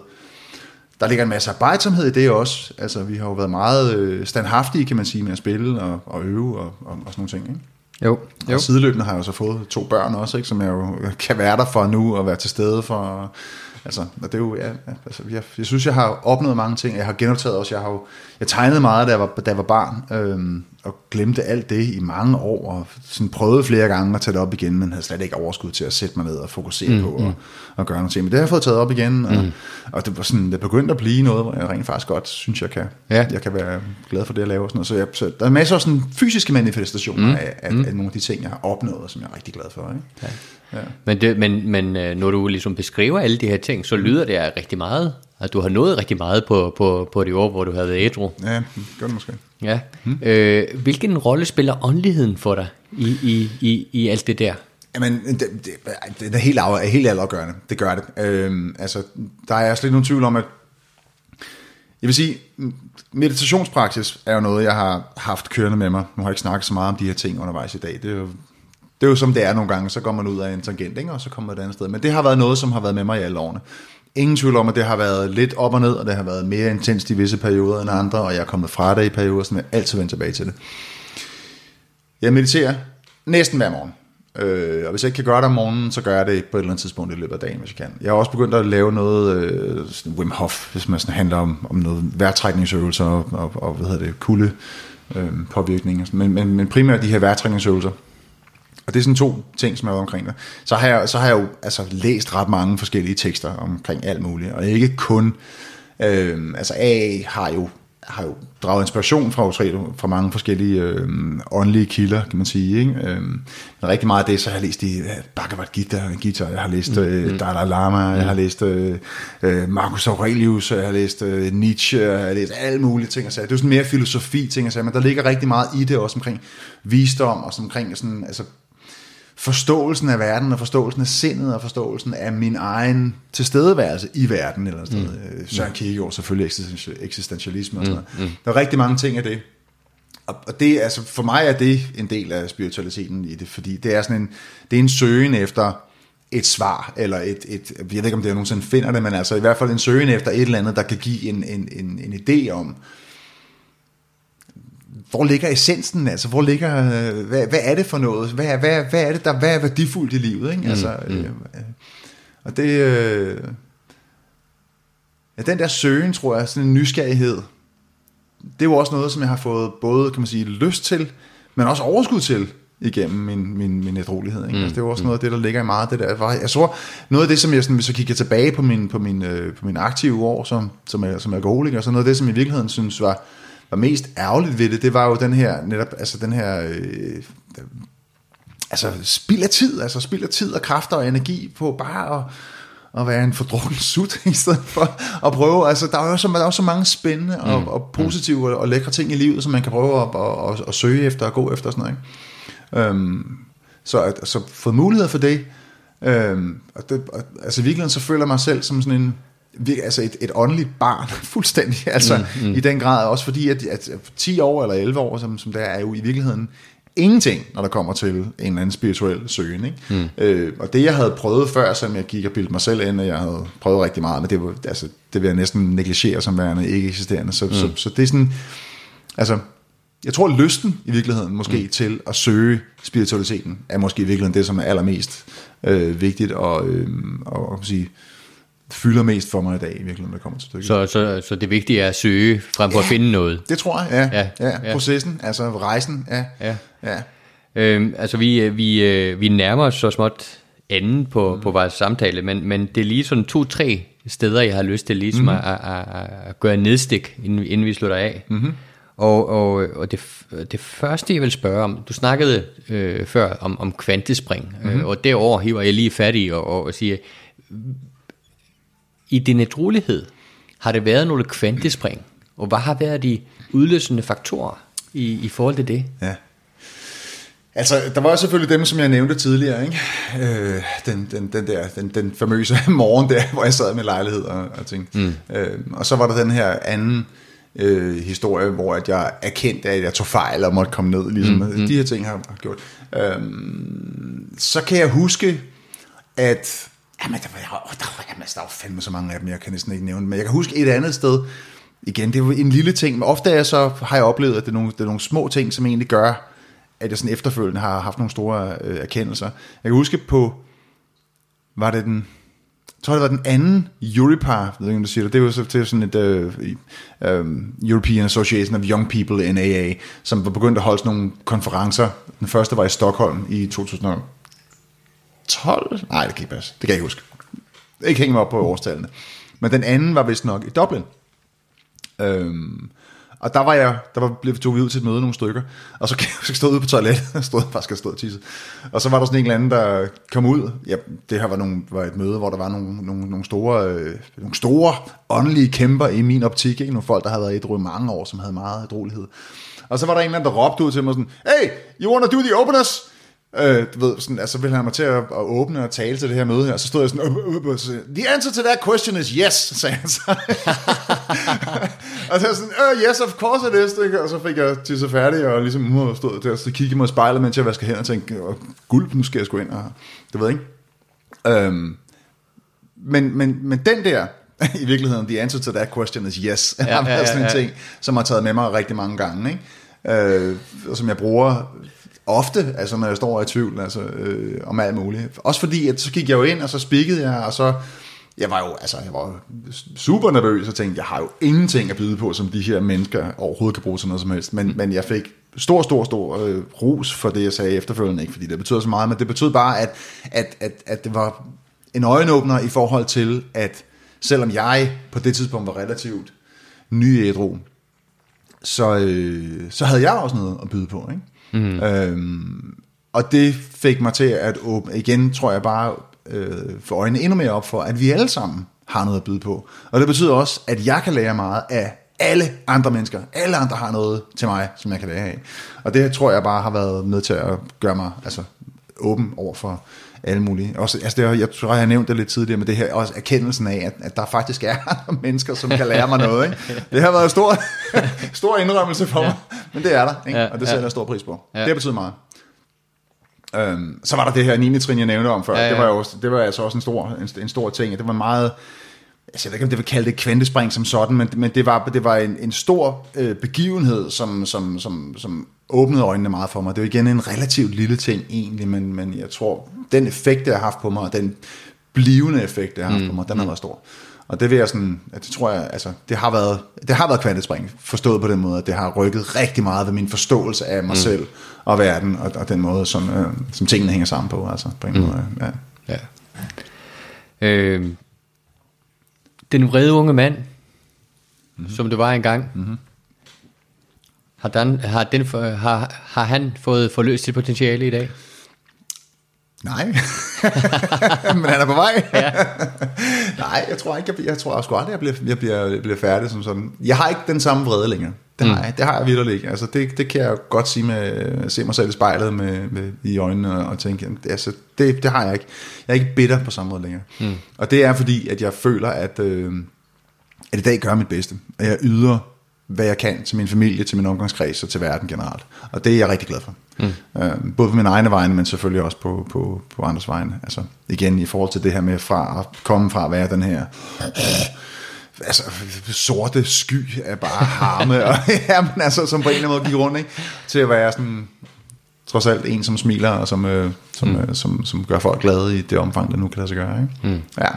der ligger en masse arbejdsomhed i det også, altså vi har jo været meget øh, standhaftige, kan man sige, med at spille og, og øve og, og, og sådan nogle ting, ikke? Jo. jo. Og sideløbende har jeg jo så fået to børn også, ikke, som jeg jo kan være der for nu og være til stede for. Altså, og det er jo, ja, altså, jeg, jeg synes, jeg har opnået mange ting. Jeg har genoptaget også, jeg har jo, jeg tegnede meget, da jeg var, da jeg var barn, øhm, og glemte alt det i mange år, og sådan prøvede flere gange at tage det op igen, men havde slet ikke overskud til at sætte mig ned og fokusere mm, på og, mm. og gøre noget ting. Men det har jeg fået taget op igen, og, mm. og det var sådan, det begyndte at blive noget, hvor jeg rent faktisk godt synes, jeg kan, ja. jeg kan være glad for det, jeg laver. Sådan noget. Så, jeg, så der er masser af sådan fysiske manifestationer mm. af, af, mm. af, nogle af de ting, jeg har opnået, som jeg er rigtig glad for. Ikke? Ja. Ja. Men, det, men, men øh, når du ligesom beskriver alle de her ting, så lyder det rigtig meget, at du har nået rigtig meget på, på, på de år, hvor du havde været ædru. Ja, gør det måske. Ja. Hmm. Øh, hvilken rolle spiller åndeligheden for dig i, i, i, i alt det der? Jamen, det, det, det er helt, af, helt afgørende. Det gør det. Øhm, altså, der er slet nogen tvivl om, at jeg vil sige, meditationspraksis er jo noget, jeg har haft kørende med mig. Nu har jeg ikke snakket så meget om de her ting undervejs i dag. Det er jo Det er jo som det er nogle gange, så går man ud af en tangent, ikke? og så kommer man et andet sted. Men det har været noget, som har været med mig i alle årene. Ingen tvivl om, at det har været lidt op og ned, og det har været mere intenst i visse perioder end andre, og jeg er kommet fra det i perioder, så jeg altid vender tilbage til det. Jeg mediterer næsten hver morgen. Øh, og hvis jeg ikke kan gøre det om morgenen, så gør jeg det på et eller andet tidspunkt i løbet af dagen, hvis jeg kan. Jeg har også begyndt at lave noget øh, sådan Wim Hof, hvis man sådan handler om, om noget vejrtrækningsøvelser og, og, og hvad hedder det, kulde øh, påvirkninger. Men, men, men primært de her vejrtrækningsøvelser. Og det er sådan to ting, som jeg har været omkring det. Så har jeg, så har jeg jo altså, læst ret mange forskellige tekster omkring alt muligt, og ikke kun, øh, altså A har jo har jo draget inspiration fra, fra mange forskellige øh, åndelige kilder, kan man sige. Ikke? Øh, men rigtig meget af det, så har jeg læst i Bhagavad Gita, Gita, jeg har læst øh, Dalai Lama, jeg har læst øh, øh, Marcus Aurelius, jeg har læst øh, Nietzsche, jeg har læst alle mulige ting. Og så. Det er jo sådan mere filosofi ting, og så, men der ligger rigtig meget i det også omkring visdom, og omkring sådan, altså, forståelsen af verden, og forståelsen af sindet, og forståelsen af min egen tilstedeværelse i verden, eller sådan noget. Mm. Søren Kierkegaard selvfølgelig eksistentialisme og sådan mm. noget. Mm. Der er rigtig mange ting af det. Og det, altså for mig er det en del af spiritualiteten i det, fordi det er sådan en, det er en søgen efter et svar, eller et, et, jeg ved ikke om det er nogensinde finder det, men altså i hvert fald en søgen efter et eller andet, der kan give en, en, en, en idé om, hvor ligger essensen, altså hvor ligger, hvad, hvad er det for noget, hvad, hvad, hvad er det, der hvad er værdifuldt i livet, ikke? Altså, mm, mm. Øh, og det, øh, ja, den der søgen, tror jeg, sådan en nysgerrighed, det er jo også noget, som jeg har fået både, kan man sige, lyst til, men også overskud til igennem min, min, min ædrolighed. Ikke? Mm, altså, det er jo også mm. noget af det, der ligger i meget det der. Jeg tror, noget af det, som jeg, sådan, hvis jeg kigger tilbage på min, på min, øh, på min aktive år som, som, som alkoholiker, så noget af det, som i virkeligheden synes var, var mest ærgerligt ved det, det var jo den her, netop, altså den her, øh, altså spild af tid, altså spild af tid og kræfter og energi på bare at, at være en fordrukken sut, i stedet for at prøve, altså der er jo så, der er jo så mange spændende og, mm. og positive og, og lækre ting i livet, som man kan prøve at, at, at, at søge efter og gå efter og sådan noget, ikke? Øhm, så at, altså få mulighed for det, øhm, og det, og, altså virkelig så føler jeg mig selv som sådan en, altså et, et åndeligt barn, fuldstændig, altså mm, mm. i den grad, også fordi at, at 10 år eller 11 år, som, som der er jo i virkeligheden ingenting, når der kommer til en eller anden spirituel søgen. Ikke? Mm. Øh, og det jeg havde prøvet før, som jeg gik og bildte mig selv ind, og jeg havde prøvet rigtig meget, men det, var, altså, det vil jeg næsten negligere som værende ikke eksisterende. Så, mm. så, så det er sådan, altså, jeg tror lysten i virkeligheden måske mm. til at søge spiritualiteten, er måske i virkeligheden det, som er allermest øh, vigtigt, og, øh, og, og sige, fylder mest for mig i dag, i virkeligheden, når det kommer til stykket. Så, så, så det vigtige er at søge, frem for ja, at finde noget? det tror jeg, ja. ja, ja, ja. Processen, altså rejsen, ja. ja. ja. Øhm, altså vi, vi, øh, vi nærmer os så småt enden på, mm. på vores samtale, men, men det er lige sådan to-tre steder, jeg har lyst til ligesom mm. at, at, at gøre nedstik, inden, inden vi slutter af. Mm-hmm. Og, og, og det, det første, jeg vil spørge om, du snakkede øh, før om, om kvantespring, mm-hmm. øh, og derover hiver jeg lige fat i og, og siger, i din ædrolighed har det været nogle kvantespring, og hvad har været de udløsende faktorer i, i forhold til det? Ja. Altså, der var selvfølgelig dem, som jeg nævnte tidligere, ikke? Øh, den, den, den, der, den, den famøse morgen der, hvor jeg sad med lejlighed og, og ting. Mm. Øh, og så var der den her anden øh, historie, hvor at jeg erkendte, at jeg tog fejl og måtte komme ned. Ligesom. Mm. mm. De her ting har jeg gjort. Øh, så kan jeg huske, at Jamen, der var, oh, der, var, jamen, altså, der var fandme så mange af dem, jeg kan næsten ikke nævne. Men jeg kan huske et andet sted, igen, det er jo en lille ting, men ofte er så, har jeg oplevet, at det er, nogle, det er nogle små ting, som egentlig gør, at jeg sådan efterfølgende har haft nogle store øh, erkendelser. Jeg kan huske på, var det den, jeg tror det var den anden Europar, jeg ved ikke, om du siger det, det var så til sådan et øh, øh, European Association of Young People in AA, som var begyndt at holde sådan nogle konferencer. Den første var i Stockholm i 2000 12? Nej, det kan ikke passe. Det kan jeg ikke huske. Ikke hænge mig op på årstallene. Men den anden var vist nok i Dublin. Øhm, og der var jeg, der var, blev, tog vi ud til et møde nogle stykker, og så, så stod ude på toilettet, jeg stod faktisk stod og tisse. Og så var der sådan en eller anden, der kom ud. Ja, det her var, nogle, var et møde, hvor der var nogle, nogle, nogle, store, øh, nogle store åndelige kæmper i min optik. Ikke? Nogle folk, der havde været i mange år, som havde meget ædrolighed. Og så var der en eller anden, der råbte ud til mig sådan, Hey, you wanna do the openers? Øh, du ved, sådan, altså ville han mig til at, at, åbne og tale til det her møde her, så stod jeg sådan, øh, øh, øh, så, the answer to that question is yes, sagde han så. og så sådan, uh, yes, of course it is, og så fik jeg til så færdig, og ligesom uh, stod der, så kiggede mig i spejlet, mens jeg vasker hænder, og tænkte, oh, guld, nu skal jeg sgu ind, og det ved jeg ikke. Um, men, men, men den der, i virkeligheden, the answer to that question is yes, ja, har været ja, sådan en ja. ting, som har taget med mig rigtig mange gange, ikke? Uh, og som jeg bruger ofte, altså når jeg står og er i tvivl, altså øh, om alt muligt. Også fordi, at så gik jeg jo ind, og så spikkede jeg, og så, jeg var jo, altså, jeg var super nervøs, og tænkte, jeg har jo ingenting at byde på, som de her mennesker overhovedet kan bruge til noget som helst. Men, men jeg fik stor, stor, stor øh, ros for det, jeg sagde efterfølgende, ikke fordi det betyder så meget, men det betød bare, at, at, at, at det var en øjenåbner i forhold til, at selvom jeg på det tidspunkt var relativt ny ædru, så, øh, så havde jeg også noget at byde på, ikke? Mm. Øhm, og det fik mig til at åbne, igen tror jeg bare, øh, få øjnene endnu mere op for, at vi alle sammen har noget at byde på. Og det betyder også, at jeg kan lære meget af alle andre mennesker. Alle andre har noget til mig, som jeg kan lære af. Og det tror jeg bare har været med til at gøre mig altså, åben over for alle mulige. Også, altså det, jeg tror, jeg har nævnt det lidt tidligere, men det her også erkendelsen af, at, at der faktisk er andre mennesker, som kan lære mig noget. Ikke? Det har været en stor, stor indrømmelse for mig, men det er der, ikke? og det sætter jeg stor pris på. Det har betydet meget. Øhm, så var der det her 9. trin, jeg nævnte om før. Ja, ja. Det var jo det var altså også en stor, en, en stor ting. Det var meget, jeg ved ikke, om det vil kalde det kvantespring som sådan, men, men det var, det var en, en stor øh, begivenhed, som, som, som, som åbnede øjnene meget for mig. Det var igen en relativt lille ting egentlig, men, men jeg tror, den effekt, det har haft på mig, og den blivende effekt, det har haft mm. på mig, den har mm. været stor. Og det vil jeg sådan, at det tror jeg, altså, det har været, det har været kvantespring, forstået på den måde, at det har rykket rigtig meget ved min forståelse af mig mm. selv og verden, og, og den måde, som, øh, som tingene hænger sammen på, altså, på en mm. måde, ja. ja. Øh, den vrede unge mand, mm-hmm. som det var engang, mm-hmm. har, den, har, den, har, har han fået forløst sit potentiale i dag? Nej, men han er på vej. Ja. Nej, jeg tror ikke, jeg, jeg tror sgu aldrig, jeg bliver, jeg, bliver, jeg bliver færdig som sådan. Jeg har ikke den samme vrede længere. Det har mm. jeg, det har jeg virkelig ikke. Altså, det, det kan jeg godt sige med, se mig selv i spejlet med, med i øjnene og, og tænke, altså, det, det har jeg ikke. Jeg er ikke bitter på samme måde længere. Mm. Og det er fordi, at jeg føler, at, øh, at i dag gør mit bedste. At jeg yder hvad jeg kan til min familie, til min omgangskreds og til verden generelt. Og det er jeg rigtig glad for. Mm. Øh, både på min egne vegne, men selvfølgelig også på, på, på andres vegne. Altså igen i forhold til det her med fra at komme fra at være den her øh, altså, sorte sky af bare harme, og, ja, men altså, som på en eller anden måde gik rundt, ikke? til at være sådan, trods alt en, som smiler, og som, øh, som, mm. øh, som, som gør folk glade i det omfang, der nu kan lade sig gøre. Ikke? Mm. Ja,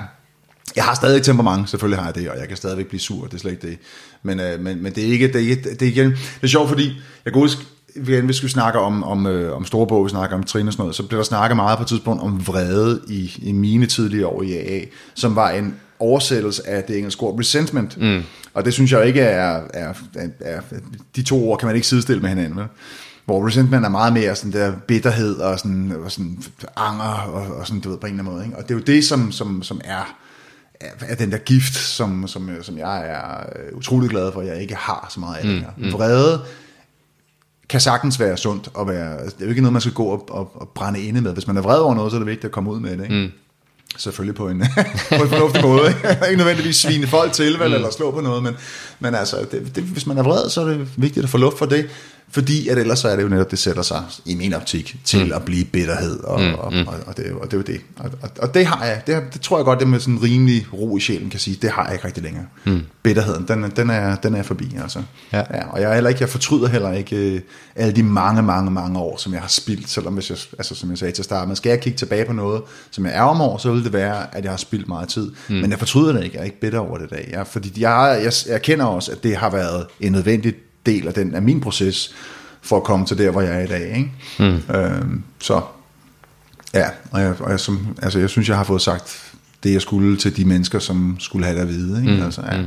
jeg har stadig temperament, selvfølgelig har jeg det, og jeg kan stadigvæk blive sur, det er slet ikke det. Men, øh, men, men det er ikke, det er, ikke, det er igen, det er sjovt, fordi jeg kan huske, hvis vi snakker om, om, øh, om storebog, vi snakker om trin og sådan noget, så blev der snakket meget på et tidspunkt om vrede i, i mine tidlige år i AA, som var en oversættelse af det engelske ord resentment. Mm. Og det synes jeg ikke er, er, er, er, de to ord kan man ikke sidestille med hinanden. Vel? Hvor resentment er meget mere sådan der bitterhed og sådan, og sådan anger og, og sådan, du ved, på en eller anden måde. Ikke? Og det er jo det, som, som, som er af den der gift, som, som, som jeg er øh, utrolig glad for, at jeg ikke har så meget af mm, det her. Mm. Vrede kan sagtens være sundt, og være, det er jo ikke noget, man skal gå og, og, og brænde inde med. Hvis man er vred over noget, så er det vigtigt at komme ud med det. Ikke? Mm. Selvfølgelig på en, på en fornuftig måde. Ikke? nødvendigvis svine folk til, vel, mm. eller slå på noget, men, men altså, det, det, hvis man er vred, så er det vigtigt at få luft for det. Fordi at ellers så er det jo netop, det sætter sig i min optik til mm. at blive bitterhed, og, mm. og, og, og, det, og det er jo det. Og, og, og det har jeg, det, det tror jeg godt, det med sådan en rimelig ro i sjælen kan sige, det har jeg ikke rigtig længere. Mm. Bitterheden, den, den, er, den er forbi, altså. Ja. Ja, og jeg, er heller ikke, jeg fortryder heller ikke uh, alle de mange, mange, mange år, som jeg har spildt, selvom hvis jeg, altså, som jeg sagde til start, men skal jeg kigge tilbage på noget, som jeg er om over, så vil det være, at jeg har spildt meget tid. Mm. Men jeg fortryder det ikke, jeg er ikke bitter over det i dag. Jeg, fordi jeg, jeg, jeg kender også, at det har været en nødvendig del af, den, af min proces, for at komme til der, hvor jeg er i dag. Ikke? Mm. Øhm, så ja, og, jeg, og jeg, som, altså, jeg synes, jeg har fået sagt det, jeg skulle til de mennesker, som skulle have det at vide. Ikke? Mm. Altså, ja. mm.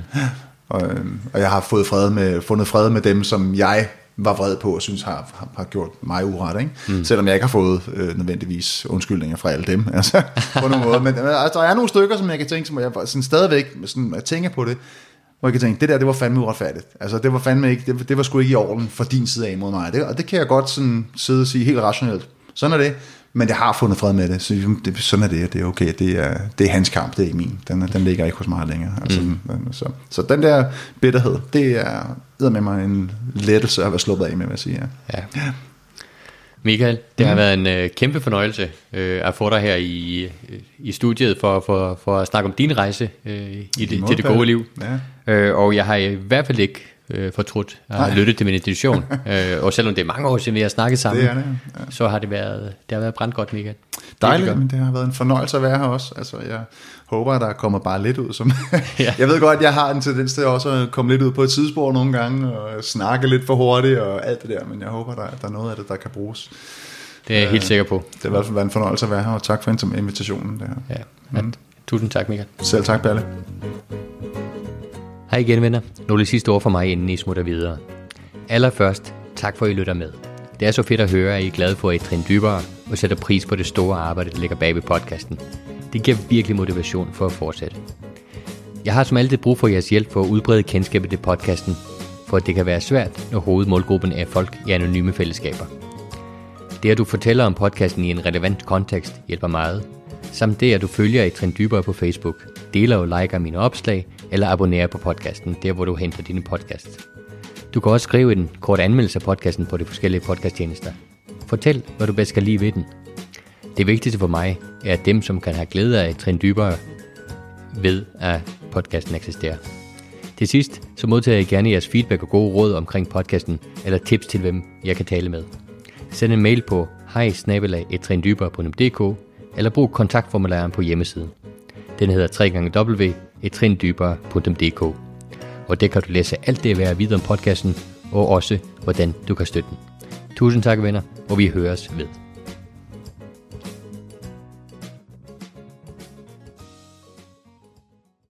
og, øhm, og jeg har fået fred med, fundet fred med dem, som jeg var vred på og synes har, har, har gjort mig uret, ikke? Mm. selvom jeg ikke har fået øh, nødvendigvis undskyldninger fra alle dem, altså, på nogen måde. Men altså, der er nogle stykker, som jeg kan tænke, som jeg sådan stadigvæk sådan, at tænke på det, hvor jeg kan tænke, det der, det var fandme uretfærdigt. Altså, det var fandme ikke, det, det var sgu ikke i orden for din side af mod mig. Det, og det kan jeg godt sådan sidde og sige helt rationelt. Sådan er det. Men jeg har fundet fred med det, så det, sådan er det, det er okay. Det er, det er hans kamp, det er ikke min. Den, den ligger ikke hos mig længere. Altså, mm. den, så, så den der bitterhed, det er med mig en lettelse at være sluppet af med, vil jeg sige. Ja. ja. Michael, det har mm. været en øh, kæmpe fornøjelse øh, at få dig her i, i studiet for, for, for at snakke om din rejse øh, i det, til det gode liv. Ja. Øh, og jeg har i hvert fald ikke øh, fortrudt at have lyttet til min institution. øh, og selvom det er mange år siden, vi har snakket sammen, det er det, ja. så har det været, det har været brændt godt, Michael. Dejligt, det men det har været en fornøjelse at være her også. Altså, jeg håber, at der kommer bare lidt ud. Som ja. jeg ved godt, at jeg har en tendens til også at komme lidt ud på et tidsspor nogle gange, og snakke lidt for hurtigt og alt det der, men jeg håber, der, der er noget af det, der kan bruges. Det er jeg helt sikker på. Det har i hvert fald været en fornøjelse at være her, og tak for invitationen. Det her. Ja, mm. Tusind tak, Michael. Selv tak, Palle. Hej igen, venner. Nogle sidste ord for mig, inden I smutter videre. Allerførst, tak for, at I lytter med. Det er så fedt at høre, at I er glade for et trin dybere og sætter pris på det store arbejde, der ligger bag ved podcasten. Det giver virkelig motivation for at fortsætte. Jeg har som altid brug for jeres hjælp for at udbrede kendskabet til podcasten, for det kan være svært, når hovedmålgruppen er folk i anonyme fællesskaber. Det at du fortæller om podcasten i en relevant kontekst hjælper meget, samt det at du følger et trin dybere på Facebook, deler og liker mine opslag, eller abonnerer på podcasten, der hvor du henter dine podcasts. Du kan også skrive en kort anmeldelse af podcasten på de forskellige podcasttjenester. Fortæl, hvad du bedst kan lide ved den. Det vigtigste for mig er, at dem, som kan have glæde af et trin dybere, ved, at podcasten eksisterer. Til sidst, så modtager jeg gerne jeres feedback og gode råd omkring podcasten, eller tips til, hvem jeg kan tale med. Send en mail på hej eller brug kontaktformularen på hjemmesiden. Den hedder www.etrindybere.dk Og der kan du læse alt det, jeg videre om podcasten, og også hvordan du kan støtte den. Tusind tak venner, og vi høres ved.